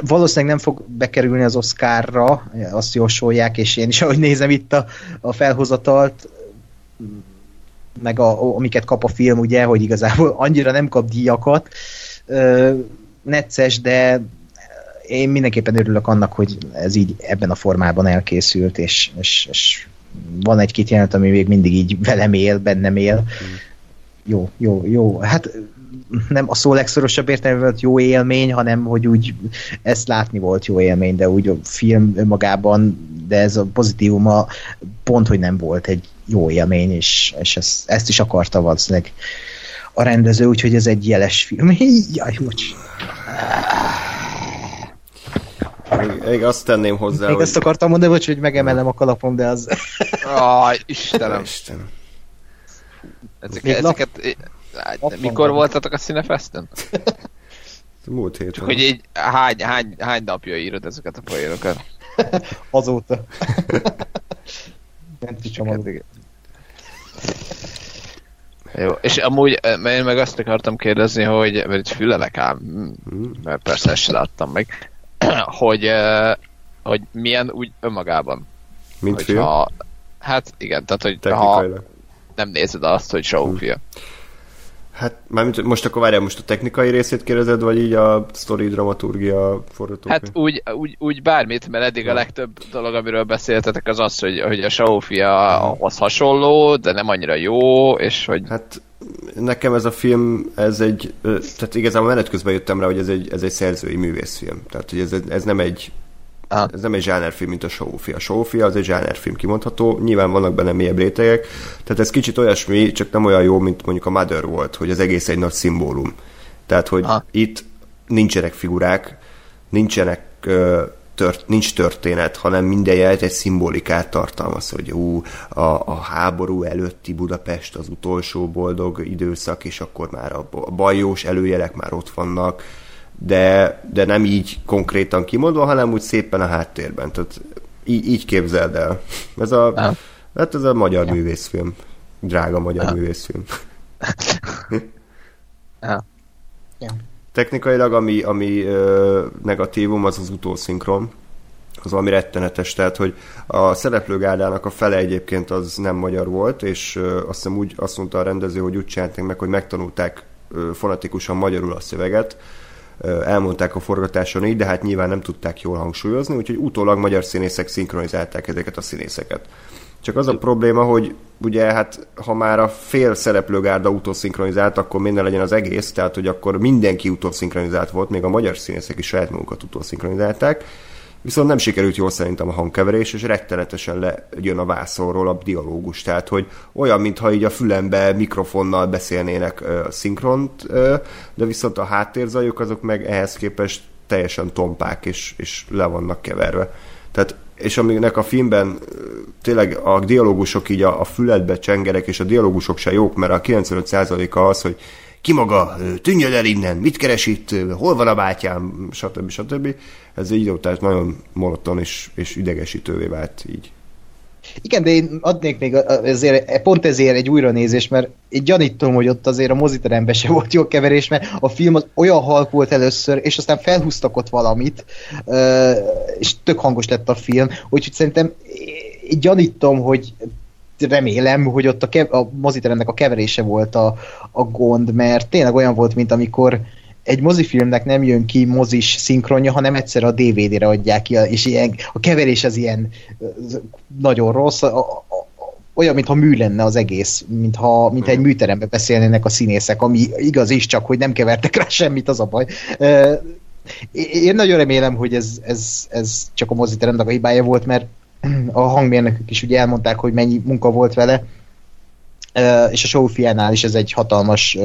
valószínűleg nem fog bekerülni az Oscarra, azt jósolják, és én is, ahogy nézem itt a, a felhozatalt, meg a, amiket kap a film, ugye, hogy igazából annyira nem kap díjakat, necces, de én mindenképpen örülök annak, hogy ez így ebben a formában elkészült, és, és, és van egy-két jelenet, ami még mindig így velem él, bennem él. Jó, jó, jó. Hát nem a szó legszorosabb értelme volt jó élmény, hanem hogy úgy ezt látni volt jó élmény, de úgy a film önmagában, de ez a pozitívuma pont, hogy nem volt egy jó élmény, és, és ezt, ezt is akarta valószínűleg a rendező, úgyhogy ez egy jeles film. Jaj, bocs. Még, még azt tenném hozzá, Még hogy... azt akartam mondani, bocs, hogy megemelem a kalapom, de az... Aj, Istenem. Istenem. Ezek, ezeket... Lap... Mikor voltatok a Cinefesten? Múlt héten. Csak hogy így hány, hány, hány napja írod ezeket a poénokat? Azóta. Ment ki Jó, és amúgy én meg azt akartam kérdezni, hogy, mert itt fülelek ám, hm, mert persze ezt láttam meg, [clears throat] hogy, hogy milyen úgy önmagában. Mint film? Hát igen, tehát hogy ha nem nézed azt, hogy showfilm. Hmm. Hát, mármint most akkor várjál, most a technikai részét kérdezed, vagy így a story, dramaturgia, forgatókönyv? Hát úgy, úgy, úgy bármit, mert eddig a legtöbb dolog, amiről beszéltetek, az az, hogy, hogy a Sofia-hoz hasonló, de nem annyira jó, és hogy... Hát nekem ez a film, ez egy, tehát igazából menet közben jöttem rá, hogy ez egy, ez egy szerzői művészfilm. Tehát, hogy ez, ez nem egy Ah. Ez nem egy zsánerfilm, mint a Sófia. A Sófia az egy zsánerfilm kimondható, nyilván vannak benne mélyebb rétegek, tehát ez kicsit olyasmi, csak nem olyan jó, mint mondjuk a Mother volt, hogy az egész egy nagy szimbólum. Tehát, hogy ah. itt nincsenek figurák, nincsenek tört, nincs történet, hanem minden jelet egy szimbolikát tartalmaz, hogy ú, a, a háború előtti Budapest az utolsó boldog időszak, és akkor már a bajós előjelek már ott vannak, de, de nem így konkrétan kimondva, hanem úgy szépen a háttérben. Tehát így, így képzeld el. Ez a, ah. hát ez a magyar ja. művészfilm. Drága magyar ah. művészfilm. [laughs] ah. ja. Technikailag, ami, ami ö, negatívum, az az utószinkron. Az valami rettenetes, tehát, hogy a szereplőgárdának a fele egyébként az nem magyar volt, és ö, azt hiszem úgy azt mondta a rendező, hogy úgy csinálták meg, hogy megtanulták ö, fonetikusan magyarul a szöveget, elmondták a forgatáson így, de hát nyilván nem tudták jól hangsúlyozni, úgyhogy utólag magyar színészek szinkronizálták ezeket a színészeket. Csak az a probléma, hogy ugye hát ha már a fél szereplőgárda utószinkronizált, akkor minden legyen az egész, tehát hogy akkor mindenki utószinkronizált volt, még a magyar színészek is saját magukat utószinkronizálták, Viszont nem sikerült jól szerintem a hangkeverés, és rettenetesen lejön a vászorról a dialógus. Tehát, hogy olyan, mintha így a fülembe mikrofonnal beszélnének uh, szinkront, uh, de viszont a háttérzajok azok meg ehhez képest teljesen tompák, és, és le vannak keverve. Tehát és aminek a filmben tényleg a dialógusok így a, a füledbe csengerek, és a dialógusok se jók, mert a 95%-a az, hogy ki maga, tűnjön el innen, mit keres itt, hol van a bátyám, stb. stb. Ez egy idő után nagyon monoton és, és idegesítővé vált így. Igen, de én adnék még ezért, pont ezért egy újranézés, mert én gyanítom, hogy ott azért a moziteremben se volt jó keverés, mert a film az olyan halk volt először, és aztán felhúztak ott valamit, és tök hangos lett a film, úgyhogy szerintem gyanítom, hogy remélem, hogy ott a, kev- a moziteremnek a keverése volt a, a gond, mert tényleg olyan volt, mint amikor egy mozifilmnek nem jön ki mozis szinkronja, hanem egyszer a DVD-re adják ki, és ilyen, a keverés az ilyen nagyon rossz, a, a, olyan, mintha mű lenne az egész, mintha, mintha egy műterembe beszélnének a színészek, ami igaz is, csak hogy nem kevertek rá semmit, az a baj. Én nagyon remélem, hogy ez, ez, ez csak a moziteremnek a hibája volt, mert a hangmérnökök is ugye elmondták, hogy mennyi munka volt vele, és a Sofia-nál is ez egy hatalmas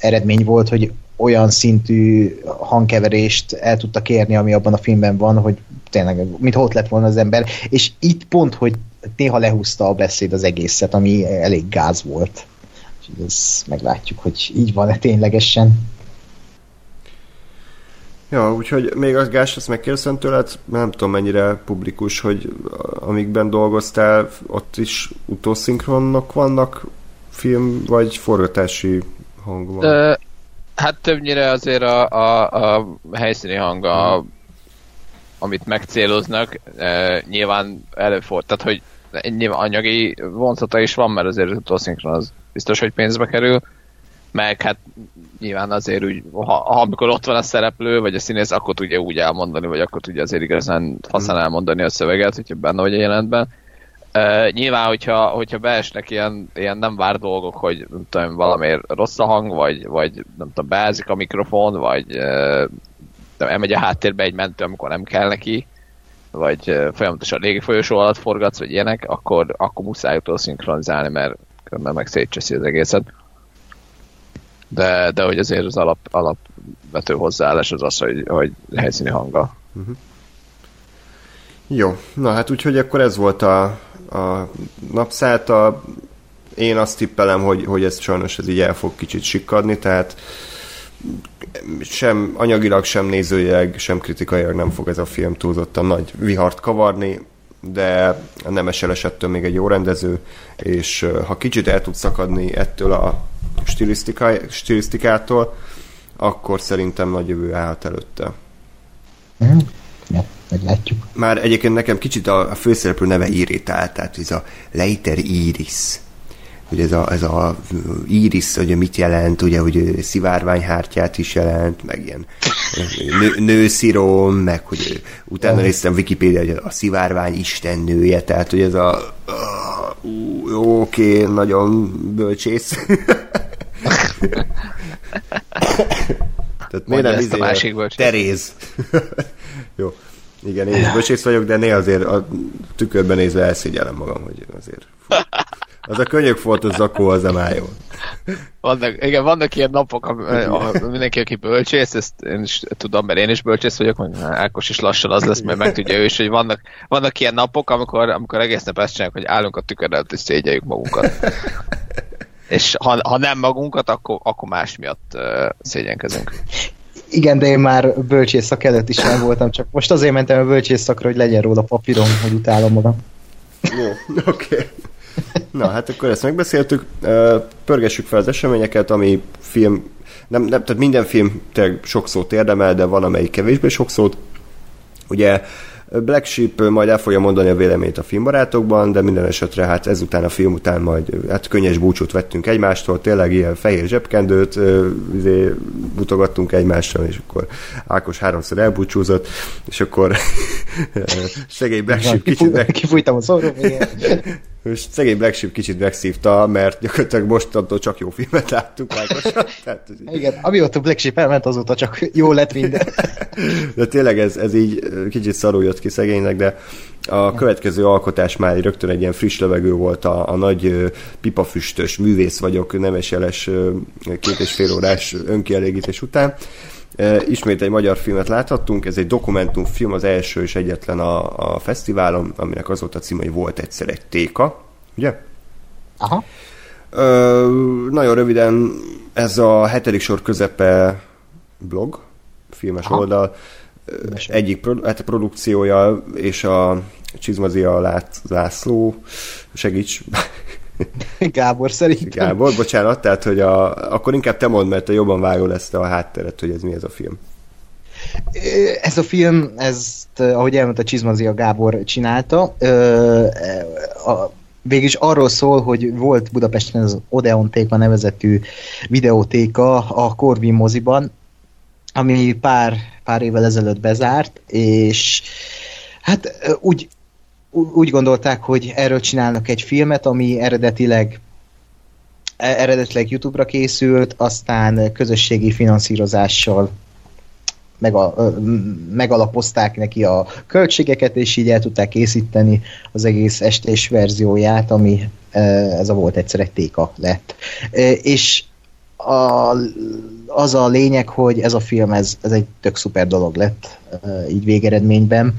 eredmény volt, hogy olyan szintű hangkeverést el tudtak érni, ami abban a filmben van, hogy tényleg, mint ott lett volna az ember, és itt pont, hogy néha lehúzta a beszéd az egészet, ami elég gáz volt. És ezt meglátjuk, hogy így van-e ténylegesen. Ja, úgyhogy még az Gás, ezt megkérdezem tőled, nem tudom mennyire publikus, hogy amikben dolgoztál, ott is utószinkronok vannak film vagy forgatási hang van? Ö, hát többnyire azért a, a, a helyszíni hang, a, hmm. amit megcéloznak, e, nyilván előfordul, tehát hogy nyilván anyagi vonzata is van, mert azért az utószinkron az biztos, hogy pénzbe kerül, meg hát nyilván azért úgy, ha, amikor ott van a szereplő, vagy a színész, akkor tudja úgy elmondani, vagy akkor tudja azért igazán faszán hmm. elmondani a szöveget, hogyha benne vagy a jelentben. Uh, nyilván, hogyha, hogyha beesnek ilyen, ilyen nem vár dolgok, hogy nem tudom, valamiért rossz a hang, vagy, vagy nem tudom, beázik a mikrofon, vagy uh, elmegy a háttérbe egy mentő, amikor nem kell neki, vagy uh, folyamatosan légi folyosó alatt forgatsz, vagy ilyenek, akkor, akkor muszáj utól szinkronizálni, mert különben meg szétcseszi az egészet. De, de hogy azért az alap, alapvető hozzáállás az az, hogy, hogy helyszíni hanga. Uh-huh. Jó, na hát úgyhogy akkor ez volt a, a napszálta. Én azt tippelem, hogy, hogy ez sajnos ez így el fog kicsit sikkadni, tehát sem anyagilag, sem nézőjeg, sem kritikailag nem fog ez a film túlzottan nagy vihart kavarni. de a Nemes ettől még egy jó rendező, és ha kicsit el tud szakadni ettől a stilisztikától, akkor szerintem nagy jövő állhat előtte. Mm. Ja, meglátjuk. Már egyébként nekem kicsit a, a főszereplő neve irritált, tehát ez a Leiter Iris hogy ez a, ez a iris, hogy mit jelent, ugye, hogy szivárványhártyát is jelent, meg ilyen nő, nőszirom, meg hogy utána néztem Wikipédia, hogy a szivárvány istennője, tehát hogy ez a uh, oké, okay, nagyon bölcsész. Tehát miért nem izé, a másik? Teréz. [laughs] Jó. Igen, én is bölcsész vagyok, de néha azért a tükörben nézve elszégyellem magam, hogy azért... Fú. Az a könyök volt, az zakó, az a májó. Vannak, igen, vannak ilyen napok, ahol mindenki, aki bölcsész, ezt én is tudom, mert én is bölcsész vagyok, hogy Ákos is lassan az lesz, mert megtudja ő is, hogy vannak, vannak ilyen napok, amikor, amikor egész nap ezt csináljuk, hogy állunk a tükör előtt, és szégyeljük magunkat. [laughs] és ha, ha nem magunkat, akkor, akkor más miatt uh, szégyenkezünk. Igen, de én már bölcsész szak előtt is nem voltam, csak most azért mentem a bölcsész szakra, hogy legyen róla papírom, hogy utálom magam. Jó, [laughs] oké. Okay. Na, hát akkor ezt megbeszéltük. Pörgessük fel az eseményeket, ami film, nem, nem tehát minden film tényleg sok szót érdemel, de van amelyik kevésbé sok szót. Ugye Black Sheep majd el fogja mondani a véleményt a filmbarátokban, de minden esetre hát ezután a film után majd hát könnyes búcsút vettünk egymástól, tényleg ilyen fehér zsebkendőt izé, mutogattunk egymással, és akkor Ákos háromszor elbúcsúzott, és akkor [laughs] szegény Black Sheep kicsit... Kifújtam a szóról, [laughs] és szegény Black Sheep kicsit megszívta, mert gyakorlatilag mostantól csak jó filmet láttuk [laughs] Tehát, Igen, amióta Black Sheep elment, azóta csak jó lett minden. [laughs] De tényleg ez, ez így kicsit szarul jött ki szegénynek, de a következő alkotás már rögtön egy ilyen friss levegő volt a, a nagy pipafüstös művész vagyok, nemesjeles két és fél órás önkielégítés után. Ismét egy magyar filmet láthattunk, ez egy dokumentumfilm, az első és egyetlen a, a fesztiválon, aminek az volt a címe, hogy volt egyszer egy téka, ugye? Aha. Ö, nagyon röviden, ez a hetedik sor közepe blog, filmes Aha. oldal, Mesélj. egyik produ- hát a produkciója, és a Csizmazia László, segíts, Gábor szerintem. Gábor, bocsánat, tehát hogy a, akkor inkább te mondd, mert te jobban vágol ezt a hátteret, hogy ez mi ez a film. Ez a film, ezt, ahogy elmondta Csizmazia Gábor csinálta, végülis arról szól, hogy volt Budapesten az Odeon Téka nevezetű videótéka a Corvin moziban, ami pár, pár évvel ezelőtt bezárt, és hát úgy úgy gondolták, hogy erről csinálnak egy filmet, ami eredetileg e, eredetileg YouTube-ra készült, aztán közösségi finanszírozással meg a, megalapozták neki a költségeket, és így el tudták készíteni az egész estés verzióját, ami e, ez a volt egyszer egy téka lett. E, és a, az a lényeg, hogy ez a film, ez, ez egy tök szuper dolog lett így végeredményben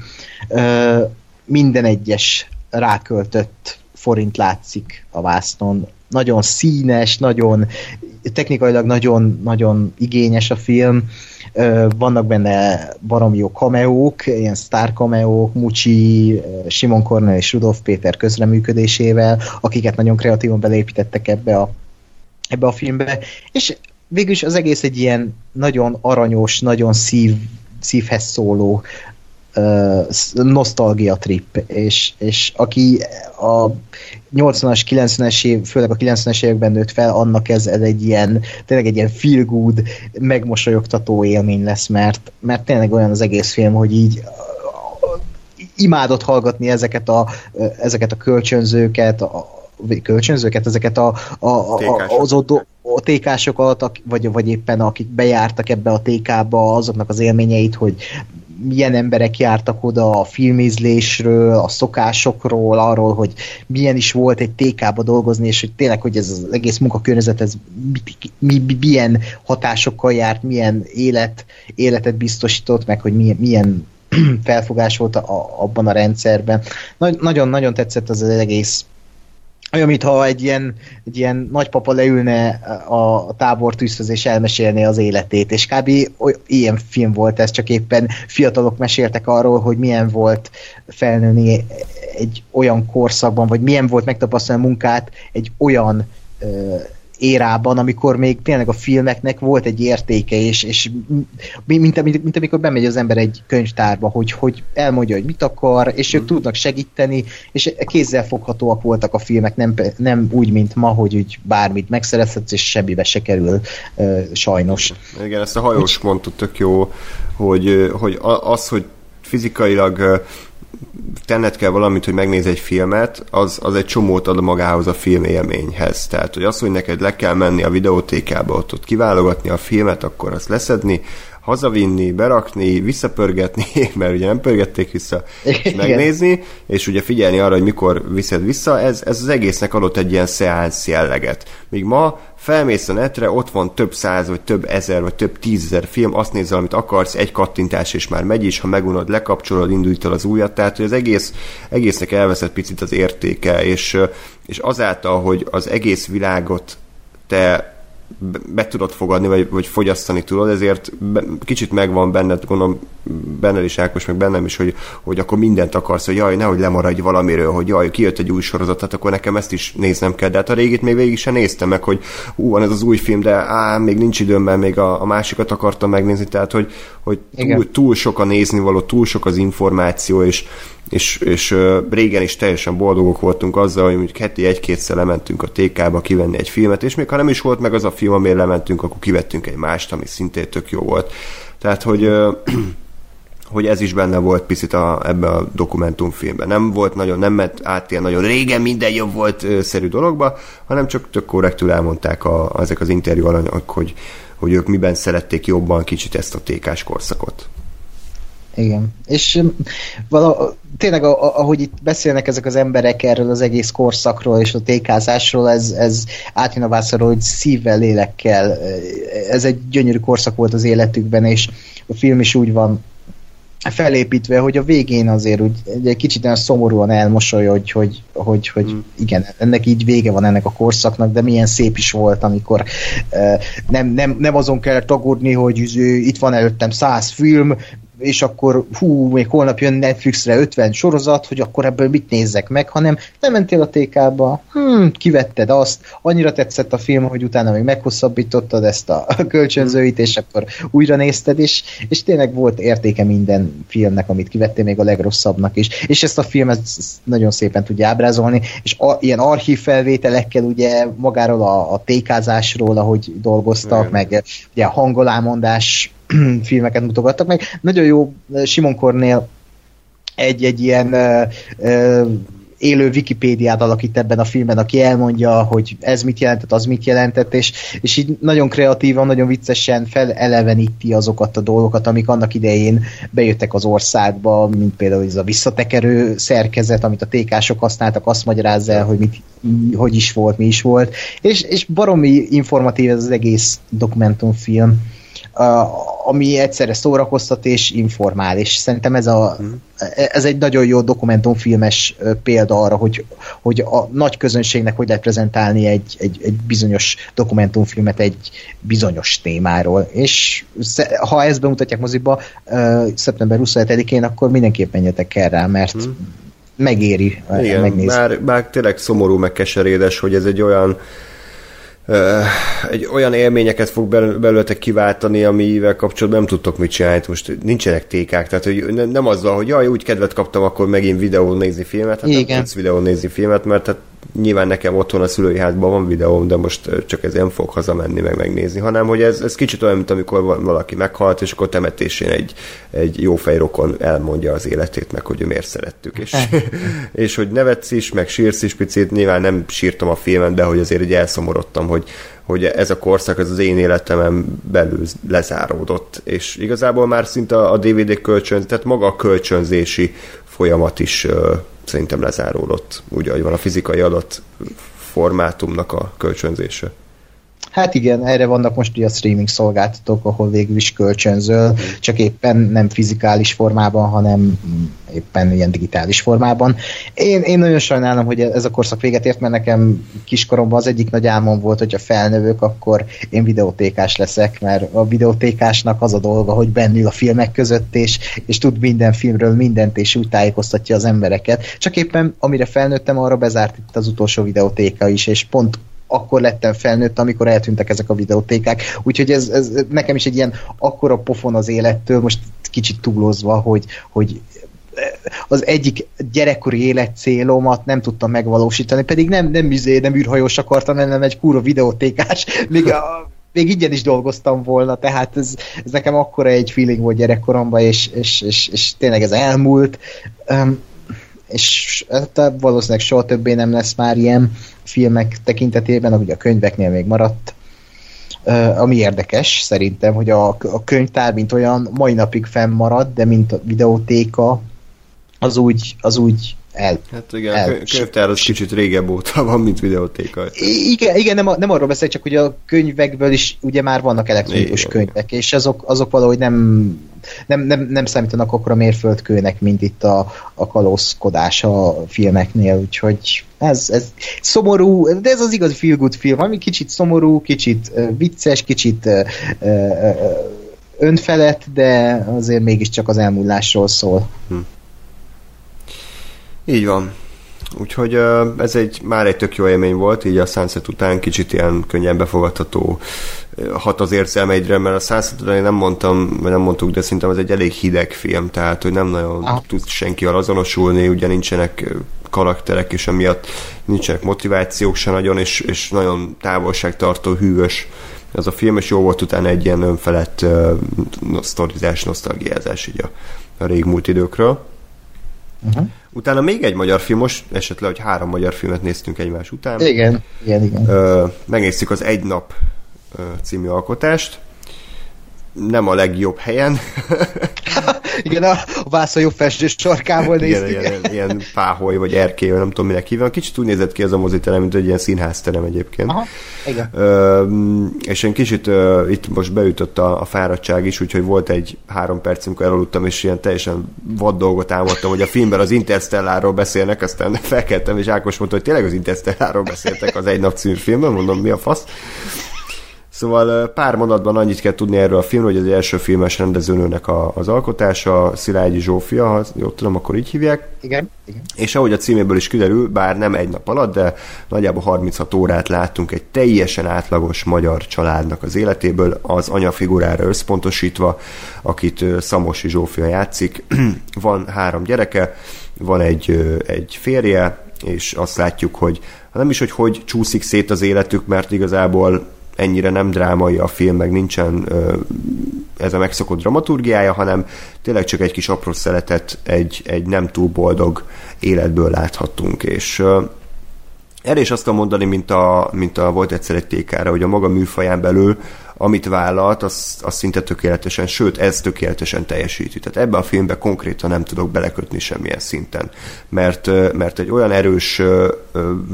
minden egyes ráköltött forint látszik a vásznon. Nagyon színes, nagyon technikailag nagyon, nagyon igényes a film. Vannak benne baromi jó kameók, ilyen sztár kameók, Mucsi, Simon Kornel és Rudolf Péter közreműködésével, akiket nagyon kreatívan beleépítettek ebbe a, ebbe a filmbe. És végülis az egész egy ilyen nagyon aranyos, nagyon szív, szívhez szóló uh, nosztalgia trip, és, és aki a 80-as, 90-es év, főleg a 90-es években nőtt fel, annak ez, ez egy ilyen, tényleg egy ilyen feel good, megmosolyogtató élmény lesz, mert, mert tényleg olyan az egész film, hogy így imádott hallgatni ezeket a, ezeket a kölcsönzőket, a, kölcsönzőket, ezeket a, a, a, az ott, a tékásokat, vagy, vagy éppen akik bejártak ebbe a tékába, azoknak az élményeit, hogy milyen emberek jártak oda a filmízlésről, a szokásokról, arról, hogy milyen is volt egy TK-ba dolgozni, és hogy tényleg, hogy ez az egész munkakörnyezet, ez mi, mi, milyen hatásokkal járt, milyen élet, életet biztosított, meg hogy milyen, milyen [clears throat] felfogás volt a, abban a rendszerben. Nagyon-nagyon tetszett az, az egész olyan, mintha egy ilyen, egy ilyen nagypapa leülne a tábortűzhöz és elmesélné az életét, és kb. ilyen film volt ez, csak éppen fiatalok meséltek arról, hogy milyen volt felnőni egy olyan korszakban, vagy milyen volt megtapasztalni a munkát egy olyan érában, amikor még tényleg a filmeknek volt egy értéke, és, és mint, mint, mint amikor bemegy az ember egy könyvtárba, hogy, hogy elmondja, hogy mit akar, és ők mm. tudnak segíteni, és kézzel foghatóak voltak a filmek, nem, nem úgy, mint ma, hogy úgy bármit megszerezhetsz, és semmibe se kerül, uh, sajnos. Igen, ezt a hajós mondta tök jó, hogy, hogy az, hogy fizikailag tenned kell valamit, hogy megnéz egy filmet, az, az egy csomót ad magához a film élményhez. Tehát, hogy az, hogy neked le kell menni a videótékába, ott, ott kiválogatni a filmet, akkor azt leszedni, hazavinni, berakni, visszapörgetni, [laughs] mert ugye nem pörgették vissza, és megnézni, és ugye figyelni arra, hogy mikor viszed vissza, ez, ez az egésznek adott egy ilyen szeánsz jelleget. Míg ma felmész a netre, ott van több száz, vagy több ezer, vagy több tízezer film, azt nézel, amit akarsz, egy kattintás és már megy is, ha megunod, lekapcsolod, indulítod az újat, tehát hogy az egész, egésznek elveszett picit az értéke, és, és azáltal, hogy az egész világot te be tudod fogadni, vagy, vagy fogyasztani tudod, ezért be, kicsit megvan benned, gondolom benned is Ákos, meg bennem is, hogy, hogy akkor mindent akarsz, hogy jaj, nehogy lemaradj valamiről, hogy jaj, kijött egy új sorozat, tehát akkor nekem ezt is néznem kell, de hát a régit még végig sem néztem meg, hogy ú, van ez az új film, de á, még nincs időm, mert még a, a másikat akartam megnézni, tehát hogy, hogy túl, túl sok a nézni való, túl sok az információ, és, és, és régen is teljesen boldogok voltunk azzal, hogy heti egy-kétszer lementünk a TK-ba kivenni egy filmet, és még ha nem is volt meg az a film, amire lementünk, akkor kivettünk egy mást, ami szintén tök jó volt. Tehát, hogy [clears throat] hogy ez is benne volt picit a, ebben a dokumentumfilmben. Nem volt nagyon, nem ment át ilyen nagyon régen minden jobb volt szerű dologba, hanem csak tök korrektül elmondták a, ezek az interjú alanyok, hogy, hogy ők miben szerették jobban kicsit ezt a tékás korszakot. Igen. És vala, tényleg, ahogy itt beszélnek ezek az emberek erről az egész korszakról és a tékázásról, ez, ez átjön a vászorról, hogy szívvel, lélekkel. Ez egy gyönyörű korszak volt az életükben, és a film is úgy van felépítve, hogy a végén azért úgy egy kicsit olyan szomorúan elmosolja, hogy, hogy, hogy, hogy mm. igen, ennek így vége van ennek a korszaknak, de milyen szép is volt, amikor uh, nem, nem, nem azon kell tagudni, hogy itt van előttem száz film, és akkor hú, még holnap jön Netflixre 50 sorozat, hogy akkor ebből mit nézzek meg, hanem nem mentél a TK-ba, hmm, kivetted azt, annyira tetszett a film, hogy utána még meghosszabbítottad ezt a [laughs] kölcsönzőit, és akkor újra nézted, és, és tényleg volt értéke minden filmnek, amit kivettél, még a legrosszabbnak is. És ezt a filmet nagyon szépen tudja ábrázolni, és a, ilyen archív felvételekkel ugye magáról a, a tékázásról, ahogy dolgoztak, Igen. meg ugye a hangolámondás [clears throat] filmeket mutogattak meg. Nagyon jó Simon Kornél egy-egy ilyen uh, uh, élő Wikipédiát alakít ebben a filmben, aki elmondja, hogy ez mit jelentett, az mit jelentett, és, és így nagyon kreatívan, nagyon viccesen feleleveníti azokat a dolgokat, amik annak idején bejöttek az országba, mint például ez a visszatekerő szerkezet, amit a tékások használtak, azt magyarázza el, hogy mit, hogy is volt, mi is volt, és, és baromi informatív ez az egész dokumentumfilm ami egyszerre szórakoztat és informál, és szerintem ez, a, hmm. ez egy nagyon jó dokumentumfilmes példa arra, hogy, hogy a nagy közönségnek hogy lehet prezentálni egy, egy, egy bizonyos dokumentumfilmet egy bizonyos témáról, és ha ezt bemutatják moziba szeptember 27-én, akkor mindenképp menjetek el rá, mert hmm. megéri Igen, megnézni. Bár, bár tényleg szomorú, meg keserédes, hogy ez egy olyan egy olyan élményeket fog belőletek kiváltani, amivel kapcsolatban nem tudtok mit csinálni. Most nincsenek tékák, tehát hogy nem azzal, hogy jaj, úgy kedvet kaptam, akkor megint videón nézni filmet, hát Igen. nem tudsz videón nézni filmet, mert hát nyilván nekem otthon a szülői házban van videóm, de most csak ez nem fog hazamenni, meg megnézni, hanem hogy ez, ez kicsit olyan, mint amikor valaki meghalt, és akkor temetésén egy, egy jó fejrokon elmondja az életét, meg hogy ő miért szerettük. És, [laughs] és hogy nevetsz is, meg sírsz is picit, nyilván nem sírtam a filmen, de hogy azért egy elszomorodtam, hogy, hogy ez a korszak ez az én életemen belül lezáródott, és igazából már szinte a DVD kölcsön, tehát maga a kölcsönzési folyamat is szerintem lezáródott, úgy, ahogy van a fizikai adat formátumnak a kölcsönzése. Hát igen, erre vannak most ugye a streaming szolgáltatók, ahol végül is kölcsönzöl, csak éppen nem fizikális formában, hanem éppen ilyen digitális formában. Én, én nagyon sajnálom, hogy ez a korszak véget ért, mert nekem kiskoromban az egyik nagy álmom volt, hogy a felnövök, akkor én videótékás leszek, mert a videótékásnak az a dolga, hogy bennül a filmek között, és, és tud minden filmről mindent, és úgy tájékoztatja az embereket. Csak éppen amire felnőttem, arra bezárt itt az utolsó videótéka is, és pont akkor lettem felnőtt, amikor eltűntek ezek a videótékák. Úgyhogy ez, ez nekem is egy ilyen akkora pofon az élettől, most kicsit túlozva, hogy, hogy az egyik gyerekkori életcélomat nem tudtam megvalósítani, pedig nem, nem, üzé, nem űrhajós akartam, hanem egy kúra videótékás. Még a, még ingyen is dolgoztam volna, tehát ez, ez nekem akkora egy feeling volt gyerekkoromban, és, és, és, és tényleg ez elmúlt. Um, és hát valószínűleg soha többé nem lesz már ilyen filmek tekintetében, ahogy a könyveknél még maradt. Ami érdekes szerintem, hogy a, a könyvtár, mint olyan, mai napig fennmarad, de mint a videótéka, az úgy, az úgy el. Hát igen, el, a könyvtár az kicsit régebb óta van, mint videótéka. Igen, igen nem, nem arról beszélek, csak hogy a könyvekből is ugye már vannak elektronikus igen. könyvek, és azok, azok valahogy nem, nem, nem, nem számítanak akkora mérföldkőnek, mint itt a, a kalózkodás a filmeknél, úgyhogy ez, ez szomorú, de ez az igazi feel good film, ami kicsit szomorú, kicsit vicces, kicsit uh, uh, önfelett, de azért mégiscsak az elmúlásról szól. Hm. Így van. Úgyhogy ez egy már egy tök jó élmény volt, így a Sunset után kicsit ilyen könnyen befogadható hat az érzelmeidre, mert a Sunset után nem mondtam, vagy nem mondtuk, de szerintem ez egy elég hideg film, tehát hogy nem nagyon ah. tud senki azonosulni, ugye nincsenek karakterek, és emiatt nincsenek motivációk se nagyon, és, és nagyon távolságtartó, hűvös ez a film, és jó volt utána egy ilyen önfelett uh, sztorizás, nosztalgiázás így a, a régmúlt időkről. Uh-huh. Utána még egy magyar film, most esetleg, hogy három magyar filmet néztünk egymás után. Igen, igen, igen. Ö, megnéztük az Egy nap ö, című alkotást. Nem a legjobb helyen. [laughs] igen, a Vásza jobb festős sarkából néztük. Igen, ilyen, ilyen páholy, vagy erkély, nem tudom minek hívja. Kicsit úgy nézett ki az a moziterem, mint egy ilyen színházterem egyébként. Aha, igen. Ö, és én kicsit ö, itt most beütött a, a fáradtság is, úgyhogy volt egy három perc, amikor elaludtam, és ilyen teljesen vad dolgot álmodtam, hogy a filmben az Interstellárról beszélnek, aztán felkeltem, és Ákos mondta, hogy tényleg az Interstellárról beszéltek az Egy nap című filmben, mondom, mi a fasz. Szóval pár mondatban annyit kell tudni erről a filmről, hogy az első filmes rendezőnőnek a, az alkotása, Szilágyi Zsófia, ha jól tudom, akkor így hívják. Igen, igen. És ahogy a címéből is kiderül, bár nem egy nap alatt, de nagyjából 36 órát láttunk egy teljesen átlagos magyar családnak az életéből, az anya figurára összpontosítva, akit Szamosi Zsófia játszik. [clears throat] van három gyereke, van egy, egy férje, és azt látjuk, hogy nem is, hogy hogy csúszik szét az életük, mert igazából ennyire nem drámai a film, meg nincsen ez a megszokott dramaturgiája, hanem tényleg csak egy kis apró szeletet egy, egy nem túl boldog életből láthattunk, és erre is azt kell mondani, mint a, mint a volt egyszer egy tékára, hogy a maga műfaján belül, amit vállalt, az, az szinte tökéletesen, sőt, ez tökéletesen teljesíti. Tehát ebben a filmben konkrétan nem tudok belekötni semmilyen szinten, mert, mert egy olyan erős,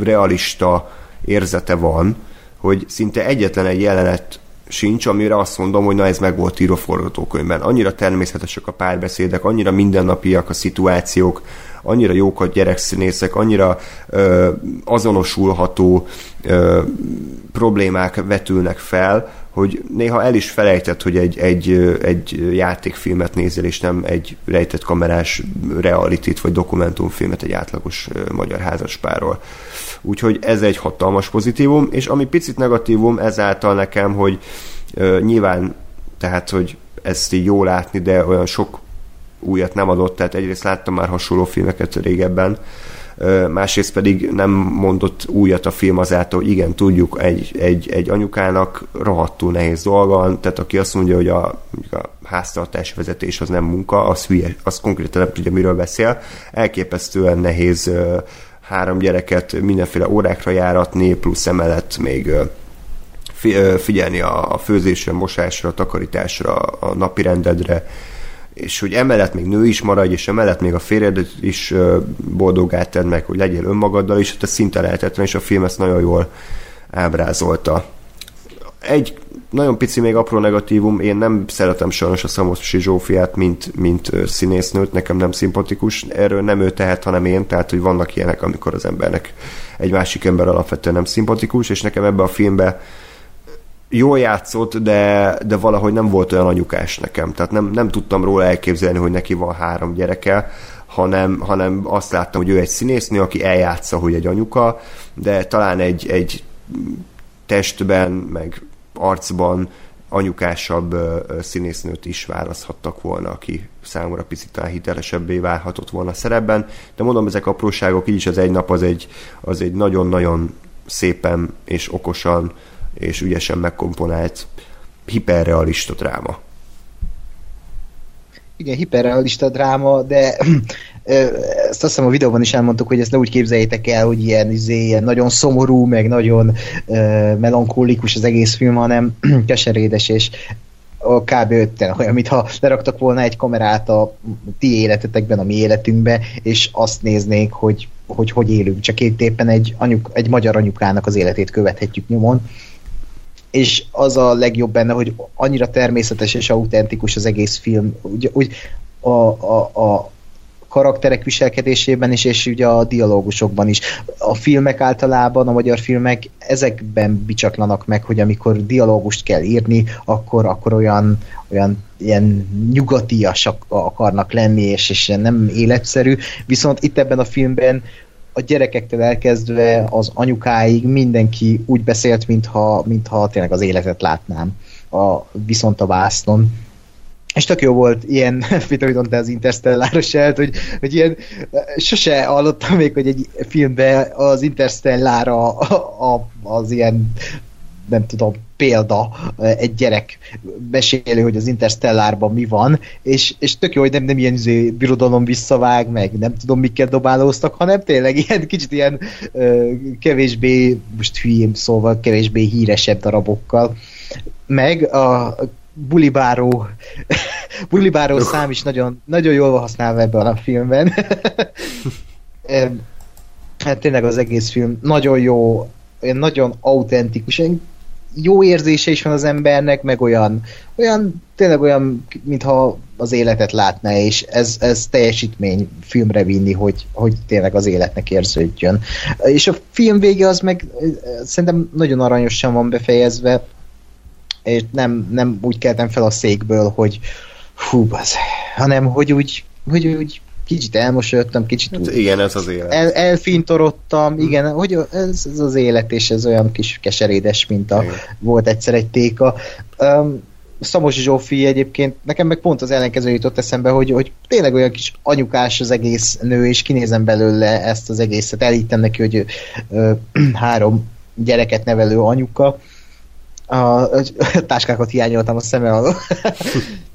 realista érzete van, hogy szinte egyetlen egy jelenet sincs, amire azt mondom, hogy na ez meg volt írva forgatókönyvben. Annyira természetesek a párbeszédek, annyira mindennapiak a szituációk, annyira jók a gyerekszínészek, annyira ö, azonosulható ö, problémák vetülnek fel, hogy néha el is felejtett, hogy egy, egy, egy játékfilmet nézel, és nem egy rejtett kamerás realitit vagy dokumentumfilmet egy átlagos magyar házaspárról. Úgyhogy ez egy hatalmas pozitívum, és ami picit negatívum ezáltal nekem, hogy uh, nyilván tehát, hogy ezt így jó látni, de olyan sok újat nem adott, tehát egyrészt láttam már hasonló filmeket régebben, másrészt pedig nem mondott újat a film azáltal, hogy igen, tudjuk, egy, egy, egy anyukának rohadtul nehéz dolga van, tehát aki azt mondja, hogy a, a háztartási vezetés az nem munka, az hülye, az konkrétan nem tudja, miről beszél. Elképesztően nehéz három gyereket mindenféle órákra járatni, plusz emellett még figyelni a főzésre, mosásra, takarításra, a napi rendedre, és hogy emellett még nő is maradj, és emellett még a férjed is boldogát tedd meg, hogy legyél önmagaddal is, hát ez szinte lehetetlen, és a film ezt nagyon jól ábrázolta. egy nagyon pici még apró negatívum, én nem szeretem sajnos a Szamosi Zsófiát, mint, mint színésznőt, nekem nem szimpatikus, erről nem ő tehet, hanem én, tehát hogy vannak ilyenek, amikor az embernek egy másik ember alapvetően nem szimpatikus, és nekem ebbe a filmbe jól játszott, de, de valahogy nem volt olyan anyukás nekem. Tehát nem, nem tudtam róla elképzelni, hogy neki van három gyereke, hanem, hanem azt láttam, hogy ő egy színésznő, aki eljátsza, hogy egy anyuka, de talán egy, egy testben, meg arcban anyukásabb színésznőt is választhattak volna, aki számomra picit talán hitelesebbé válhatott volna a szerepben, de mondom, ezek apróságok, így is az egy nap az egy, az egy nagyon-nagyon szépen és okosan és ügyesen megkomponált hiperrealista dráma. Igen, hiperrealista dráma, de ezt azt hiszem a videóban is elmondtuk, hogy ezt ne úgy képzeljétek el, hogy ilyen, izé, ilyen nagyon szomorú, meg nagyon uh, melankólikus az egész film, hanem [clears throat] keserédes és a kb. ötten, olyan, mintha leraktak volna egy kamerát a ti életetekben, a mi életünkbe, és azt néznék, hogy hogy, hogy élünk. Csak itt éppen egy, anyuk, egy magyar anyukának az életét követhetjük nyomon és az a legjobb benne, hogy annyira természetes és autentikus az egész film. Úgy, úgy a, a, a karakterek viselkedésében is, és ugye a dialógusokban is. A filmek általában, a magyar filmek ezekben bicsaklanak meg, hogy amikor dialógust kell írni, akkor, akkor olyan, olyan ilyen nyugatiasak akarnak lenni, és, és nem életszerű. Viszont itt ebben a filmben a gyerekektől elkezdve az anyukáig mindenki úgy beszélt, mintha, mintha tényleg az életet látnám a, viszont a vásznon. És tök jó volt ilyen, [laughs] Fitoridon, te az Interstelláros elt, hogy, hogy ilyen, sose hallottam még, hogy egy filmben az Interstellár a, a, az ilyen nem tudom, példa egy gyerek mesélő, hogy az Interstellárban mi van, és, és tök jó, hogy nem, nem ilyen izé, birodalom visszavág, meg nem tudom, mikkel dobálóztak, hanem tényleg ilyen kicsit ilyen ö, kevésbé, most hülyém szóval, kevésbé híresebb darabokkal. Meg a bulibáró [laughs] bulibáró szám is nagyon, nagyon jól van használva ebben a filmben. [laughs] hát tényleg az egész film nagyon jó, nagyon autentikus, jó érzése is van az embernek, meg olyan, olyan tényleg olyan, mintha az életet látná, és ez, ez teljesítmény filmre vinni, hogy, hogy tényleg az életnek érződjön. És a film vége az meg szerintem nagyon aranyosan van befejezve, és nem, nem úgy keltem fel a székből, hogy hú, az, hanem hogy úgy, hogy úgy kicsit elmosolyodtam, kicsit hát igen, ez az élet. El, elfintorodtam, hmm. igen, hogy ez, ez az élet, és ez olyan kis keserédes, mint a igen. volt egyszer egy téka. Um, Szamos Zsófi egyébként, nekem meg pont az ellenkező jutott eszembe, hogy, hogy tényleg olyan kis anyukás az egész nő, és kinézem belőle ezt az egészet. Elhittem neki, hogy ö, [clears throat] három gyereket nevelő anyuka. A, a táskákat hiányoltam a szeme alól. [laughs]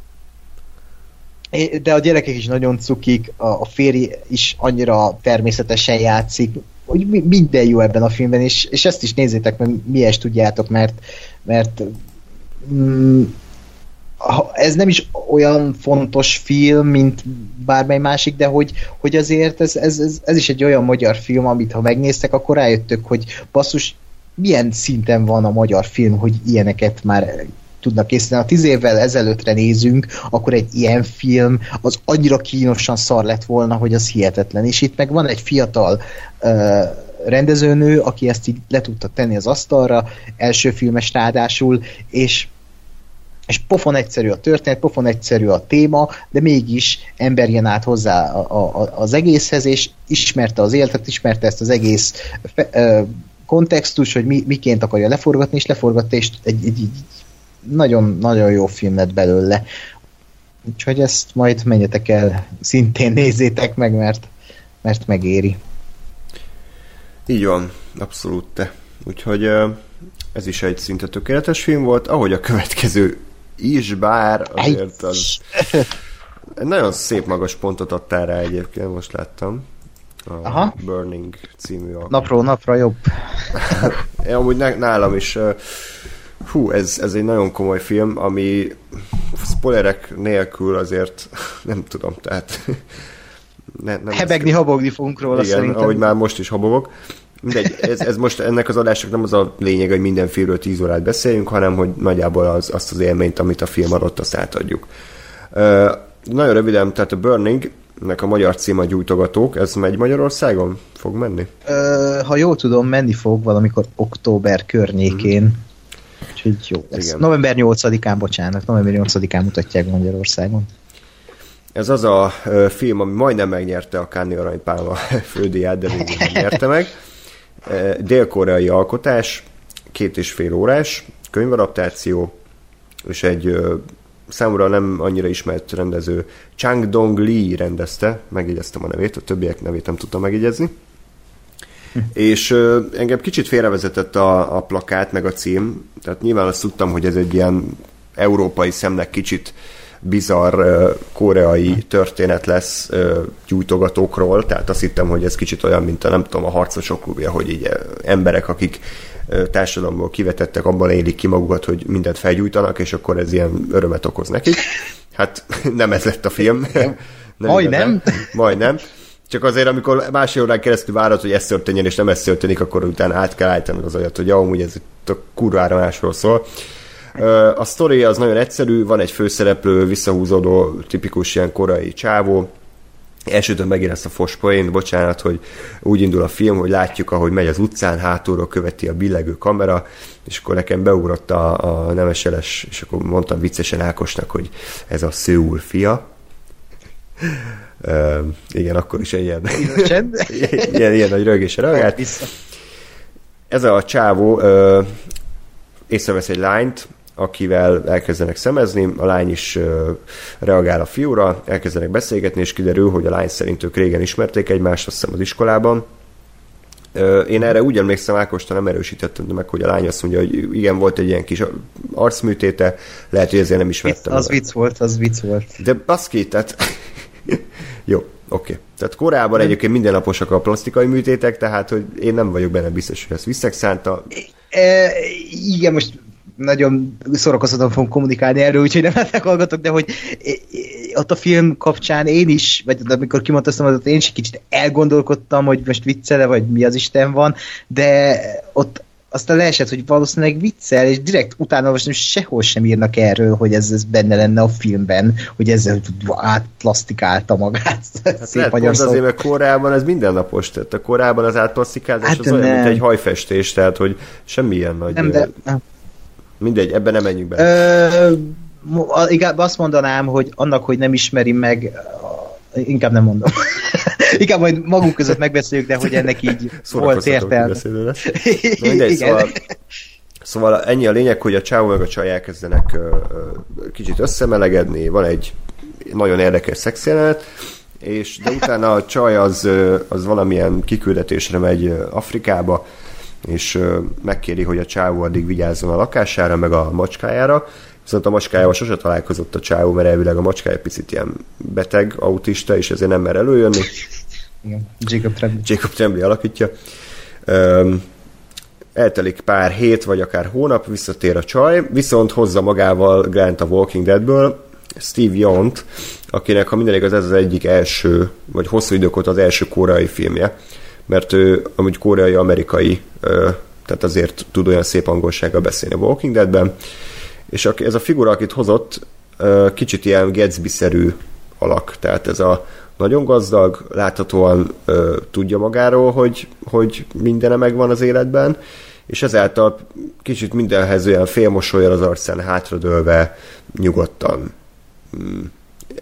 de a gyerekek is nagyon cukik, a férj is annyira természetesen játszik, hogy minden jó ebben a filmben, és, és ezt is nézzétek meg, miért tudjátok, mert, mert mm, ez nem is olyan fontos film, mint bármely másik, de hogy, hogy azért ez, ez, ez, ez is egy olyan magyar film, amit ha megnéztek, akkor rájöttök, hogy basszus, milyen szinten van a magyar film, hogy ilyeneket már tudnak készíteni. Ha tíz évvel ezelőttre nézünk, akkor egy ilyen film az annyira kínosan szar lett volna, hogy az hihetetlen. És itt meg van egy fiatal uh, rendezőnő, aki ezt így le tudta tenni az asztalra, első filmes ráadásul, és és pofon egyszerű a történet, pofon egyszerű a téma, de mégis ember jön át hozzá a, a, az egészhez, és ismerte az életet, ismerte ezt az egész fe, ö, kontextus, hogy mi, miként akarja leforgatni, és leforgatta, és egy, egy, egy nagyon-nagyon jó film lett belőle. Úgyhogy ezt majd menjetek el, szintén nézzétek meg, mert, mert megéri. Így van, abszolút te. Úgyhogy ez is egy szinte tökéletes film volt, ahogy a következő is, bár azért az nagyon szép magas pontot adtál rá egyébként, most láttam. A Aha. Burning című alkalom. Napról napra jobb. [laughs] Én amúgy nálam is Hú, ez, ez egy nagyon komoly film, ami spoilerek nélkül azért [laughs] nem tudom, tehát [laughs] ne, nem Hebegni, ezt... habogni fogunk róla Igen, szerintem. ahogy már most is habogok. Mindegy, ez, ez most ennek az adásnak nem az a lényeg, hogy minden filmről 10 órát beszéljünk, hanem hogy nagyjából az, azt az élményt, amit a film adott, azt átadjuk. Uh, nagyon röviden, tehát a Burning, nek a magyar cím a gyújtogatók, ez megy Magyarországon? Fog menni? Uh, ha jól tudom, menni fog valamikor október környékén. Mm. Úgyhogy jó lesz. Igen. November 8-án, bocsánat, november 8-án mutatják Magyarországon. Ez az a film, ami majdnem megnyerte a Cannes Aranypálma [laughs] fődíját, de végül nem nyerte meg. Dél-koreai alkotás, két és fél órás, könyvadaptáció, és egy számomra nem annyira ismert rendező Chang Dong Lee rendezte, megjegyeztem a nevét, a többiek nevét nem tudtam megjegyezni. És uh, engem kicsit félrevezetett a, a plakát, meg a cím, tehát nyilván azt tudtam, hogy ez egy ilyen európai szemnek kicsit bizarr uh, koreai történet lesz uh, gyújtogatókról, tehát azt hittem, hogy ez kicsit olyan, mint a nem tudom, a harcosok klubja, hogy így emberek, akik társadalomból kivetettek, abban élik ki magukat, hogy mindent felgyújtanak, és akkor ez ilyen örömet okoz nekik. Hát [laughs] nem ez lett a film. nem [laughs] Majdnem. Majdnem. Csak azért, amikor másfél órán keresztül várod, hogy ez történjen, és nem ez történik, akkor utána át kell állítani az olyat, hogy amúgy ez a kurvára másról szól. A sztori az nagyon egyszerű, van egy főszereplő, visszahúzódó, tipikus ilyen korai csávó, Elsőtől megint ezt a fospoén, bocsánat, hogy úgy indul a film, hogy látjuk, ahogy megy az utcán, hátulról követi a billegő kamera, és akkor nekem beugrott a, a nemeseles, és akkor mondtam viccesen Ákosnak, hogy ez a Szőúl fia. Uh, igen, akkor is egy ilyen, [laughs] ilyen, ilyen nagy rögésre reagált. Ez a csávó uh, észrevesz egy lányt, akivel elkezdenek szemezni, a lány is reagál a fiúra, elkezdenek beszélgetni, és kiderül, hogy a lány szerint ők régen ismerték egymást, azt hiszem az iskolában. Én erre úgy emlékszem, Ákosta nem erősítettem meg, hogy a lány azt mondja, hogy igen, volt egy ilyen kis arcműtéte, lehet, hogy ezért nem ismertem. Az vicc volt, az vicc volt. De baszki, tehát... [laughs] Jó, oké. Okay. Tehát korábban egyébként mindennaposak a plastikai műtétek, tehát hogy én nem vagyok benne biztos, hogy ezt visszaszánta. E, igen, most nagyon szórakoztatóan fogunk kommunikálni erről, úgyhogy nem hallgatok, de hogy ott a film kapcsán én is, vagy amikor kimondtam, ott én is kicsit elgondolkodtam, hogy most viccele, vagy mi az Isten van, de ott aztán leesett, hogy valószínűleg viccel, és direkt utána most sehol sem írnak erről, hogy ez, ez benne lenne a filmben, hogy ezzel átplasztikálta magát. [laughs] Hát Szép lehet pont azért, mert korábban ez mindennapos, tehát a korábban az átplasztikálás hát az olyan, mint egy hajfestés, tehát hogy semmilyen nagy... Nem, de, Mindegy, ebben nem menjünk be. inkább azt mondanám, hogy annak, hogy nem ismeri meg, inkább nem mondom. [laughs] inkább majd magunk között megbeszéljük, de hogy ennek így volt értelme. [laughs] mindegy, szóval, szóval ennyi a lényeg, hogy a csávó meg a csaj elkezdenek kicsit összemelegedni, van egy nagyon érdekes szexjelenet, és de utána a csaj az, az valamilyen kiküldetésre megy Afrikába, és megkéri, hogy a csávó addig vigyázzon a lakására, meg a macskájára, viszont a macskájával sose találkozott a csávó, mert elvileg a macskája picit ilyen beteg, autista, és ezért nem mer előjönni. Igen, Jacob Tremblay. Jacob Tremblay alakítja. Um, eltelik pár hét, vagy akár hónap, visszatér a csaj, viszont hozza magával Grant a Walking Deadből, Steve Yont, akinek, ha minden igaz, ez az egyik első, vagy hosszú idők az első koreai filmje mert ő amúgy koreai-amerikai, tehát azért tud olyan szép angolsággal beszélni a Walking Deadben, és ez a figura, akit hozott, kicsit ilyen Gatsby-szerű alak, tehát ez a nagyon gazdag, láthatóan ö, tudja magáról, hogy, hogy mindene megvan az életben, és ezáltal kicsit mindenhez olyan félmosolyal az arcán hátradőlve nyugodtan mm,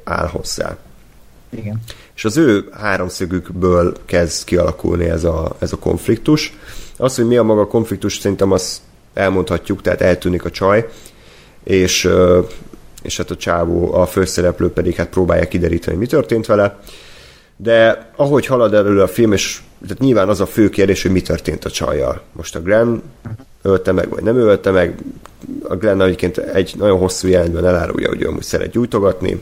áll hozzá. Igen. És az ő háromszögükből kezd kialakulni ez a, ez a konfliktus. Az, hogy mi a maga konfliktus, szerintem azt elmondhatjuk, tehát eltűnik a csaj, és, és hát a csávó, a főszereplő pedig hát próbálja kideríteni, mi történt vele. De ahogy halad elő a film, és tehát nyilván az a fő kérdés, hogy mi történt a csajjal. Most a Glenn ölte meg, vagy nem ölte meg. A Glenn egyébként egy nagyon hosszú jelentben elárulja, hogy ő amúgy szeret gyújtogatni,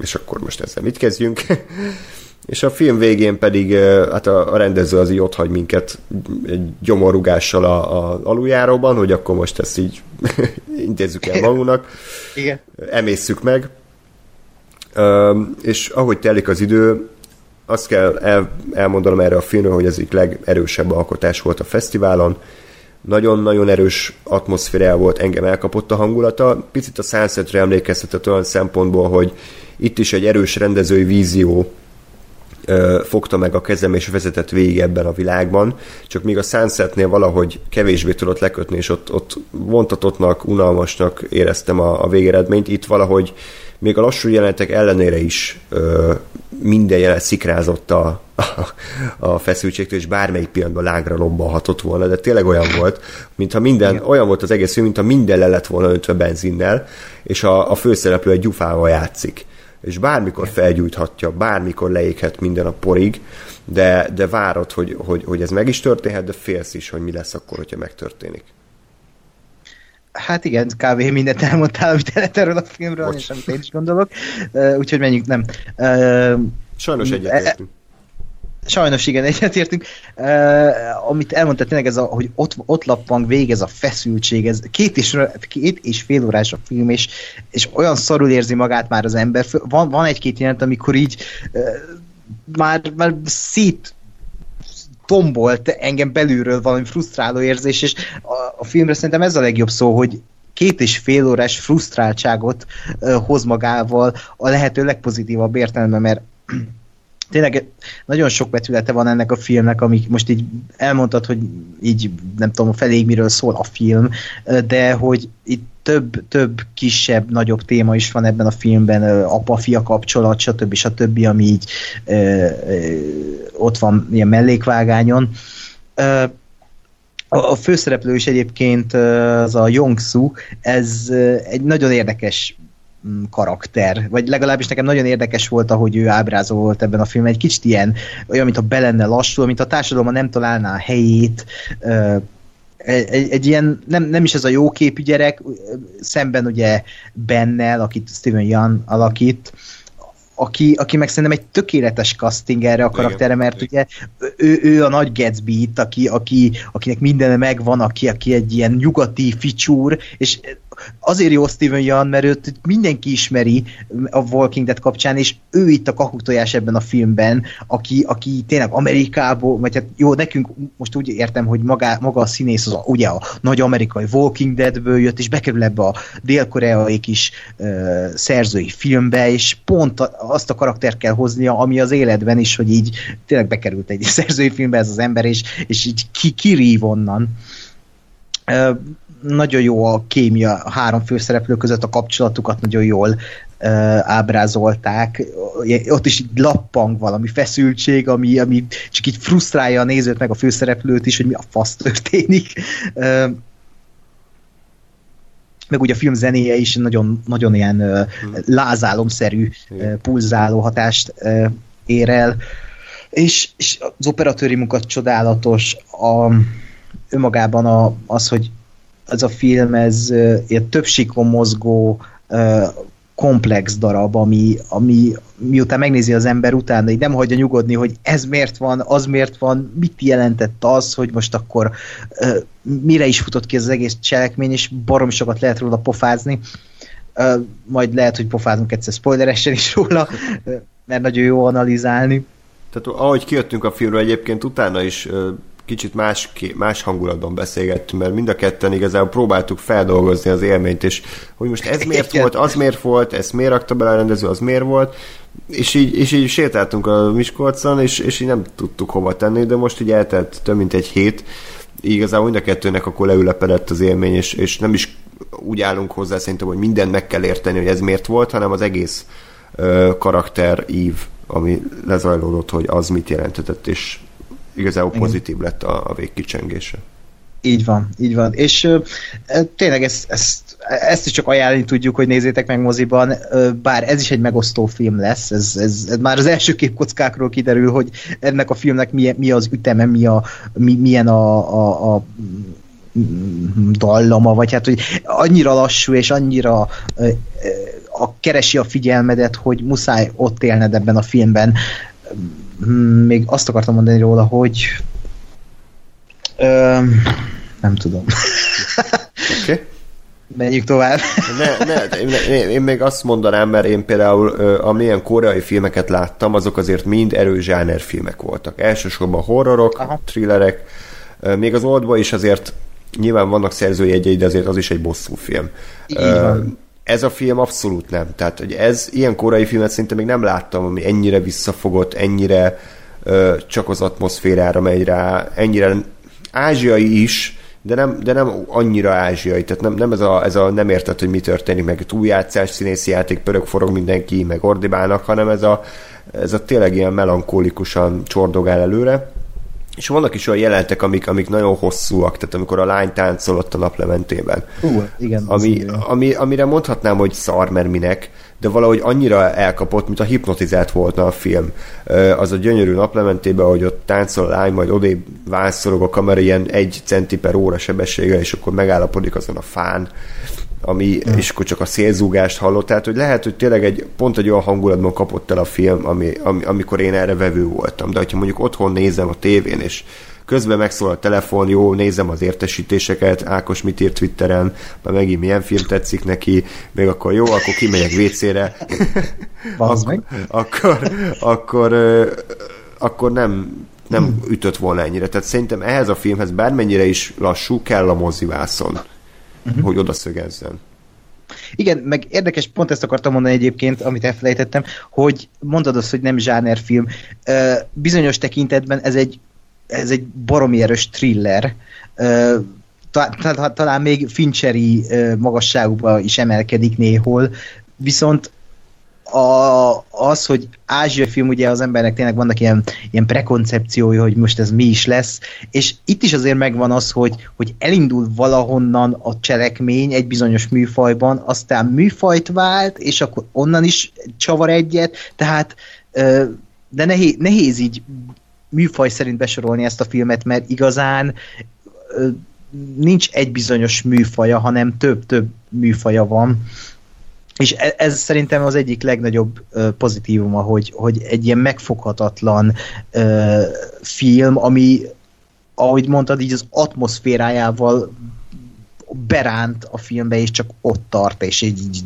és akkor most ezzel mit kezdjünk? [laughs] és a film végén pedig hát a, a rendező az így ott hagy minket egy gyomorrugással a, a aluljáróban, hogy akkor most ezt így [laughs] intézzük el magunknak, Igen. emészszük meg. És ahogy telik az idő, azt kell el, elmondanom erre a filmről, hogy ez egy legerősebb alkotás volt a fesztiválon. Nagyon-nagyon erős atmoszféra volt, engem elkapott a hangulata. Picit a Sunsetre emlékeztetett olyan szempontból, hogy itt is egy erős rendezői vízió fogta meg a kezem és vezetett végig ebben a világban, csak míg a Sunsetnél valahogy kevésbé tudott lekötni, és ott, ott vontatottnak, unalmasnak éreztem a, a végeredményt, itt valahogy még a lassú jelenetek ellenére is ö, minden jelenet szikrázott a, a, a feszültségtől, és bármelyik pillanatban lágra lobbanhatott volna, de tényleg olyan volt, mintha minden, Igen. olyan volt az egész film, mintha minden le lett volna öntve benzinnel, és a, a főszereplő egy gyufával játszik és bármikor felgyújthatja, bármikor leéghet minden a porig, de, de várod, hogy, hogy, hogy ez meg is történhet, de félsz is, hogy mi lesz akkor, hogyha megtörténik. Hát igen, kávé mindent elmondtál, amit lehet erről a filmről, Bocs. és amit én is gondolok. Úgyhogy menjünk, nem. Sajnos egyetértünk. Sajnos igen, [laughs] egyetértünk. Uh, amit elmondtad tényleg, ez a, hogy ott, ott lappang vég ez a feszültség, ez két és, két és fél órás a film, és, és olyan szarul érzi magát már az ember. Van, van egy-két jelent, amikor így uh, már, már szét tombolt engem belülről valami frusztráló érzés, és a, a filmre szerintem ez a legjobb szó, hogy két és fél órás frusztráltságot uh, hoz magával a lehető legpozitívabb értelemben, mert tényleg nagyon sok vetülete van ennek a filmnek, amik most így elmondtad, hogy így nem tudom felé miről szól a film, de hogy itt több, több kisebb, nagyobb téma is van ebben a filmben, apa-fia kapcsolat, stb. stb., ami így ö, ö, ott van ilyen mellékvágányon. Ö, a főszereplő is egyébként az a Yong-Su, ez egy nagyon érdekes karakter, vagy legalábbis nekem nagyon érdekes volt, ahogy ő ábrázolt ebben a filmben, egy kicsit ilyen, olyan, mint a belenne lassul, mint a társadalomban nem találná a helyét, egy, egy ilyen, nem, nem is ez a jó képű gyerek, szemben ugye Bennel, akit Steven Young alakít, aki, aki meg szerintem egy tökéletes casting erre a karakterre, mert ugye ő, ő a nagy Gatsby itt, aki, aki, akinek minden megvan, aki, aki egy ilyen nyugati ficsúr, és azért jó Steven Yeun, mert őt mindenki ismeri a Walking Dead kapcsán, és ő itt a kakutojás ebben a filmben, aki, aki tényleg Amerikából, vagy hát jó, nekünk most úgy értem, hogy maga, maga a színész az a, ugye a nagy amerikai Walking Deadből jött, és bekerül ebbe a dél-koreai kis uh, szerzői filmbe, és pont azt a karaktert kell hoznia, ami az életben is, hogy így tényleg bekerült egy [laughs] szerzői filmbe ez az ember, és, és így ki, kirív onnan. Nagyon jó a kémia a három főszereplő között, a kapcsolatukat nagyon jól uh, ábrázolták. Ott is így lappang valami feszültség, ami, ami csak így frusztrálja a nézőt, meg a főszereplőt is, hogy mi a fasz történik. Uh, meg ugye a film zenéje is nagyon, nagyon ilyen uh, lázálomszerű, uh, pulzáló hatást uh, ér el. És, és az operatőri munkat csodálatos, a, önmagában a, az, hogy ez a film, ez ilyen több mozgó komplex darab, ami, ami miután megnézi az ember utána, így nem hagyja nyugodni, hogy ez miért van, az miért van, mit jelentett az, hogy most akkor mire is futott ki az egész cselekmény, és barom sokat lehet róla pofázni. Majd lehet, hogy pofázunk egyszer spoileresen is róla, mert nagyon jó analizálni. Tehát ahogy kijöttünk a filmről egyébként, utána is kicsit más, más hangulatban beszélgettünk, mert mind a ketten igazából próbáltuk feldolgozni az élményt, és hogy most ez miért volt, az miért volt, ezt miért rakta bele a rendező, az miért volt, és így, és így sétáltunk a Miskolcon, és, és így nem tudtuk hova tenni, de most így eltelt több mint egy hét, igazából mind a kettőnek akkor leülepedett az élmény, és, és nem is úgy állunk hozzá szerintem, hogy mindent meg kell érteni, hogy ez miért volt, hanem az egész ö, karakter ív, ami lezajlódott, hogy az mit jelentett, és igazából pozitív lett a, a végkicsengése. Így van, így van. És ö, tényleg ezt, ezt, ezt is csak ajánlani tudjuk, hogy nézzétek meg moziban, ö, bár ez is egy megosztó film lesz, ez, ez, ez már az első képkockákról kiderül, hogy ennek a filmnek mi, mi az üteme, mi a, mi, milyen a, a, a dallama, vagy hát, hogy annyira lassú és annyira ö, a, keresi a figyelmedet, hogy muszáj ott élned ebben a filmben. Hmm, még azt akartam mondani róla, hogy ö, nem tudom. Okay. [laughs] Menjünk tovább. Ne, ne, én, én még azt mondanám, mert én például amilyen koreai filmeket láttam, azok azért mind erős filmek voltak. Elsősorban horrorok, Aha. thrillerek, még az oldba is azért nyilván vannak szerzőjegyei, de azért az is egy bosszú film. Ez a film abszolút nem. Tehát, hogy ez ilyen korai filmet szinte még nem láttam, ami ennyire visszafogott, ennyire csak az atmoszférára megy rá, ennyire ázsiai is, de nem, de nem annyira ázsiai, tehát nem, nem ez, a, ez a nem érted, hogy mi történik, meg túljátszás, színészi játék, pörög, forog mindenki, meg ordibálnak, hanem ez a, ez a tényleg ilyen melankólikusan csordogál előre. És vannak is olyan jelentek, amik, amik nagyon hosszúak, tehát amikor a lány táncolott a naplementében. Uh, igen. Ami, ami, amire mondhatnám, hogy szar, mert minek, de valahogy annyira elkapott, mint a hipnotizált volna a film. Az a gyönyörű naplementében, hogy ott táncol a lány, majd odébb vászorog a kamera ilyen egy centi per óra sebességgel, és akkor megállapodik azon a fán, ami, mm. és akkor csak a szélzúgást hallott, tehát hogy lehet, hogy tényleg egy, pont egy olyan hangulatban kapott el a film, ami, ami, amikor én erre vevő voltam, de hogyha mondjuk otthon nézem a tévén, és közben megszól a telefon, jó, nézem az értesítéseket, Ákos mit írt Twitteren, már megint milyen film tetszik neki, még akkor jó, akkor kimegyek WC-re. Ak- meg. akkor, akkor, akkor nem, nem hmm. ütött volna ennyire. Tehát szerintem ehhez a filmhez bármennyire is lassú, kell a mozivászon, uh-huh. hogy oda szögezzen. Igen, meg érdekes, pont ezt akartam mondani egyébként, amit elfelejtettem, hogy mondod azt, hogy nem zsánerfilm. Bizonyos tekintetben ez egy ez egy baromi erős thriller, talán még Fincheri magasságúba is emelkedik néhol, viszont a, az, hogy ázsiai film, ugye az embernek tényleg vannak ilyen, ilyen prekoncepciói, hogy most ez mi is lesz, és itt is azért megvan az, hogy, hogy elindul valahonnan a cselekmény egy bizonyos műfajban, aztán műfajt vált, és akkor onnan is csavar egyet, tehát de nehéz, nehéz így műfaj szerint besorolni ezt a filmet, mert igazán nincs egy bizonyos műfaja, hanem több-több műfaja van. És ez, ez szerintem az egyik legnagyobb pozitívuma, hogy, hogy egy ilyen megfoghatatlan film, ami, ahogy mondtad, így az atmoszférájával beránt a filmbe, és csak ott tart, és így, így,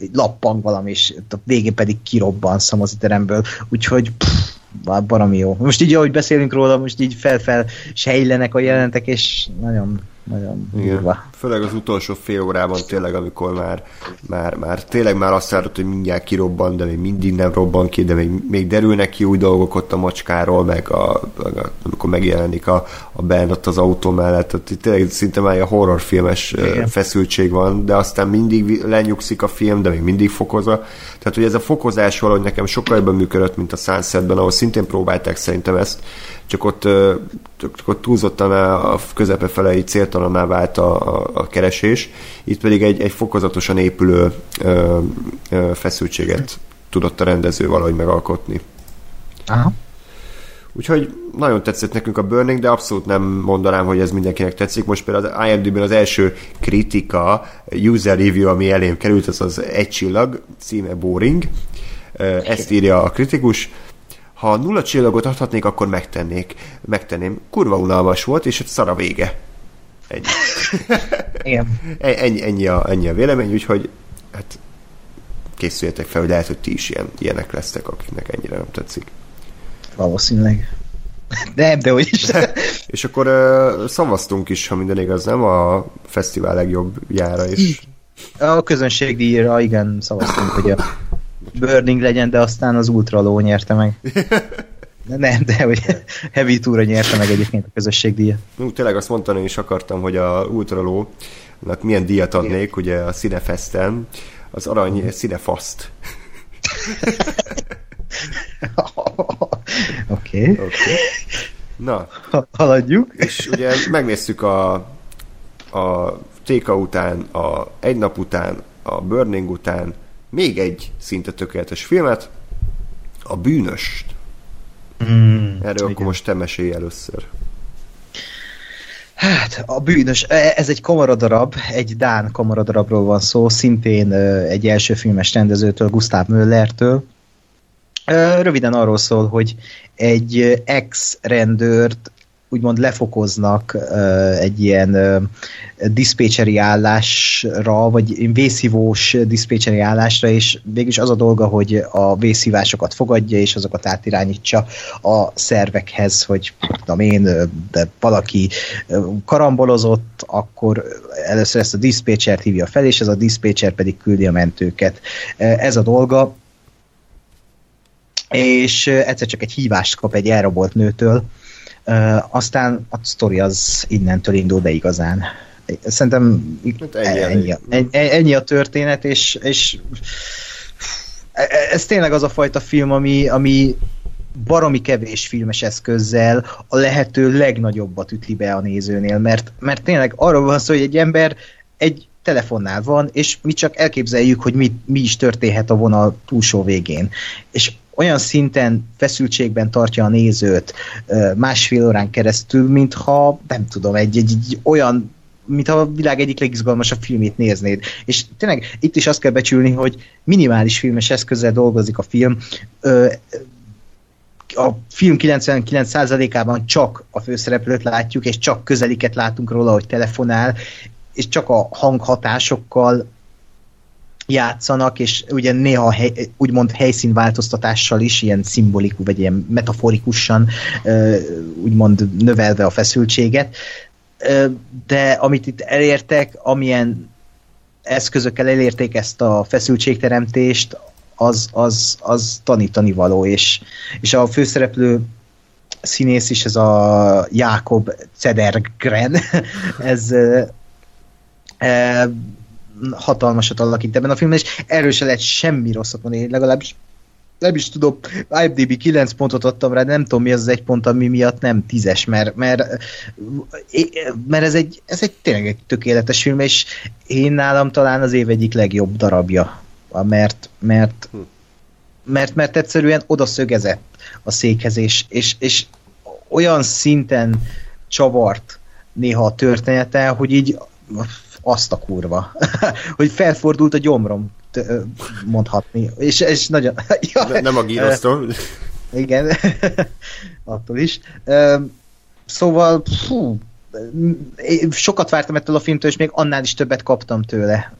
így lappang valami, és a végén pedig kirobban a teremből. Úgyhogy pff, baromi jó. Most így, ahogy beszélünk róla, most így fel-fel sejlenek a jelentek, és nagyon nagyon Igen. durva. Főleg az utolsó fél órában tényleg, amikor már, már, már tényleg már azt látott, hogy mindjárt kirobban, de még mindig nem robban ki, de még, még derülnek ki új dolgok ott a macskáról, meg a, a, amikor megjelenik a, a Ben ott az autó mellett, tehát itt tényleg szinte már a horrorfilmes Igen. feszültség van, de aztán mindig lenyugszik a film, de még mindig fokozza. Tehát, hogy ez a fokozás valahogy nekem sokkal jobban működött, mint a Sunsetben, ahol szintén próbálták szerintem ezt, csak ott, csak ott túlzottan a közepe felei céltalanná vált a, a, a keresés, itt pedig egy, egy fokozatosan épülő ö, ö, feszültséget tudott a rendező valahogy megalkotni. Aha. Úgyhogy nagyon tetszett nekünk a Burning, de abszolút nem mondanám, hogy ez mindenkinek tetszik. Most például az IMDb-ben az első kritika, user review, ami elém került, az az egy csillag, címe Boring. Ezt írja a kritikus ha nulla csillagot adhatnék, akkor megtennék. Megtenném. Kurva unalmas volt, és szar a vége. Ennyi. Igen. [laughs] ennyi, ennyi, a, ennyi a vélemény, úgyhogy hát készüljetek fel, hogy lehet, hogy ti is ilyen, ilyenek lesztek, akiknek ennyire nem tetszik. Valószínűleg. Nem, de hogy is. és akkor uh, szavaztunk is, ha minden igaz, nem? A fesztivál legjobb jára is. A közönségdíjra, igen, szavaztunk, hogy a Burning legyen, de aztán az Ultra Low nyerte meg. Nem, de hogy Heavy Tour nyerte meg egyébként a közösségdíjat. Ú, tényleg azt mondtam, én is akartam, hogy a Ultra Low-nak milyen díjat adnék, ugye a Cinefesten, az arany uh-huh. Cinefast. [laughs] Oké. Okay. okay. Na. Haladjuk. És ugye megnéztük a, a Téka után, a Egy nap után, a Burning után, még egy szinte tökéletes filmet, a bűnöst. Mm, Erről igen. akkor most te mesélj először. Hát, a bűnös, e, ez egy kamaradarab, egy Dán kamaradarabról van szó, szintén egy első filmes rendezőtől, Gustav Möllertől. Röviden arról szól, hogy egy ex-rendőrt úgymond lefokoznak egy ilyen diszpécseri állásra, vagy vészívós diszpécseri állásra, és végülis az a dolga, hogy a vészhívásokat fogadja, és azokat átirányítsa a szervekhez, hogy tudom én, de valaki karambolozott, akkor először ezt a diszpécsert hívja fel, és ez a diszpécser pedig küldi a mentőket. Ez a dolga, és egyszer csak egy hívást kap egy elrabolt nőtől, aztán a sztori az innentől indul be igazán. Szerintem hát ennyi, ennyi, a, ennyi a történet, és, és ez tényleg az a fajta film, ami, ami baromi kevés filmes eszközzel a lehető legnagyobbat üti be a nézőnél, mert, mert tényleg arról van szó, hogy egy ember egy telefonnál van, és mi csak elképzeljük, hogy mi, mi is történhet a vonal túlsó végén. És olyan szinten feszültségben tartja a nézőt másfél órán keresztül, mintha, nem tudom, egy, egy, egy olyan mintha a világ egyik legizgalmasabb filmét néznéd. És tényleg itt is azt kell becsülni, hogy minimális filmes eszközzel dolgozik a film. a film 99%-ában csak a főszereplőt látjuk, és csak közeliket látunk róla, hogy telefonál, és csak a hanghatásokkal játszanak, és ugye néha hely, úgymond helyszínváltoztatással is, ilyen szimbolikus, vagy ilyen metaforikusan úgymond növelve a feszültséget. De amit itt elértek, amilyen eszközökkel elérték ezt a feszültségteremtést, az, az, az tanítani való, és, és a főszereplő színész is, ez a Jákob Cedergren, [laughs] ez hatalmasat alakít ebben a filmben, és erről se lehet semmi rosszat mondani, legalábbis nem is tudom, IMDb 9 pontot adtam rá, nem tudom mi az az egy pont, ami miatt nem tízes, mert, mert, mert ez, egy, ez egy tényleg egy tökéletes film, és én nálam talán az év egyik legjobb darabja, mert, mert, hm. mert, mert egyszerűen oda szögezett a székhez, és, és, és olyan szinten csavart néha a története, hogy így azt a kurva. [laughs] hogy felfordult a gyomrom mondhatni. És, és nagyon... [laughs] ja, ne, nem a gírosztól. Igen, [laughs] attól is. Szóval, fú, sokat vártam ettől a filmtől, és még annál is többet kaptam tőle.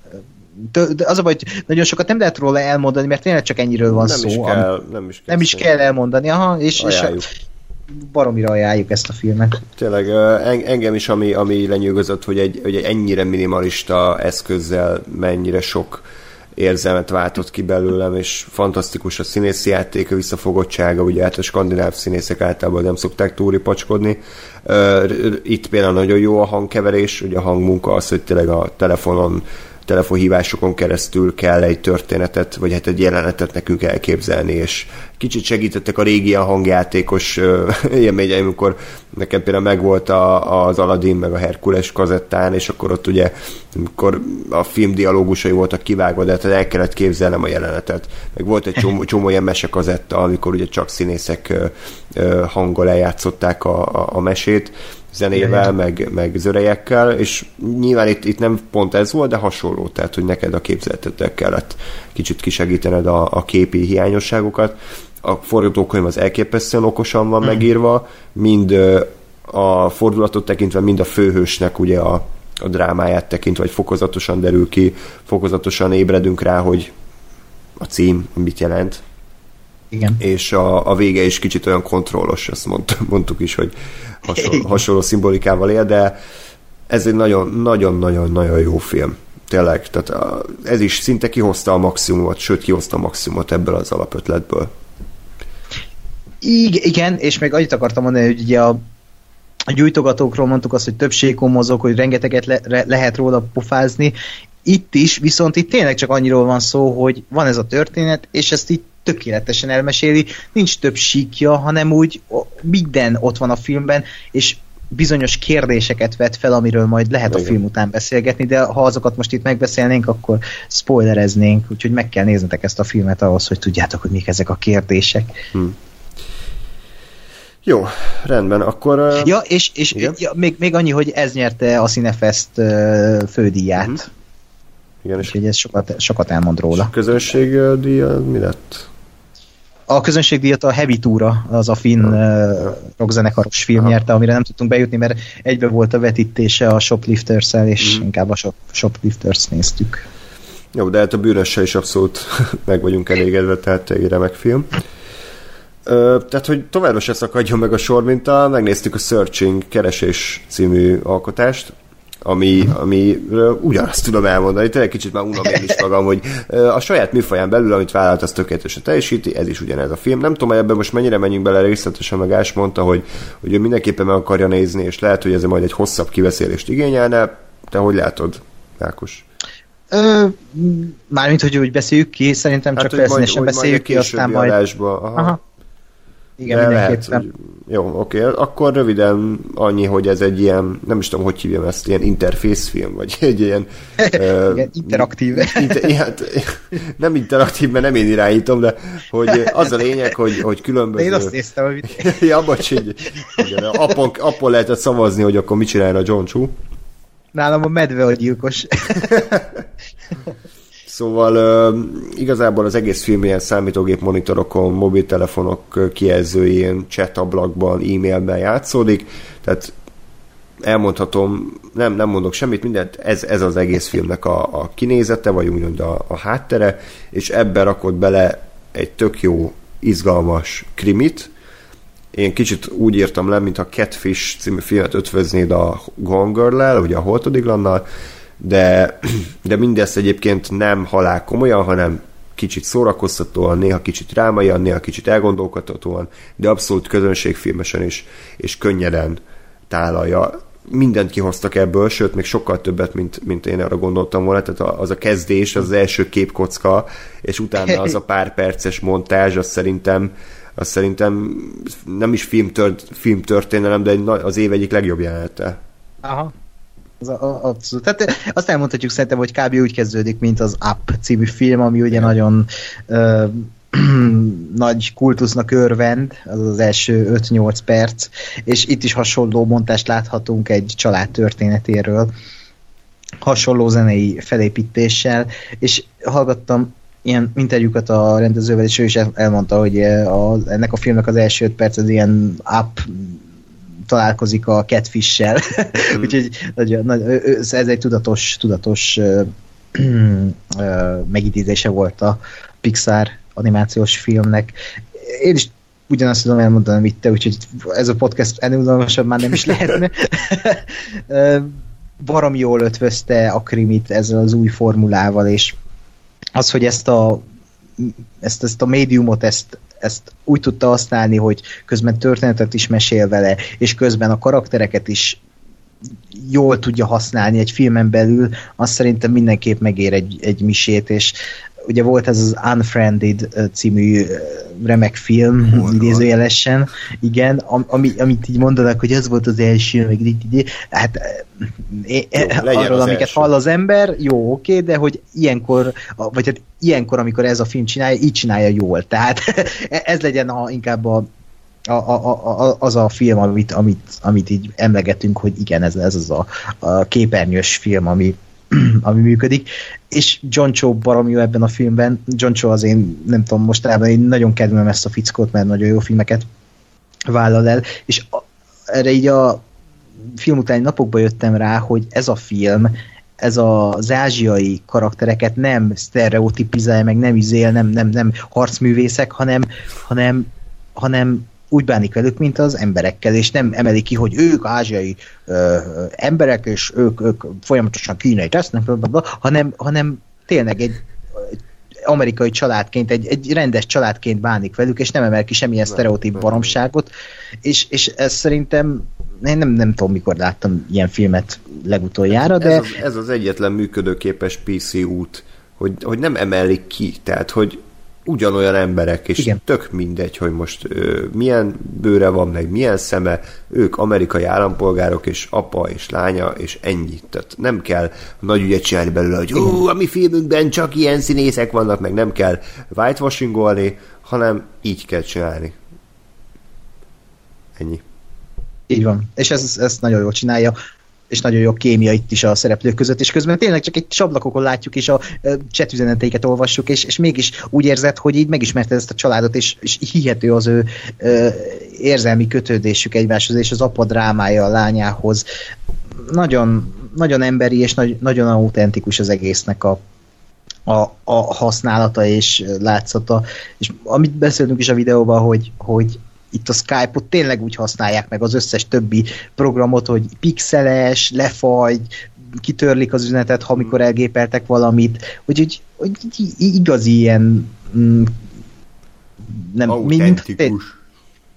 De az a baj, hogy nagyon sokat nem lehet róla elmondani, mert tényleg csak ennyiről van nem szó. Is kell, nem is kell, nem is kell elmondani, aha, és, és baromira ajánljuk ezt a filmet. Tényleg engem is, ami, ami lenyűgözött, hogy egy, hogy egy ennyire minimalista eszközzel mennyire sok érzelmet váltott ki belőlem, és fantasztikus a színészi játék, a visszafogottsága, ugye hát a skandináv színészek általában nem szokták túri pacskodni. Itt például nagyon jó a hangkeverés, ugye a hangmunka az, hogy tényleg a telefonon telefonhívásokon keresztül kell egy történetet, vagy hát egy jelenetet nekünk elképzelni, és kicsit segítettek a régi a hangjátékos uh, [laughs] élmény, amikor nekem például megvolt a, az Aladdin meg a Herkules kazettán, és akkor ott ugye, amikor a film dialógusai voltak kivágva, de hát el kellett képzelnem a jelenetet. Meg volt egy csomó, csomó ilyen mesekazetta, amikor ugye csak színészek hanggal eljátszották a, a, a mesét, zenével, meg, meg zörejekkel, és nyilván itt, itt nem pont ez volt, de hasonló, tehát hogy neked a képzeletetek kellett kicsit kisegítened a, a képi hiányosságokat. A forgatókönyv az elképesztően okosan van mm. megírva, mind a fordulatot tekintve, mind a főhősnek ugye a, a drámáját tekintve, vagy fokozatosan derül ki, fokozatosan ébredünk rá, hogy a cím mit jelent, igen. És a, a vége is kicsit olyan kontrollos, ezt mond, [laughs] mondtuk is, hogy hasonló, hasonló szimbolikával él, de ez egy nagyon-nagyon-nagyon jó film. Tényleg, tehát ez is szinte kihozta a maximumot, sőt kihozta a maximumot ebből az alapötletből. Igen, és még annyit akartam mondani, hogy ugye a a gyújtogatókról mondtuk azt, hogy többségkon mozog, hogy rengeteget le, lehet róla pofázni. Itt is, viszont itt tényleg csak annyiról van szó, hogy van ez a történet, és ezt itt tökéletesen elmeséli, nincs több síkja, hanem úgy minden ott van a filmben, és bizonyos kérdéseket vet fel, amiről majd lehet Igen. a film után beszélgetni, de ha azokat most itt megbeszélnénk, akkor spoilereznénk, úgyhogy meg kell néznetek ezt a filmet ahhoz, hogy tudjátok, hogy mik ezek a kérdések. Hmm. Jó, rendben, akkor... Uh... Ja, és, és ja, még, még annyi, hogy ez nyerte a Cinefest uh, fődíját. Uh-huh. Igen, és Úgyhogy ez sokat, sokat elmond róla. És a közönség díja mi lett? A közönségdíjat a Heavy Túra, az a finn uh, rockzenekaros film Aha. nyerte, amire nem tudtunk bejutni, mert egybe volt a vetítése a Shoplifters-el, és mm. inkább a shop, Shoplifters néztük. Jó, de hát a bűnössel is abszolút [laughs] meg vagyunk elégedve, tehát egy remek film. Ö, tehát, hogy továbbra se szakadjon meg a sor, mint a, megnéztük a Searching keresés című alkotást, ami, ami ugyanazt tudom elmondani, tényleg kicsit már unom én is magam, hogy a saját műfaján belül, amit vállalt, az tökéletesen teljesíti, ez is ugyanez a film. Nem tudom, hogy ebben most mennyire menjünk bele részletesen, meg Ás mondta, hogy, hogy ő mindenképpen meg akarja nézni, és lehet, hogy ez majd egy hosszabb kiveszélést igényelne. Te hogy látod, Ákos? Ö, mármint, hogy úgy beszéljük ki, szerintem hát, csak felszínesen beszéljük ki, aztán majd... Adásba. Aha. Aha. Igen, De lehet, hogy... Jó, oké, okay. akkor röviden annyi, hogy ez egy ilyen, nem is tudom, hogy hívjam ezt, ilyen interfészfilm, vagy [laughs] egy ilyen... uh, [laughs] interaktív. [laughs] Inter, hát, nem interaktív, mert nem én irányítom, de hogy az a lényeg, hogy, hogy különböző... Én azt néztem, amit... ja, bocs, így, igen, appon, appon lehetett szavazni, hogy akkor mit csinálna John Chu. Nálam a medve a gyilkos. Szóval igazából az egész film ilyen számítógép monitorokon, mobiltelefonok kijelzőjén, chat ablakban, e-mailben játszódik, tehát elmondhatom, nem, nem mondok semmit, mindent, ez, ez az egész filmnek a, a kinézete, vagy úgymond a, a háttere, és ebbe rakott bele egy tök jó, izgalmas krimit. Én kicsit úgy írtam le, mint a Catfish című filmet ötvöznéd a Gone Girl-lel, ugye a Holtodiglannal, de, de mindezt egyébként nem halál komolyan, hanem kicsit szórakoztatóan, néha kicsit rámaian, néha kicsit elgondolkodhatóan, de abszolút közönségfilmesen is, és könnyeden tálalja. Mindent kihoztak ebből, sőt, még sokkal többet, mint, mint én arra gondoltam volna, tehát az a kezdés, az, az első képkocka, és utána az a pár perces montázs, az szerintem az szerintem nem is filmtört, filmtörténelem, de az év egyik legjobb jelenete. Aha, az a, abszolút. Tehát azt elmondhatjuk szerintem, hogy kb. úgy kezdődik, mint az Up című film, ami ugye nagyon ö, [clears throat] nagy kultusznak örvend, az az első 5-8 perc, és itt is hasonló montást láthatunk egy család történetéről, hasonló zenei felépítéssel, és hallgattam ilyen interjúkat a rendezővel, és ő is elmondta, hogy a, ennek a filmnek az első 5 perc az ilyen up találkozik a catfish-sel. Mm. [laughs] Úgyhogy nagy, nagy, ez egy tudatos, tudatos [clears throat] megidézése volt a Pixar animációs filmnek. Én is ugyanazt tudom elmondani, amit te, úgyhogy ez a podcast ennél már nem is lehetne. [laughs] [laughs] Barom jól ötvözte a krimit ezzel az új formulával, és az, hogy ezt a ezt, ezt a médiumot, ezt ezt úgy tudta használni, hogy közben történetet is mesél vele, és közben a karaktereket is jól tudja használni egy filmen belül, azt szerintem mindenképp megér egy, egy misét, és ugye volt ez az Unfriended című remek film, idézőjelesen, igen, ami, amit így mondanak, hogy ez volt az első, meg így, így hát jó, arról, amiket első. hall az ember, jó, oké, de hogy ilyenkor, vagy hát ilyenkor, amikor ez a film csinálja, így csinálja jól. Tehát [laughs] ez legyen a, inkább a, a, a, a, az a film, amit, amit, amit így emlegetünk, hogy igen, ez, ez az a, a képernyős film, ami, [clears throat] ami működik. És John Cho barom jó ebben a filmben. John Cho az én, nem tudom, mostanában én nagyon kedvelem ezt a fickót, mert nagyon jó filmeket vállal el, és a, erre így a film utáni napokban jöttem rá, hogy ez a film, ez az ázsiai karaktereket nem sztereotipizálja, meg nem izél, nem, nem, nem harcművészek, hanem, hanem, hanem úgy bánik velük, mint az emberekkel, és nem emeli ki, hogy ők ázsiai ö, emberek, és ők, ők folyamatosan kínai tesznek, hanem, hanem tényleg egy amerikai családként, egy, egy rendes családként bánik velük, és nem emel ki semmilyen sztereotíp baromságot, és, és ez szerintem én nem, nem tudom, mikor láttam ilyen filmet legutoljára, de... Ez az, ez az egyetlen működőképes PC út, hogy, hogy nem emelik ki, tehát, hogy ugyanolyan emberek, és Igen. tök mindegy, hogy most ö, milyen bőre van, meg milyen szeme, ők amerikai állampolgárok, és apa és lánya, és ennyi. Tehát nem kell nagy ügyet csinálni belőle, hogy ú, a mi filmünkben csak ilyen színészek vannak, meg nem kell whitewashingolni, hanem így kell csinálni. Ennyi. Így van. És ez, ezt nagyon jól csinálja. És nagyon jó kémia itt is a szereplők között, és közben tényleg csak egy sablakokon látjuk, és a chat olvassuk, és, és mégis úgy érzed, hogy így megismerted ezt a családot, és, és hihető az ő ö, érzelmi kötődésük egymáshoz, és az apa drámája a lányához. Nagyon, nagyon emberi, és nagy, nagyon autentikus az egésznek a, a, a használata és látszata. És amit beszéltünk is a videóban, hogy, hogy itt a Skype-ot tényleg úgy használják meg az összes többi programot, hogy pixeles, lefagy, kitörlik az üzenetet, ha amikor elgépeltek valamit, hogy, hogy, hogy igazi ilyen mm, nem, Autentikus. Mint,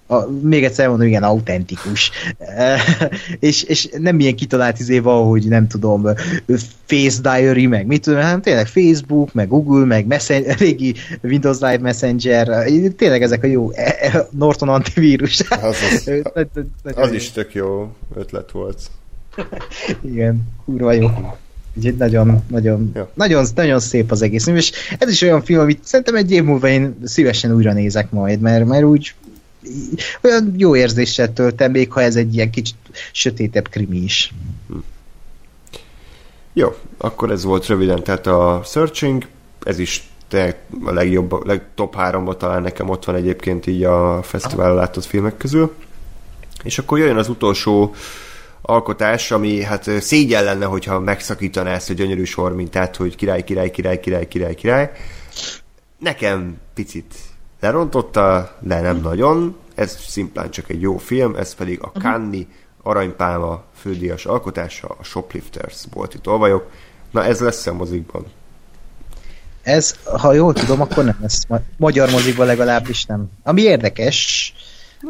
a, még egyszer mondom, igen, autentikus. és, és nem ilyen kitalált izé hogy nem tudom, Face Diary, meg mit tudom, hanem tényleg Facebook, meg Google, meg Messenger, régi Windows Live Messenger, tényleg ezek a jó e, e, Norton antivírus. Az, az, [laughs] az is tök jó ötlet volt. [laughs] igen, kurva jó. Úgyhogy nagyon, nagyon, ja. nagyon, nagyon szép az egész. És ez is olyan film, amit szerintem egy év múlva én szívesen újra nézek majd, mert, mert úgy olyan jó érzéssel töltem, még ha ez egy ilyen kicsit sötétebb krimi is. Jó, akkor ez volt röviden, tehát a Searching, ez is te a legjobb, a leg top 3 talán nekem ott van egyébként így a fesztiválon látott filmek közül. És akkor jöjjön az utolsó alkotás, ami hát szégyen lenne, hogyha megszakítaná ezt a gyönyörű sormintát, hogy király, király, király, király, király, király. Nekem picit lerontotta, de nem nagyon. Ez szimplán csak egy jó film, ez pedig a Cannes aranypálma fődíjas alkotása, a Shoplifters bolti tolvajok. Na ez lesz a mozikban. Ez, ha jól tudom, akkor nem lesz. Magyar mozikban legalábbis nem. Ami érdekes,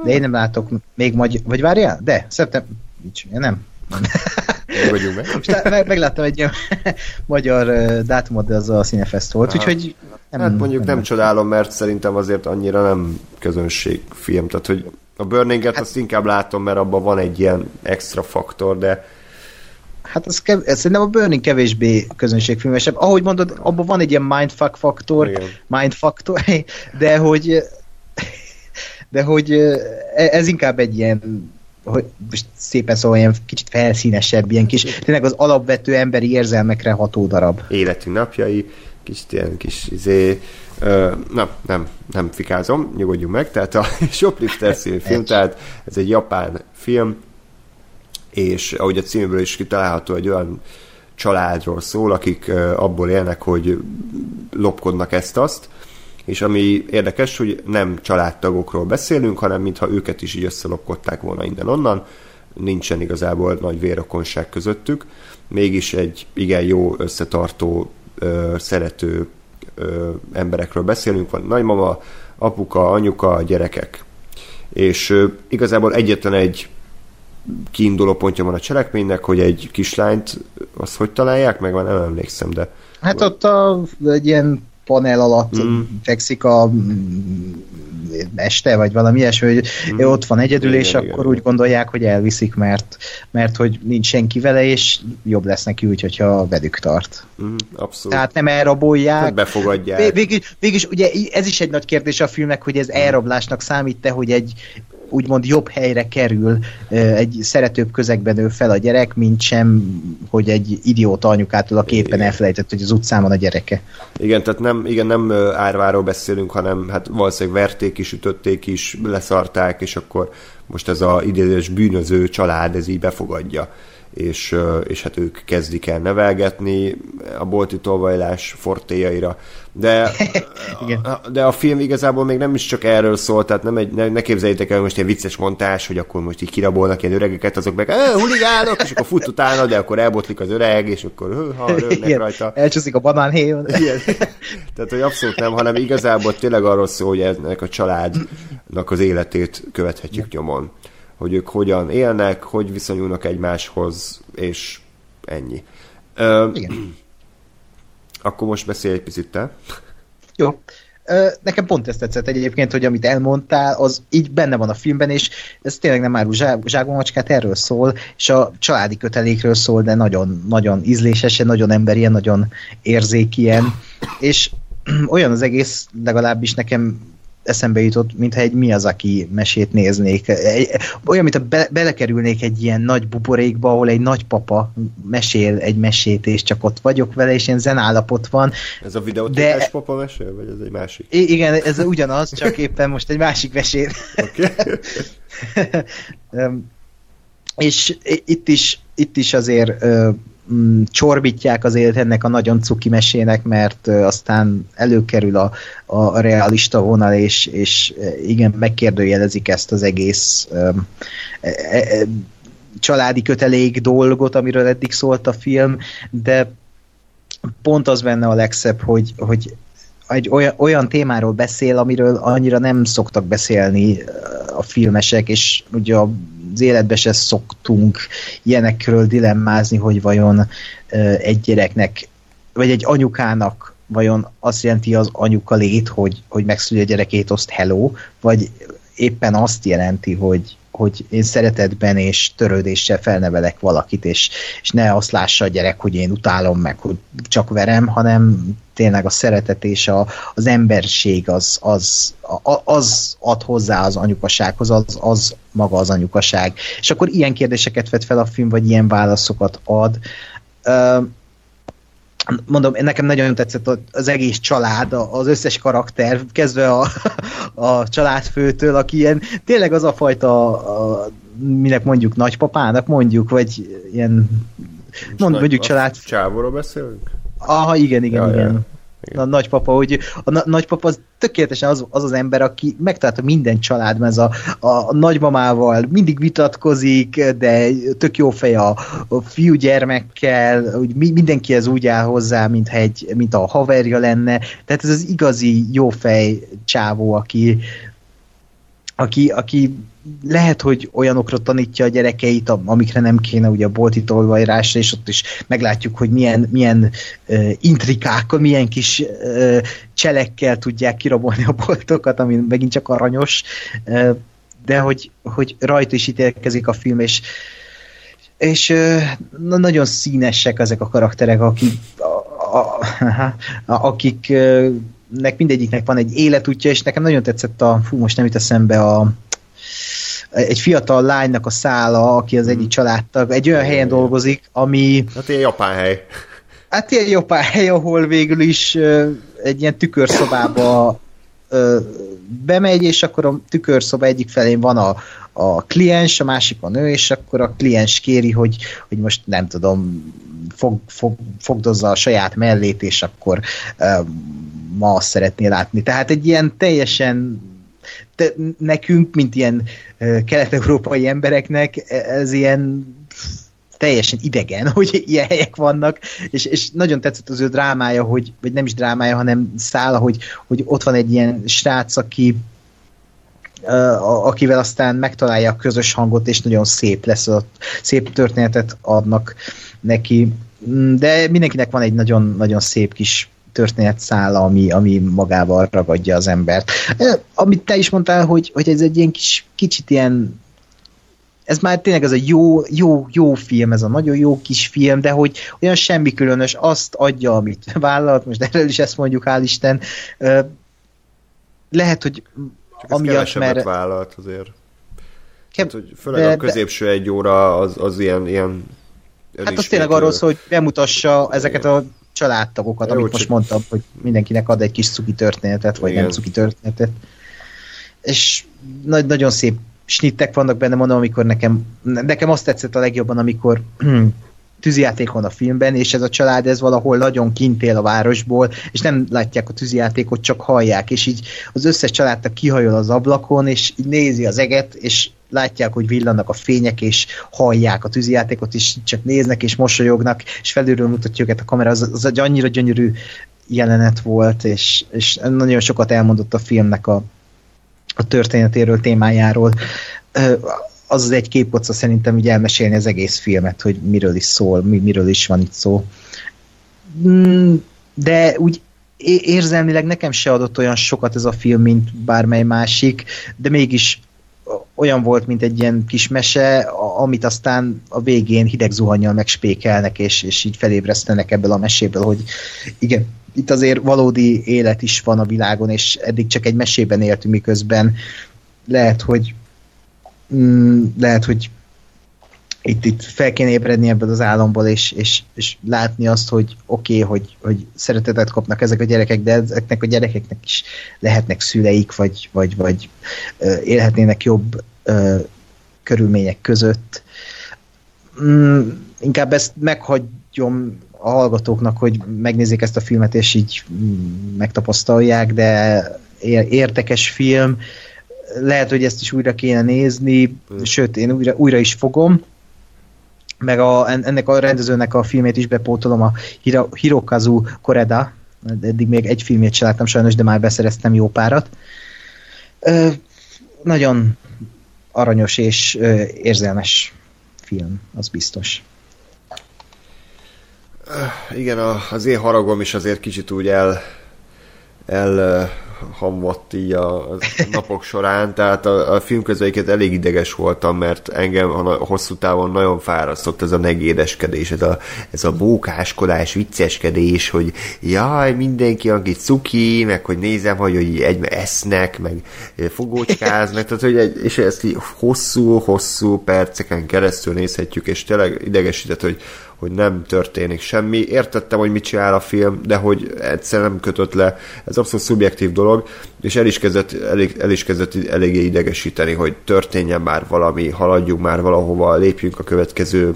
de én nem látok még magyar... Vagy várjál? De, szeptember... Nem. vagyunk meg. Most meg, megláttam egy ilyen [laughs] magyar dátumot, de az a Cinefest volt, úgyhogy nem, hát mondjuk nem, nem csodálom, mert szerintem azért annyira nem közönségfilm, tehát hogy a Burning-et hát, azt inkább látom, mert abban van egy ilyen extra faktor, de Hát az kev- szerintem a Burning kevésbé közönségfilmesebb. Ahogy mondod, abban van egy ilyen mindfuck faktor, Igen. mindfaktor, [laughs] de hogy de hogy e- ez inkább egy ilyen hogy most szépen szóval ilyen kicsit felszínesebb, ilyen kis, tényleg az alapvető emberi érzelmekre ható darab. Életünk napjai, kis ilyen kis izé, ö, na, nem, nem fikázom, nyugodjunk meg, tehát a [laughs] Shoplifter című film, tehát ez egy japán film, és ahogy a címből is kitalálható, egy olyan családról szól, akik abból élnek, hogy lopkodnak ezt-azt, és ami érdekes, hogy nem családtagokról beszélünk, hanem mintha őket is így összelopkodták volna innen-onnan, nincsen igazából nagy vérokonság közöttük, mégis egy igen jó összetartó, ö, szerető ö, emberekről beszélünk, van nagymama, apuka, anyuka, gyerekek. És ö, igazából egyetlen egy kiinduló pontja van a cselekménynek, hogy egy kislányt, azt hogy találják meg, van nem emlékszem, de... Hát ott a, egy ilyen panel alatt mm. fekszik a mm, este, vagy valami ilyesmi, hogy mm. ott van egyedül, igen, és igen, akkor igen. úgy gondolják, hogy elviszik, mert, mert hogy nincs senki vele, és jobb lesz neki úgy, hogyha velük tart. Mm, abszolút. Tehát nem elrabolják. Tehát befogadják. Végül, végül ugye ez is egy nagy kérdés a filmnek, hogy ez elrablásnak számít-e, hogy egy úgymond jobb helyre kerül, egy szeretőbb közegben nő fel a gyerek, mint sem, hogy egy idióta anyukától, a képen elfelejtett, hogy az utcán van a gyereke. Igen, tehát nem, igen, nem árváról beszélünk, hanem hát valószínűleg verték is, ütötték is, leszarták, és akkor most ez a idézős bűnöző család ez így befogadja és, és hát ők kezdik el nevelgetni a bolti tolvajlás fortéjaira. De, [laughs] de a film igazából még nem is csak erről szól, tehát nem egy, ne, ne képzeljétek el most egy vicces montás, hogy akkor most így kirabolnak ilyen öregeket, azok meg huligánok, és akkor fut utána, de akkor elbotlik az öreg, és akkor ha rögnek rajta. Elcsúszik a banánhéjon. [laughs] Igen. Tehát, hogy abszolút nem, hanem igazából tényleg arról szól, hogy ennek a családnak az életét követhetjük nyomon hogy ők hogyan élnek, hogy viszonyulnak egymáshoz, és ennyi. Ö, Igen. Akkor most beszélj egy picit te. Jó. Nekem pont ezt tetszett egyébként, hogy amit elmondtál, az így benne van a filmben, és ez tényleg nem már zsákmacskát, erről szól, és a családi kötelékről szól, de nagyon, nagyon ízlésesen, nagyon emberien, nagyon érzékien, és [clears throat] olyan az egész, legalábbis nekem eszembe jutott, mintha egy Miyazaki mesét néznék. Olyan, mintha be, belekerülnék egy ilyen nagy buborékba, ahol egy nagypapa mesél egy mesét, és csak ott vagyok vele, és ilyen zenállapot van. Ez a videótékás de... papa mesél, vagy ez egy másik? igen, ez ugyanaz, csak éppen most egy másik mesél. Oké. [laughs] és itt is, itt is azért mm, csorbítják azért ennek a nagyon cuki mesének, mert aztán előkerül a, a realista vonal, és, és igen, megkérdőjelezik ezt az egész um, e, e, családi kötelék dolgot, amiről eddig szólt a film, de pont az benne a legszebb, hogy, hogy egy olyan, olyan témáról beszél, amiről annyira nem szoktak beszélni a filmesek, és ugye az életbe se szoktunk ilyenekről dilemmázni, hogy vajon egy gyereknek, vagy egy anyukának vajon azt jelenti az anyuka lét, hogy, hogy megszülje a gyerekét, azt hello, vagy éppen azt jelenti, hogy, hogy én szeretetben és törődéssel felnevelek valakit, és, és ne azt lássa a gyerek, hogy én utálom meg, hogy csak verem, hanem tényleg a szeretet és a, az emberség az, az, az ad hozzá az anyukasághoz, az, az maga az anyukaság. És akkor ilyen kérdéseket vet fel a film, vagy ilyen válaszokat ad. Uh, mondom, nekem nagyon tetszett az egész család, az összes karakter, kezdve a, a családfőtől, aki ilyen, tényleg az a fajta, a, minek mondjuk nagypapának mondjuk, vagy ilyen, mond, mondjuk család... Csávóról beszélünk? Aha, igen, igen, ja, igen. Ja. Igen. A nagypapa, hogy a na- nagypapa az tökéletesen az, az az ember, aki megtalálta minden családban, ez a, a, nagymamával mindig vitatkozik, de tök jó fej a, a fiúgyermekkel, hogy mi, mindenkihez úgy áll hozzá, mint, egy, mint a haverja lenne. Tehát ez az igazi jó fej csávó, aki, aki, aki lehet, hogy olyanokra tanítja a gyerekeit, amikre nem kéne, ugye a bolti tolvajrásra, és ott is meglátjuk, hogy milyen, milyen uh, intrikákkal, milyen kis uh, cselekkel tudják kirabolni a boltokat, ami megint csak aranyos, uh, de hogy, hogy rajta is ítélkezik a film, és és uh, nagyon színesek ezek a karakterek, akik, a, a, a, akik uh, nek mindegyiknek van egy életútja, és nekem nagyon tetszett a, fú, most nem jut eszembe a, egy fiatal lánynak a szála, aki az egyik hmm. családtag, egy olyan helyen dolgozik, ami... Hát ilyen japán hely. Hát ilyen japán hely, ahol végül is egy ilyen tükörszobába bemegy, és akkor a tükörszoba egyik felén van a, a kliens, a másik a nő, és akkor a kliens kéri, hogy, hogy most nem tudom, fog, fog, fogdozza a saját mellét, és akkor uh, ma azt szeretné látni. Tehát egy ilyen teljesen te, nekünk, mint ilyen kelet-európai embereknek, ez ilyen teljesen idegen, [laughs] hogy ilyen helyek vannak, és, és nagyon tetszett az ő drámája, hogy, vagy nem is drámája, hanem szála, hogy, hogy ott van egy ilyen srác, aki akivel aztán megtalálja a közös hangot, és nagyon szép lesz, ott szép történetet adnak neki, de mindenkinek van egy nagyon, nagyon szép kis történetszála, ami, ami magával ragadja az embert. Amit te is mondtál, hogy, hogy ez egy ilyen kis, kicsit ilyen ez már tényleg ez a jó, jó, jó film, ez a nagyon jó kis film, de hogy olyan semmi különös, azt adja, amit [laughs] vállalt, most erről is ezt mondjuk, hál' Isten. Lehet, hogy Csak amiatt, mert... vállalt azért. Kev... Hát, hogy főleg de, a középső egy óra az, az ilyen, ilyen Hát az tényleg arról szól, hogy bemutassa ezeket a családtagokat, Jó, amit most mondtam, hogy mindenkinek ad egy kis cuki történetet, vagy Igen. nem cuki történetet. És nagy, nagyon szép snittek vannak benne, mondom, amikor nekem, nekem azt tetszett a legjobban, amikor [clears throat] tűzijáték van a filmben, és ez a család ez valahol nagyon kint él a városból, és nem látják a tűzijátékot, csak hallják, és így az összes családtak kihajol az ablakon, és így nézi az eget, és látják, hogy villannak a fények, és hallják a tűzijátékot, és csak néznek, és mosolyognak, és felülről mutatja őket a kamera, az, az egy annyira gyönyörű jelenet volt, és, és nagyon sokat elmondott a filmnek a, a történetéről, témájáról. Az az egy képkoca szerintem úgy elmesélni az egész filmet, hogy miről is szól, mi, miről is van itt szó. Mm, de úgy érzelmileg nekem se adott olyan sokat ez a film, mint bármely másik, de mégis olyan volt, mint egy ilyen kis mese, amit aztán a végén hideg zuhanyjal megspékelnek, és, és így felébresztenek ebből a meséből, hogy igen, itt azért valódi élet is van a világon, és eddig csak egy mesében éltünk, miközben lehet, hogy mm, lehet, hogy itt, itt fel kéne ébredni ebből az álomból, és, és, és látni azt, hogy oké, okay, hogy, hogy szeretetet kapnak ezek a gyerekek, de ezeknek a gyerekeknek is lehetnek szüleik, vagy, vagy, vagy élhetnének jobb ö, körülmények között. Mm, inkább ezt meghagyom a hallgatóknak, hogy megnézzék ezt a filmet, és így mm, megtapasztalják, de értekes film. Lehet, hogy ezt is újra kéne nézni, sőt, én újra, újra is fogom meg a, ennek a rendezőnek a filmét is bepótolom, a Hiro, Hirokazu Koreda, eddig még egy filmét sem láttam sajnos, de már beszereztem jó párat. Ö, nagyon aranyos és ö, érzelmes film, az biztos. Igen, az én haragom is azért kicsit úgy el, el hamvadt így a, napok során, tehát a, a film közeiket elég ideges voltam, mert engem a hosszú távon nagyon fárasztott ez a negédeskedés, ez a, ez a bókáskodás, vicceskedés, hogy jaj, mindenki aki cuki, meg hogy nézem, hogy, hogy egy esznek, meg fogócskáznak, tehát hogy egy, és ezt így hosszú-hosszú perceken keresztül nézhetjük, és tényleg idegesített, hogy hogy nem történik semmi. Értettem, hogy mit csinál a film, de hogy egyszer nem kötött le. Ez abszolút szubjektív dolog, és el is kezdett, elég, el is kezdett eléggé idegesíteni, hogy történjen már valami, haladjunk már valahova, lépjünk a következő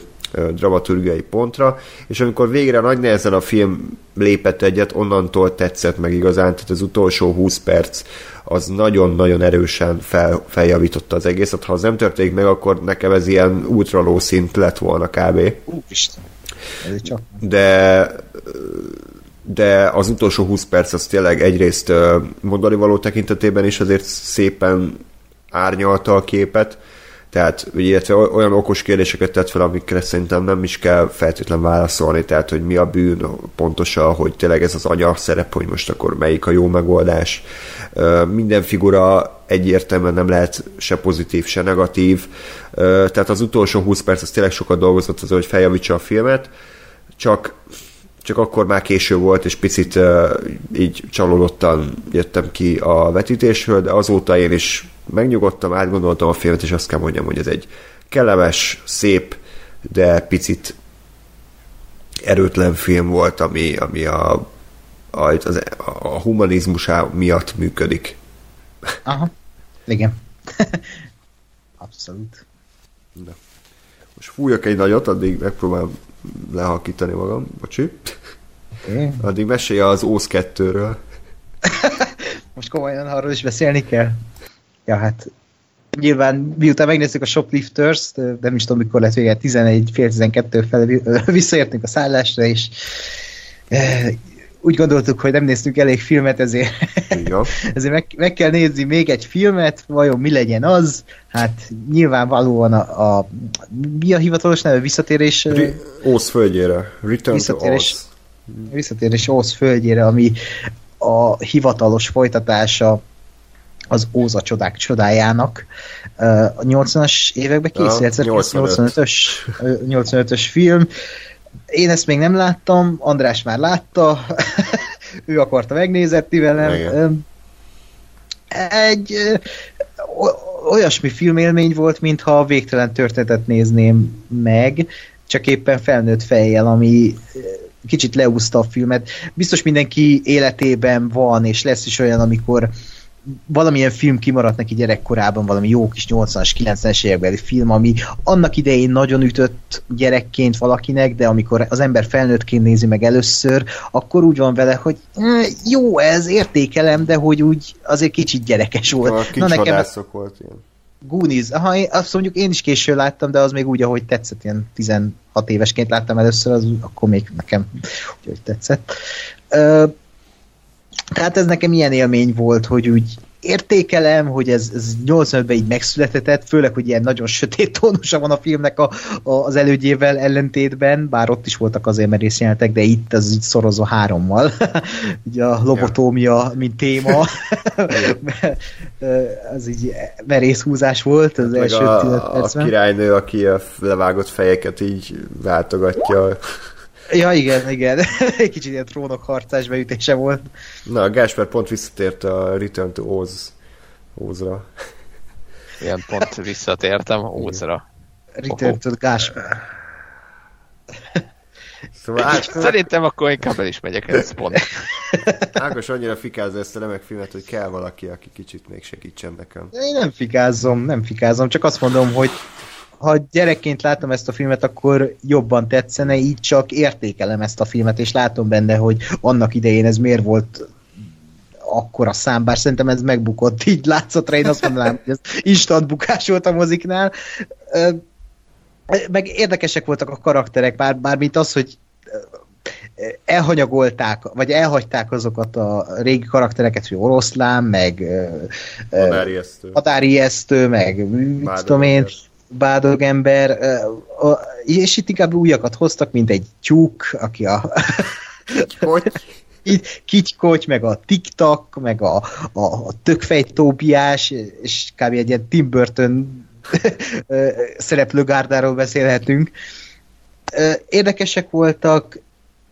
dramaturgiai pontra, és amikor végre nagy nehezen a film lépett egyet, onnantól tetszett meg igazán, tehát az utolsó 20 perc az nagyon-nagyon erősen fel, feljavította az egészet. Ha az nem történik meg, akkor nekem ez ilyen ultra szint lett volna kb. Úristen. De de az utolsó 20 perc az tényleg egyrészt mondani való tekintetében is azért szépen árnyalta a képet, tehát, illetve olyan okos kérdéseket tett fel, amikre szerintem nem is kell feltétlen válaszolni, tehát, hogy mi a bűn pontosan, hogy tényleg ez az anya szerep, hogy most akkor melyik a jó megoldás. Minden figura egyértelműen nem lehet se pozitív, se negatív. Tehát az utolsó 20 perc az tényleg sokat dolgozott az, hogy feljavítsa a filmet, csak csak akkor már késő volt, és picit uh, így csalódottan jöttem ki a vetítésről, de azóta én is megnyugodtam, átgondoltam a filmet, és azt kell mondjam, hogy ez egy kellemes, szép, de picit erőtlen film volt, ami, ami a, a, az, a humanizmus miatt működik. Aha, igen. [laughs] Abszolút. De. Most fújjak egy nagyot, addig megpróbálom lehalkítani magam. Bocsi. Okay. Addig mesélje az OSZ 2-ről. [laughs] Most komolyan arról is beszélni kell? Ja, hát nyilván miután megnézzük a Shoplifters, nem is tudom mikor lett vége, 11, fél 12 fel visszaértünk a szállásra, és úgy gondoltuk, hogy nem néztünk elég filmet, ezért, [laughs] ezért meg, meg kell nézni még egy filmet, vajon mi legyen az, hát nyilvánvalóan a, a mi a hivatalos neve? Visszatérés? Re- Ósz földjére. Return visszatérés, to Oz. Visszatérés Ósz földjére, ami a hivatalos folytatása az Óza csodák csodájának. A 80-as években készült, 85-ös 85-ös film. Én ezt még nem láttam, András már látta, [laughs] ő akarta megnézetti velem. Igen. Egy olyasmi filmélmény volt, mintha a végtelen történetet nézném meg, csak éppen felnőtt fejjel, ami kicsit leúzta a filmet. Biztos mindenki életében van, és lesz is olyan, amikor valamilyen film kimaradt neki gyerekkorában, valami jó kis 80-as, 90-es évekbeli film, ami annak idején nagyon ütött gyerekként valakinek, de amikor az ember felnőttként nézi meg először, akkor úgy van vele, hogy jó ez, értékelem, de hogy úgy azért kicsit gyerekes volt. A Na, nekem volt ilyen. Goonies, aha, én, azt mondjuk én is késő láttam, de az még úgy, ahogy tetszett, ilyen 16 évesként láttam először, az akkor még nekem úgy, hogy tetszett. Uh, tehát ez nekem ilyen élmény volt, hogy úgy értékelem, hogy ez, ez 85-ben így megszületett, főleg, hogy ilyen nagyon sötét tónusa van a filmnek a, a, az elődjével ellentétben, bár ott is voltak azért merészjelentek, de itt az így szorozva hárommal. [laughs] Ugye a lobotómia, mint téma. az [laughs] így merészhúzás volt az Meg első a, a királynő, aki a levágott fejeket így váltogatja Ja, igen, igen. [laughs] Egy kicsit ilyen trónok harcás beütése volt. Na, a Gásper pont visszatért a Return to Oz Ózra. Ilyen pont visszatértem Ózra. Return to Gásper. [laughs] Szóval Ág... Szerintem akkor inkább el is megyek ez [laughs] pont. Ágos annyira fikázza ezt a remek filmet, hogy kell valaki, aki kicsit még segítsen nekem. Én nem fikázom, nem fikázom, csak azt mondom, hogy ha gyerekként látom ezt a filmet, akkor jobban tetszene, így csak értékelem ezt a filmet, és látom benne, hogy annak idején ez miért volt akkora szám, bár szerintem ez megbukott, így látszatra én azt mondanám, hogy ez instant bukás volt a moziknál. Meg érdekesek voltak a karakterek, bár, bár mint az, hogy elhanyagolták, vagy elhagyták azokat a régi karaktereket, hogy oroszlán, meg hadárijesztő, meg mit tudom én, bádog ember, és itt inkább újakat hoztak, mint egy tyúk, aki a... Kitykoty, [laughs] meg a TikTok, meg a, a, a tökfej Tóbiás, és kb. egy ilyen Tim Burton szereplőgárdáról beszélhetünk. Érdekesek voltak,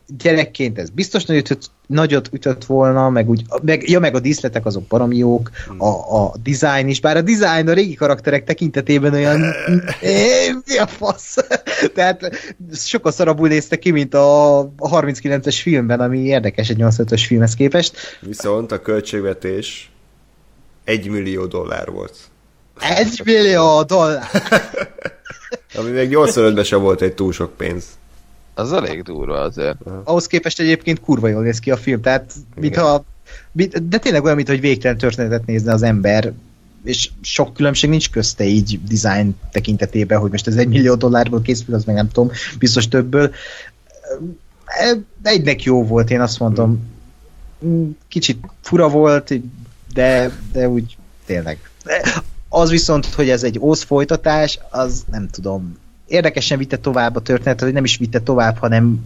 gyerekként ez biztos nagy ütött, nagyot ütött volna, meg úgy, meg, ja, meg a díszletek azok baromi jók, hmm. a, a design is, bár a design a régi karakterek tekintetében olyan [laughs] é, mi a fasz? [laughs] Tehát sokkal szarabul néztek ki, mint a, a 39-es filmben, ami érdekes egy 85-ös filmhez képest. Viszont a költségvetés egy millió dollár volt. Egy millió dollár! [laughs] ami még 85-ben sem volt egy túl sok pénz. Az elég durva azért. Ahhoz képest egyébként kurva jól néz ki a film, tehát mintha, de tényleg olyan, mint hogy végtelen történetet nézne az ember, és sok különbség nincs közte így design tekintetében, hogy most ez egy millió dollárból készül, az meg nem tudom, biztos többből. Egynek jó volt, én azt mondom. Kicsit fura volt, de, de úgy tényleg. Az viszont, hogy ez egy ósz folytatás, az nem tudom, érdekesen vitte tovább a történetet, hogy nem is vitte tovább, hanem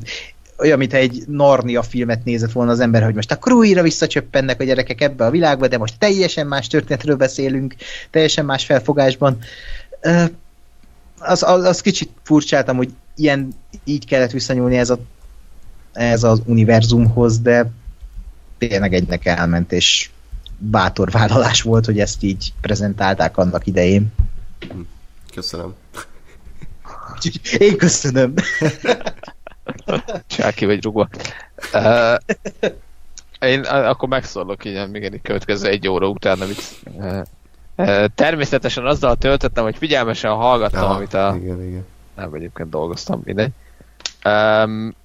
olyan, mintha egy Narnia filmet nézett volna az ember, hogy most akkor újra visszacsöppennek a gyerekek ebbe a világba, de most teljesen más történetről beszélünk, teljesen más felfogásban. Az, az, az kicsit furcsáltam, hogy ilyen, így kellett visszanyúlni ez, a, ez az univerzumhoz, de tényleg egynek elment, és bátor vállalás volt, hogy ezt így prezentálták annak idején. Köszönöm. Én köszönöm. Csáki vagy rugva. Uh, én akkor megszólok így, még egy következő egy óra után, amit uh, uh, természetesen azzal töltöttem, hogy figyelmesen hallgattam, ja, amit a... Igen, igen. Nem, egyébként dolgoztam, mindegy. Um,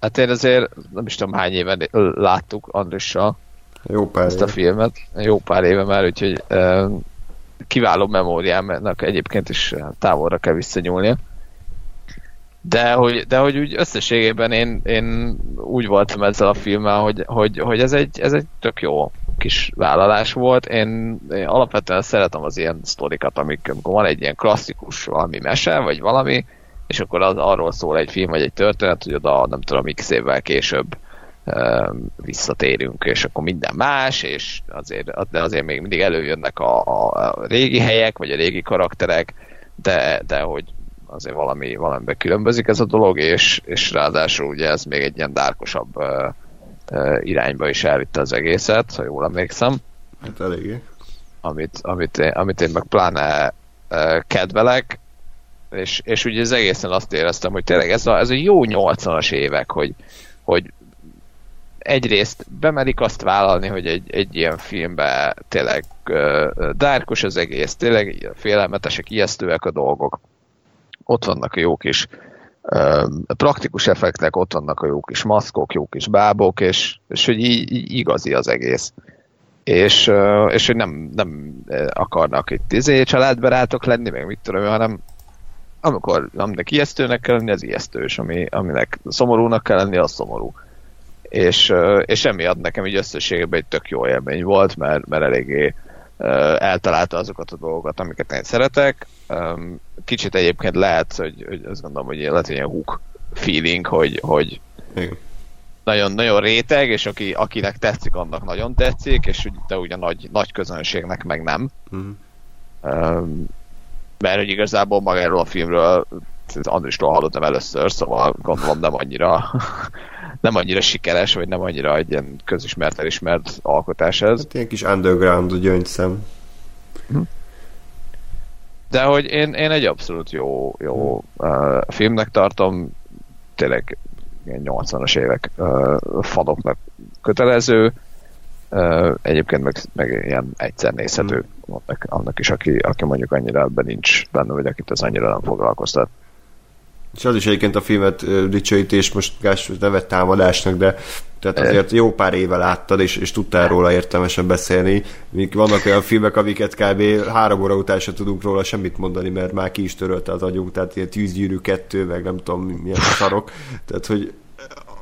hát én azért nem is tudom hány éven láttuk Andrissal jó pár ezt éve. a filmet. Jó pár éve már, úgyhogy um, kiváló memóriámnak egyébként is távolra kell visszanyúlnia. De hogy, de hogy úgy összességében én, én úgy voltam ezzel a filmmel, hogy, hogy, hogy ez, egy, ez egy tök jó kis vállalás volt. Én, én alapvetően szeretem az ilyen sztorikat, amik, amikor van egy ilyen klasszikus valami mese, vagy valami, és akkor az arról szól egy film, vagy egy történet, hogy oda nem tudom, x évvel később visszatérünk, és akkor minden más, és azért, de azért még mindig előjönnek a, a régi helyek, vagy a régi karakterek, de, de hogy azért valami, valamiben különbözik ez a dolog, és, és ráadásul ugye ez még egy ilyen dárkosabb uh, uh, irányba is elvitte az egészet, ha jól emlékszem. Hát eléggé. Amit, amit, én, amit én meg pláne uh, kedvelek, és, és ugye az egészen azt éreztem, hogy tényleg ez a, ez a jó 80-as évek, hogy, hogy egyrészt bemerik azt vállalni, hogy egy, egy ilyen filmbe tényleg uh, dárkos az egész, tényleg félelmetesek, ijesztőek a dolgok. Ott vannak a jó kis uh, praktikus effektek, ott vannak a jó kis maszkok, jó kis bábok, és, és hogy így, így igazi az egész. És, uh, és hogy nem, nem akarnak itt izé, családbarátok lenni, meg mit tudom, hanem amikor aminek ijesztőnek kell lenni, az ijesztős, ami, aminek szomorúnak kell lenni, az szomorú és, és emiatt nekem így összességében egy tök jó élmény volt, mert, mert eléggé eltalálta azokat a dolgokat, amiket én szeretek. Kicsit egyébként lehet, hogy, hogy azt gondolom, hogy lehet egy ilyen hook feeling, hogy, hogy nagyon, nagyon réteg, és aki, akinek tetszik, annak nagyon tetszik, és de ugye nagy, nagy közönségnek meg nem. Uh-huh. mert hogy igazából magáról a filmről Andristól hallottam először, szóval gondolom nem annyira [laughs] nem annyira sikeres, vagy nem annyira egy ilyen közismert, elismert alkotás ez. Hát ilyen kis underground gyöngyszem. Hm. De hogy én, én egy abszolút jó, jó uh, filmnek tartom, tényleg 80-as évek uh, fadoknak kötelező, uh, egyébként meg, meg ilyen egyszer nézhető mm. annak, annak is, aki, aki mondjuk annyira ebben nincs benne, vagy akit ez annyira nem foglalkoztat. És az is egyébként a filmet dicsőíti, és most Gás nevet támadásnak, de tehát azért jó pár éve láttad, és, és tudtál róla értelmesen beszélni. Míg vannak olyan filmek, amiket kb. három óra után sem tudunk róla semmit mondani, mert már ki is törölte az agyunk, tehát ilyen tűzgyűrű kettő, meg nem tudom milyen szarok. Tehát, hogy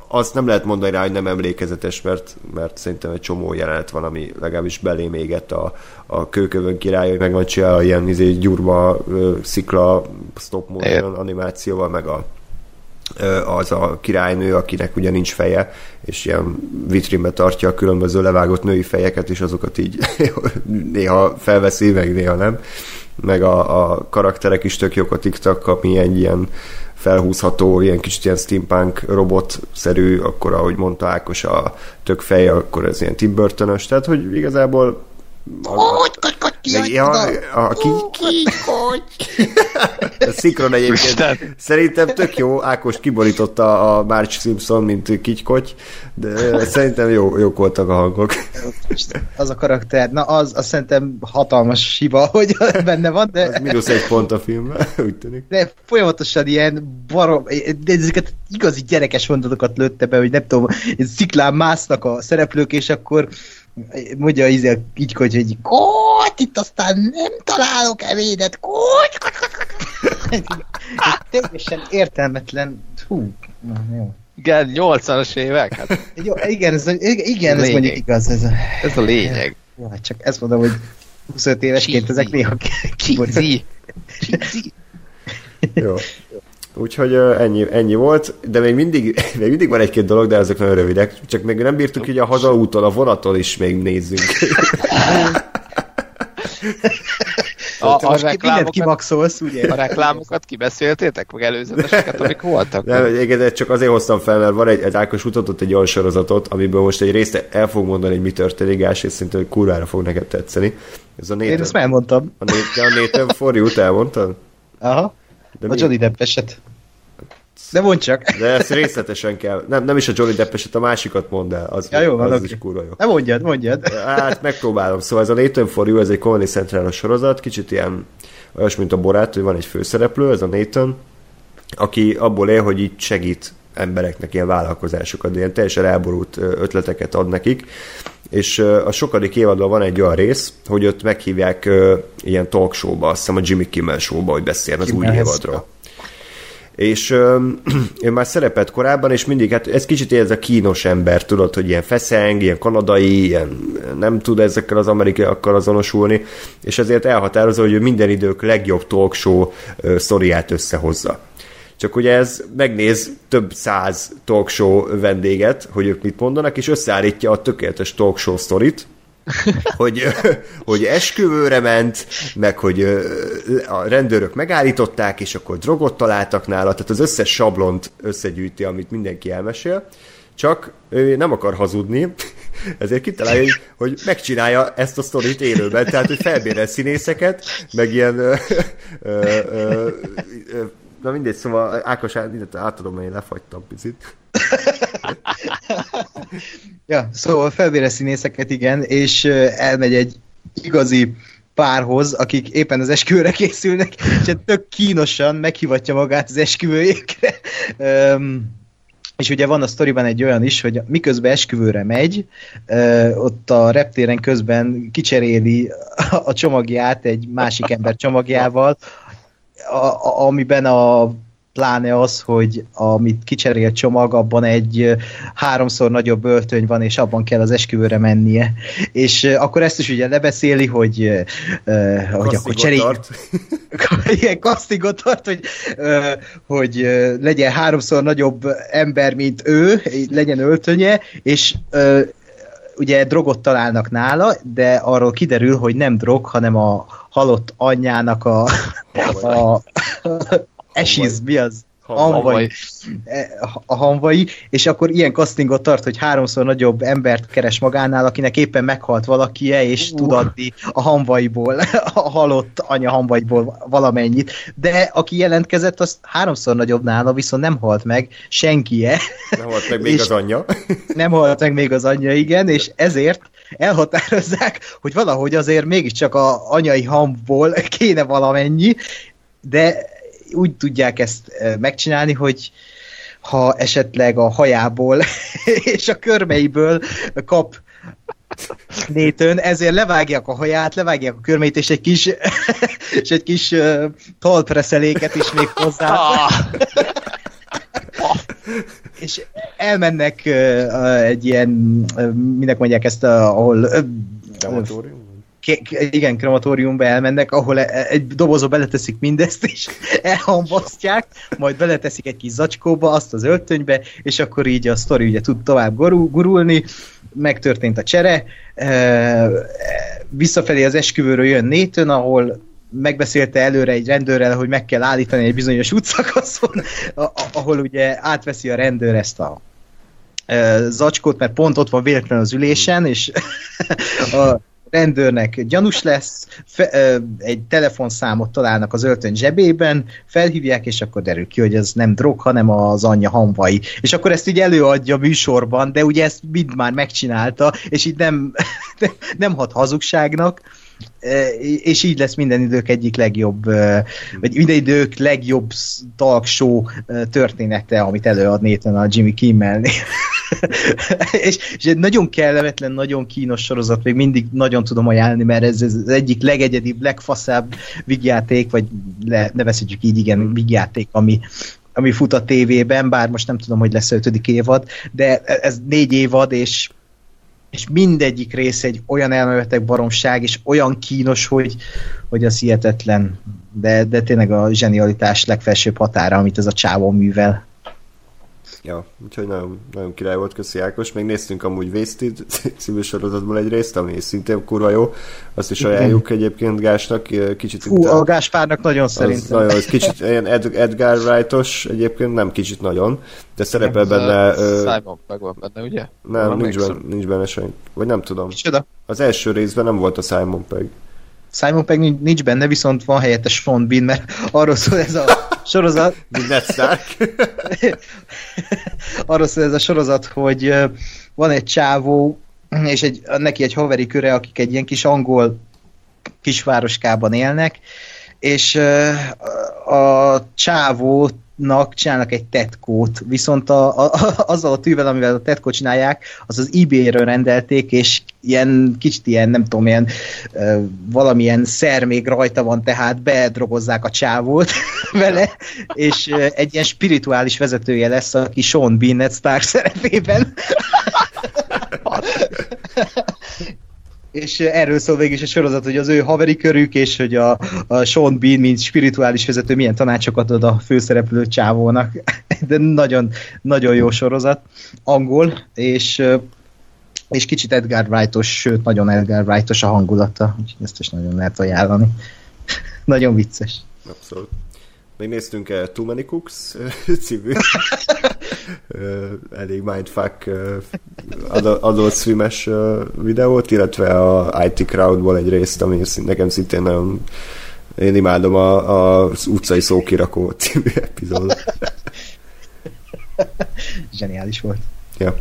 azt nem lehet mondani rá, hogy nem emlékezetes, mert, mert szerintem egy csomó jelenet van, ami legalábbis belém égett a, a kőkövön király, hogy meg van csinálva ilyen izé, gyurma, szikla, stop motion animációval, meg a, az a királynő, akinek ugye nincs feje, és ilyen vitrínbe tartja a különböző levágott női fejeket, és azokat így [laughs] néha felveszi, meg néha nem. Meg a, a karakterek is tök jók a TikTok, ami egy ilyen felhúzható, ilyen kicsit ilyen steampunk robot-szerű, akkor ahogy mondta Ákos a tök feje, akkor ez ilyen Tim burton tehát hogy igazából ja, a. [laughs] A szinkron egyébként szerintem tök jó, Ákos kiborította a Marge Simpson, mint kitykoty, de szerintem jó, jók voltak a hangok. Az a karakter, na az, az szerintem hatalmas hiba, [laughs] hogy benne van, de... Az mínusz egy pont a filmben, [laughs] úgy tűnik. De folyamatosan ilyen barom, de ezeket igazi gyerekes mondatokat lőtte be, hogy nem tudom, sziklán másznak a szereplők, és akkor mondja izé, így, hogy, hogy kót, itt aztán nem találok evédet, kót, Teljesen értelmetlen, hú, na, jó. Igen, 80-as évek. Hát. Jó, igen, ez, igen, ez, ez mondjuk igaz. Ez a, ez a lényeg. Jó, hát csak ezt mondom, hogy 25 évesként ezek néha kiborítani. Jó. Úgyhogy ennyi, ennyi volt, de még mindig, [laughs] még mindig van egy-két dolog, de ezek nagyon rövidek. Csak még nem bírtuk hogy a hazaúton, a vonaton is még nézzünk. [laughs] a, a reklámokat, kimaxolsz, ugye? A reklámokat kibeszéltétek, meg előzeteseket, [laughs] amik voltak? Nem, igen, csak azért hoztam fel, mert van egy, egy Ákos mutatott egy olyan sorozatot, amiből most egy részt el fog mondani, hogy mi történik, és szerintem, hogy kurvára fog neked tetszeni. Ez a Nathan, Én ezt már elmondtam. A, a Nathan for You-t elmondtad? Aha. De a mi? Johnny Depp eset. De mondd csak. De ezt részletesen kell. Nem, nem is a Johnny Depp eset, a másikat mondd el. Az, ja, jó, van, az okay. is kurva jó. Nem mondjad, mondjad. Hát megpróbálom. Szóval ez a Nathan for You, ez egy Comedy Central sorozat, kicsit ilyen olyas, mint a Borát, hogy van egy főszereplő, ez a Nathan, aki abból él, hogy így segít embereknek ilyen vállalkozásokat, ilyen teljesen elborult ötleteket ad nekik, és a sokadik évadban van egy olyan rész, hogy ott meghívják ilyen talk show-ba, azt hiszem a Jimmy Kimmel show-ba, hogy beszéljen az új évadról. És ö, [clears throat] ő már szerepet korábban, és mindig, hát ez kicsit ez a kínos ember, tudod, hogy ilyen feszeng, ilyen kanadai, ilyen nem tud ezekkel az amerikaiakkal azonosulni, és ezért elhatározza, hogy ő minden idők legjobb talk show sztoriát összehozza. Csak ugye ez megnéz több száz talk show vendéget, hogy ők mit mondanak, és összeállítja a tökéletes talk show sztorit, [laughs] hogy, hogy esküvőre ment, meg hogy a rendőrök megállították, és akkor drogot találtak nála, tehát az összes sablont összegyűjti, amit mindenki elmesél, csak ő nem akar hazudni, [laughs] ezért kitalálja, hogy, hogy megcsinálja ezt a sztorit élőben, tehát hogy felbérel színészeket, meg ilyen ö, ö, ö, ö, na mindegy, szóval Ákos, átadom, mert én lefagytam picit. [laughs] ja, szóval felvére színészeket, igen, és elmegy egy igazi párhoz, akik éppen az esküvőre készülnek, és tök kínosan meghivatja magát az esküvőjékre. És ugye van a sztoriban egy olyan is, hogy miközben esküvőre megy, ott a reptéren közben kicseréli a csomagját egy másik ember csomagjával, a, a, amiben a pláne az, hogy amit kicserélt csomag, abban egy háromszor nagyobb öltöny van, és abban kell az esküvőre mennie. És akkor ezt is ugye lebeszéli, hogy, uh, hogy akkor cserélj... [laughs] Igen, kasztingot tart, hogy, uh, hogy legyen háromszor nagyobb ember, mint ő, legyen öltönye, és uh, ugye drogot találnak nála, de arról kiderül, hogy nem drog, hanem a halott anyjának a, a, Esiz, mi az? Hanvai. E, a hanvai, és akkor ilyen castingot tart, hogy háromszor nagyobb embert keres magánál, akinek éppen meghalt valakie, és uh. tud adni a hanvaiból, [laughs] a halott anya hanvaiból valamennyit. De aki jelentkezett, az háromszor nagyobb nála, viszont nem halt meg senkie. Nem halt meg még [laughs] az anyja. nem halt meg még az anyja, igen, és ezért elhatározzák, hogy valahogy azért mégiscsak a anyai hamból [laughs] kéne valamennyi, de úgy tudják ezt megcsinálni, hogy ha esetleg a hajából [laughs] és a körmeiből kap nétön, ezért levágják a haját, levágják a körmét, és egy kis, [laughs] és egy kis uh, talpreszeléket is még hozzá. Ah. [laughs] és elmennek uh, egy ilyen, uh, minek mondják ezt, uh, ahol uh, igen, krematóriumba elmennek, ahol e- egy dobozba beleteszik mindezt, és elhambasztják, majd beleteszik egy kis zacskóba, azt az öltönybe, és akkor így a sztori ugye tud tovább gurulni, megtörtént a csere, visszafelé az esküvőről jön Nathan, ahol megbeszélte előre egy rendőrrel, hogy meg kell állítani egy bizonyos útszakaszon, ahol ugye átveszi a rendőr ezt a zacskót, mert pont ott van véletlen az ülésen, és [laughs] a rendőrnek gyanús lesz, fe, ö, egy telefonszámot találnak az öltöny zsebében, felhívják, és akkor derül ki, hogy ez nem drog, hanem az anyja hamvai. És akkor ezt így előadja a műsorban, de ugye ezt mind már megcsinálta, és így nem, [laughs] nem hat hazugságnak, és így lesz minden idők egyik legjobb, vagy minden idők legjobb talk show története, amit előad Nathan a Jimmy kimmel [laughs] és, és egy nagyon kellemetlen, nagyon kínos sorozat, még mindig nagyon tudom ajánlani, mert ez, ez az egyik legegyedibb, legfaszább vigjáték, vagy le, nevezhetjük így, igen, vigjáték, ami, ami fut a tévében, bár most nem tudom, hogy lesz ötödik évad, de ez négy évad, és és mindegyik rész egy olyan elmevetek baromság, és olyan kínos, hogy, hogy az hihetetlen, de, de tényleg a zsenialitás legfelsőbb határa, amit ez a csávó művel. Ja, úgyhogy nagyon, nagyon király volt, köszi Ákos. Még néztünk amúgy Wasted [laughs] című sorozatból egy részt, ami szintén kurva jó. Azt is ajánljuk egyébként Gásnak. Kicsit Fú, a Gáspárnak nagyon szerintem. Nagyon, ez kicsit ilyen Ed, Edgar Wrightos egyébként, nem kicsit nagyon, de szerepel nem, benne... Simon meg van benne, ugye? Nem, nincs benne, nincs benne semmi. Vagy nem tudom. Micsoda? Az első részben nem volt a Simon Pegg. Simon Pegg nincs benne, viszont van helyette Sean Bean, mert arról szól ez a sorozat... Ned Stark. [laughs] arról szól ez a sorozat, hogy van egy csávó, és egy, neki egy haveri köre, akik egy ilyen kis angol kisvároskában élnek, és a csávót nak csinálnak egy tetkót, viszont a, a, azzal a tűvel, amivel a tetkót csinálják, az az eBay-ről rendelték, és ilyen kicsit ilyen, nem tudom, ilyen uh, valamilyen szer még rajta van, tehát bedrogozzák a csávót [laughs] vele, és uh, egy ilyen spirituális vezetője lesz, aki Sean Ned Stark szerepében [laughs] és erről szól végig is a sorozat, hogy az ő haveri körük, és hogy a, a Sean Bean, mint spirituális vezető, milyen tanácsokat ad a főszereplő csávónak. [laughs] De nagyon, nagyon jó sorozat. Angol, és és kicsit Edgar Wrightos, sőt, nagyon Edgar Wrightos a hangulata, úgyhogy ezt is nagyon lehet ajánlani. [laughs] nagyon vicces. Abszolút. Még néztünk -e Too Many Cooks című elég mindfuck adott streames videót, illetve a IT Crowdból egy részt, ami nekem szintén nagyon én imádom a, a, az utcai szókirakó című epizód. Zseniális volt. Ja.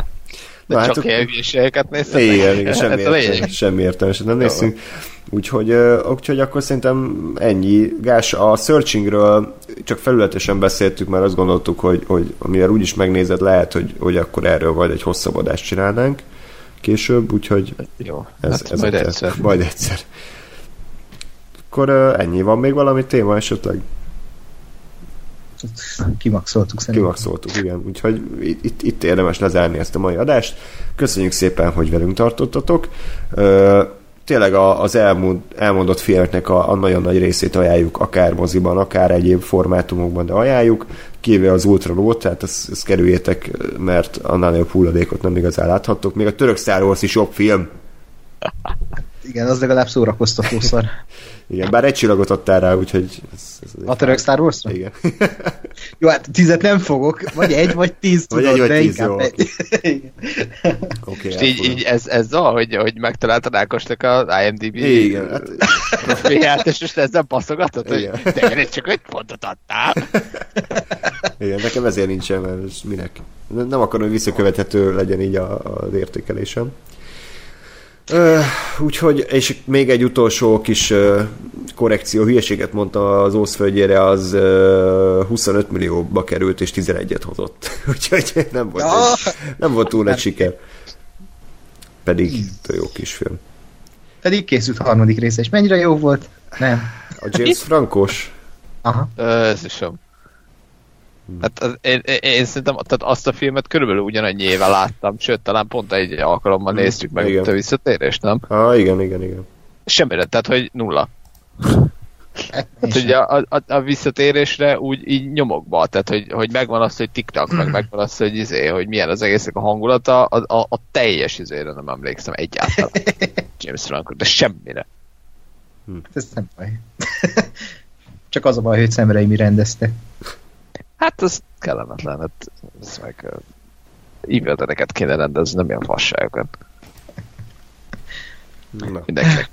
De Na, csak hát, ilyen hülyeségeket néztem. Igen, igen, semmi, értelmes, semmi értelmes, nem néztünk. Úgyhogy, úgyhogy akkor szerintem ennyi. Gás, a searchingről csak felületesen beszéltük, mert azt gondoltuk, hogy, hogy amivel úgyis megnézed, lehet, hogy, hogy akkor erről majd egy hosszabb adást csinálnánk később, úgyhogy Jó, ez, hát ez majd egyszer. Majd egyszer. Akkor ennyi. Van még valami téma esetleg? Kimaxoltuk szerintem. Kimaxoltuk, igen. Úgyhogy itt, itt érdemes lezárni ezt a mai adást. Köszönjük szépen, hogy velünk tartottatok. Tényleg az elmond, elmondott filmeknek a, a nagyon nagy részét ajánljuk, akár moziban, akár egyéb formátumokban, de ajánljuk, kivéve az Ultra Low, tehát ezt, ezt kerüljétek, mert annál nagyobb hulladékot nem igazán láthattok. Még a török Star Wars is jobb film. Igen, az legalább szórakoztató szar. [laughs] Igen, bár egy csillagot adtál rá, úgyhogy... Ez, ez a török Star wars -ra? Igen. [laughs] jó, hát tizet nem fogok, vagy egy, vagy tíz tudod, vagy egy, vagy de tíz, inkább jó, egy. okay. [laughs] És így, így ez, ez az, hogy, hogy megtaláltad Ákosnak a IMDb Igen. Hát... és most ezzel baszogatod, hogy de csak egy pontot adtál. Igen, nekem ezért nincsen, mert minek. Nem akarom, hogy visszakövethető legyen így a, az értékelésem. Úgyhogy, és még egy utolsó kis uh, korrekció, hülyeséget mondta az Ószföldjére, az uh, 25 millióba került, és 11-et hozott. [laughs] úgyhogy nem volt, ja. egy, nem volt túl egy siker. Pedig jó kis film. Pedig készült a harmadik része, és mennyire jó volt? Nem. A James Frankos. Aha. Ez is sem. Hát az, én, én, én szerintem tehát azt a filmet körülbelül ugyanannyi éve láttam, sőt, talán pont egy alkalommal hmm, néztük meg igen. a visszatérést, nem? Ah, igen, igen, igen. Semmire, tehát hogy nulla. Hát, ugye a, a, a, visszatérésre úgy így nyomokba, tehát hogy, hogy megvan az, hogy tiktak, meg megvan az, hogy izé, hogy milyen az egésznek a hangulata, a, a, a teljes izére nem emlékszem egyáltalán. [laughs] James Franco, de semmire. Hm. Ez nem baj. [laughs] Csak az a baj, hogy szemrei mi rendezte. Hát ez kellemetlen, hát ez meg uh, kéne rendezni, nem ilyen fasságokat. Mindenkinek.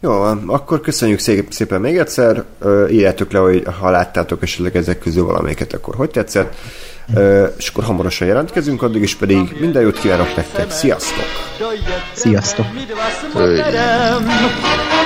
Jó van, akkor köszönjük szép, szépen még egyszer. Írjátok le, hogy ha láttátok esetleg ezek közül valamelyiket, akkor hogy tetszett. És akkor hamarosan jelentkezünk, addig is pedig minden jót kívánok nektek. Sziasztok! Sziasztok! Sziasztok.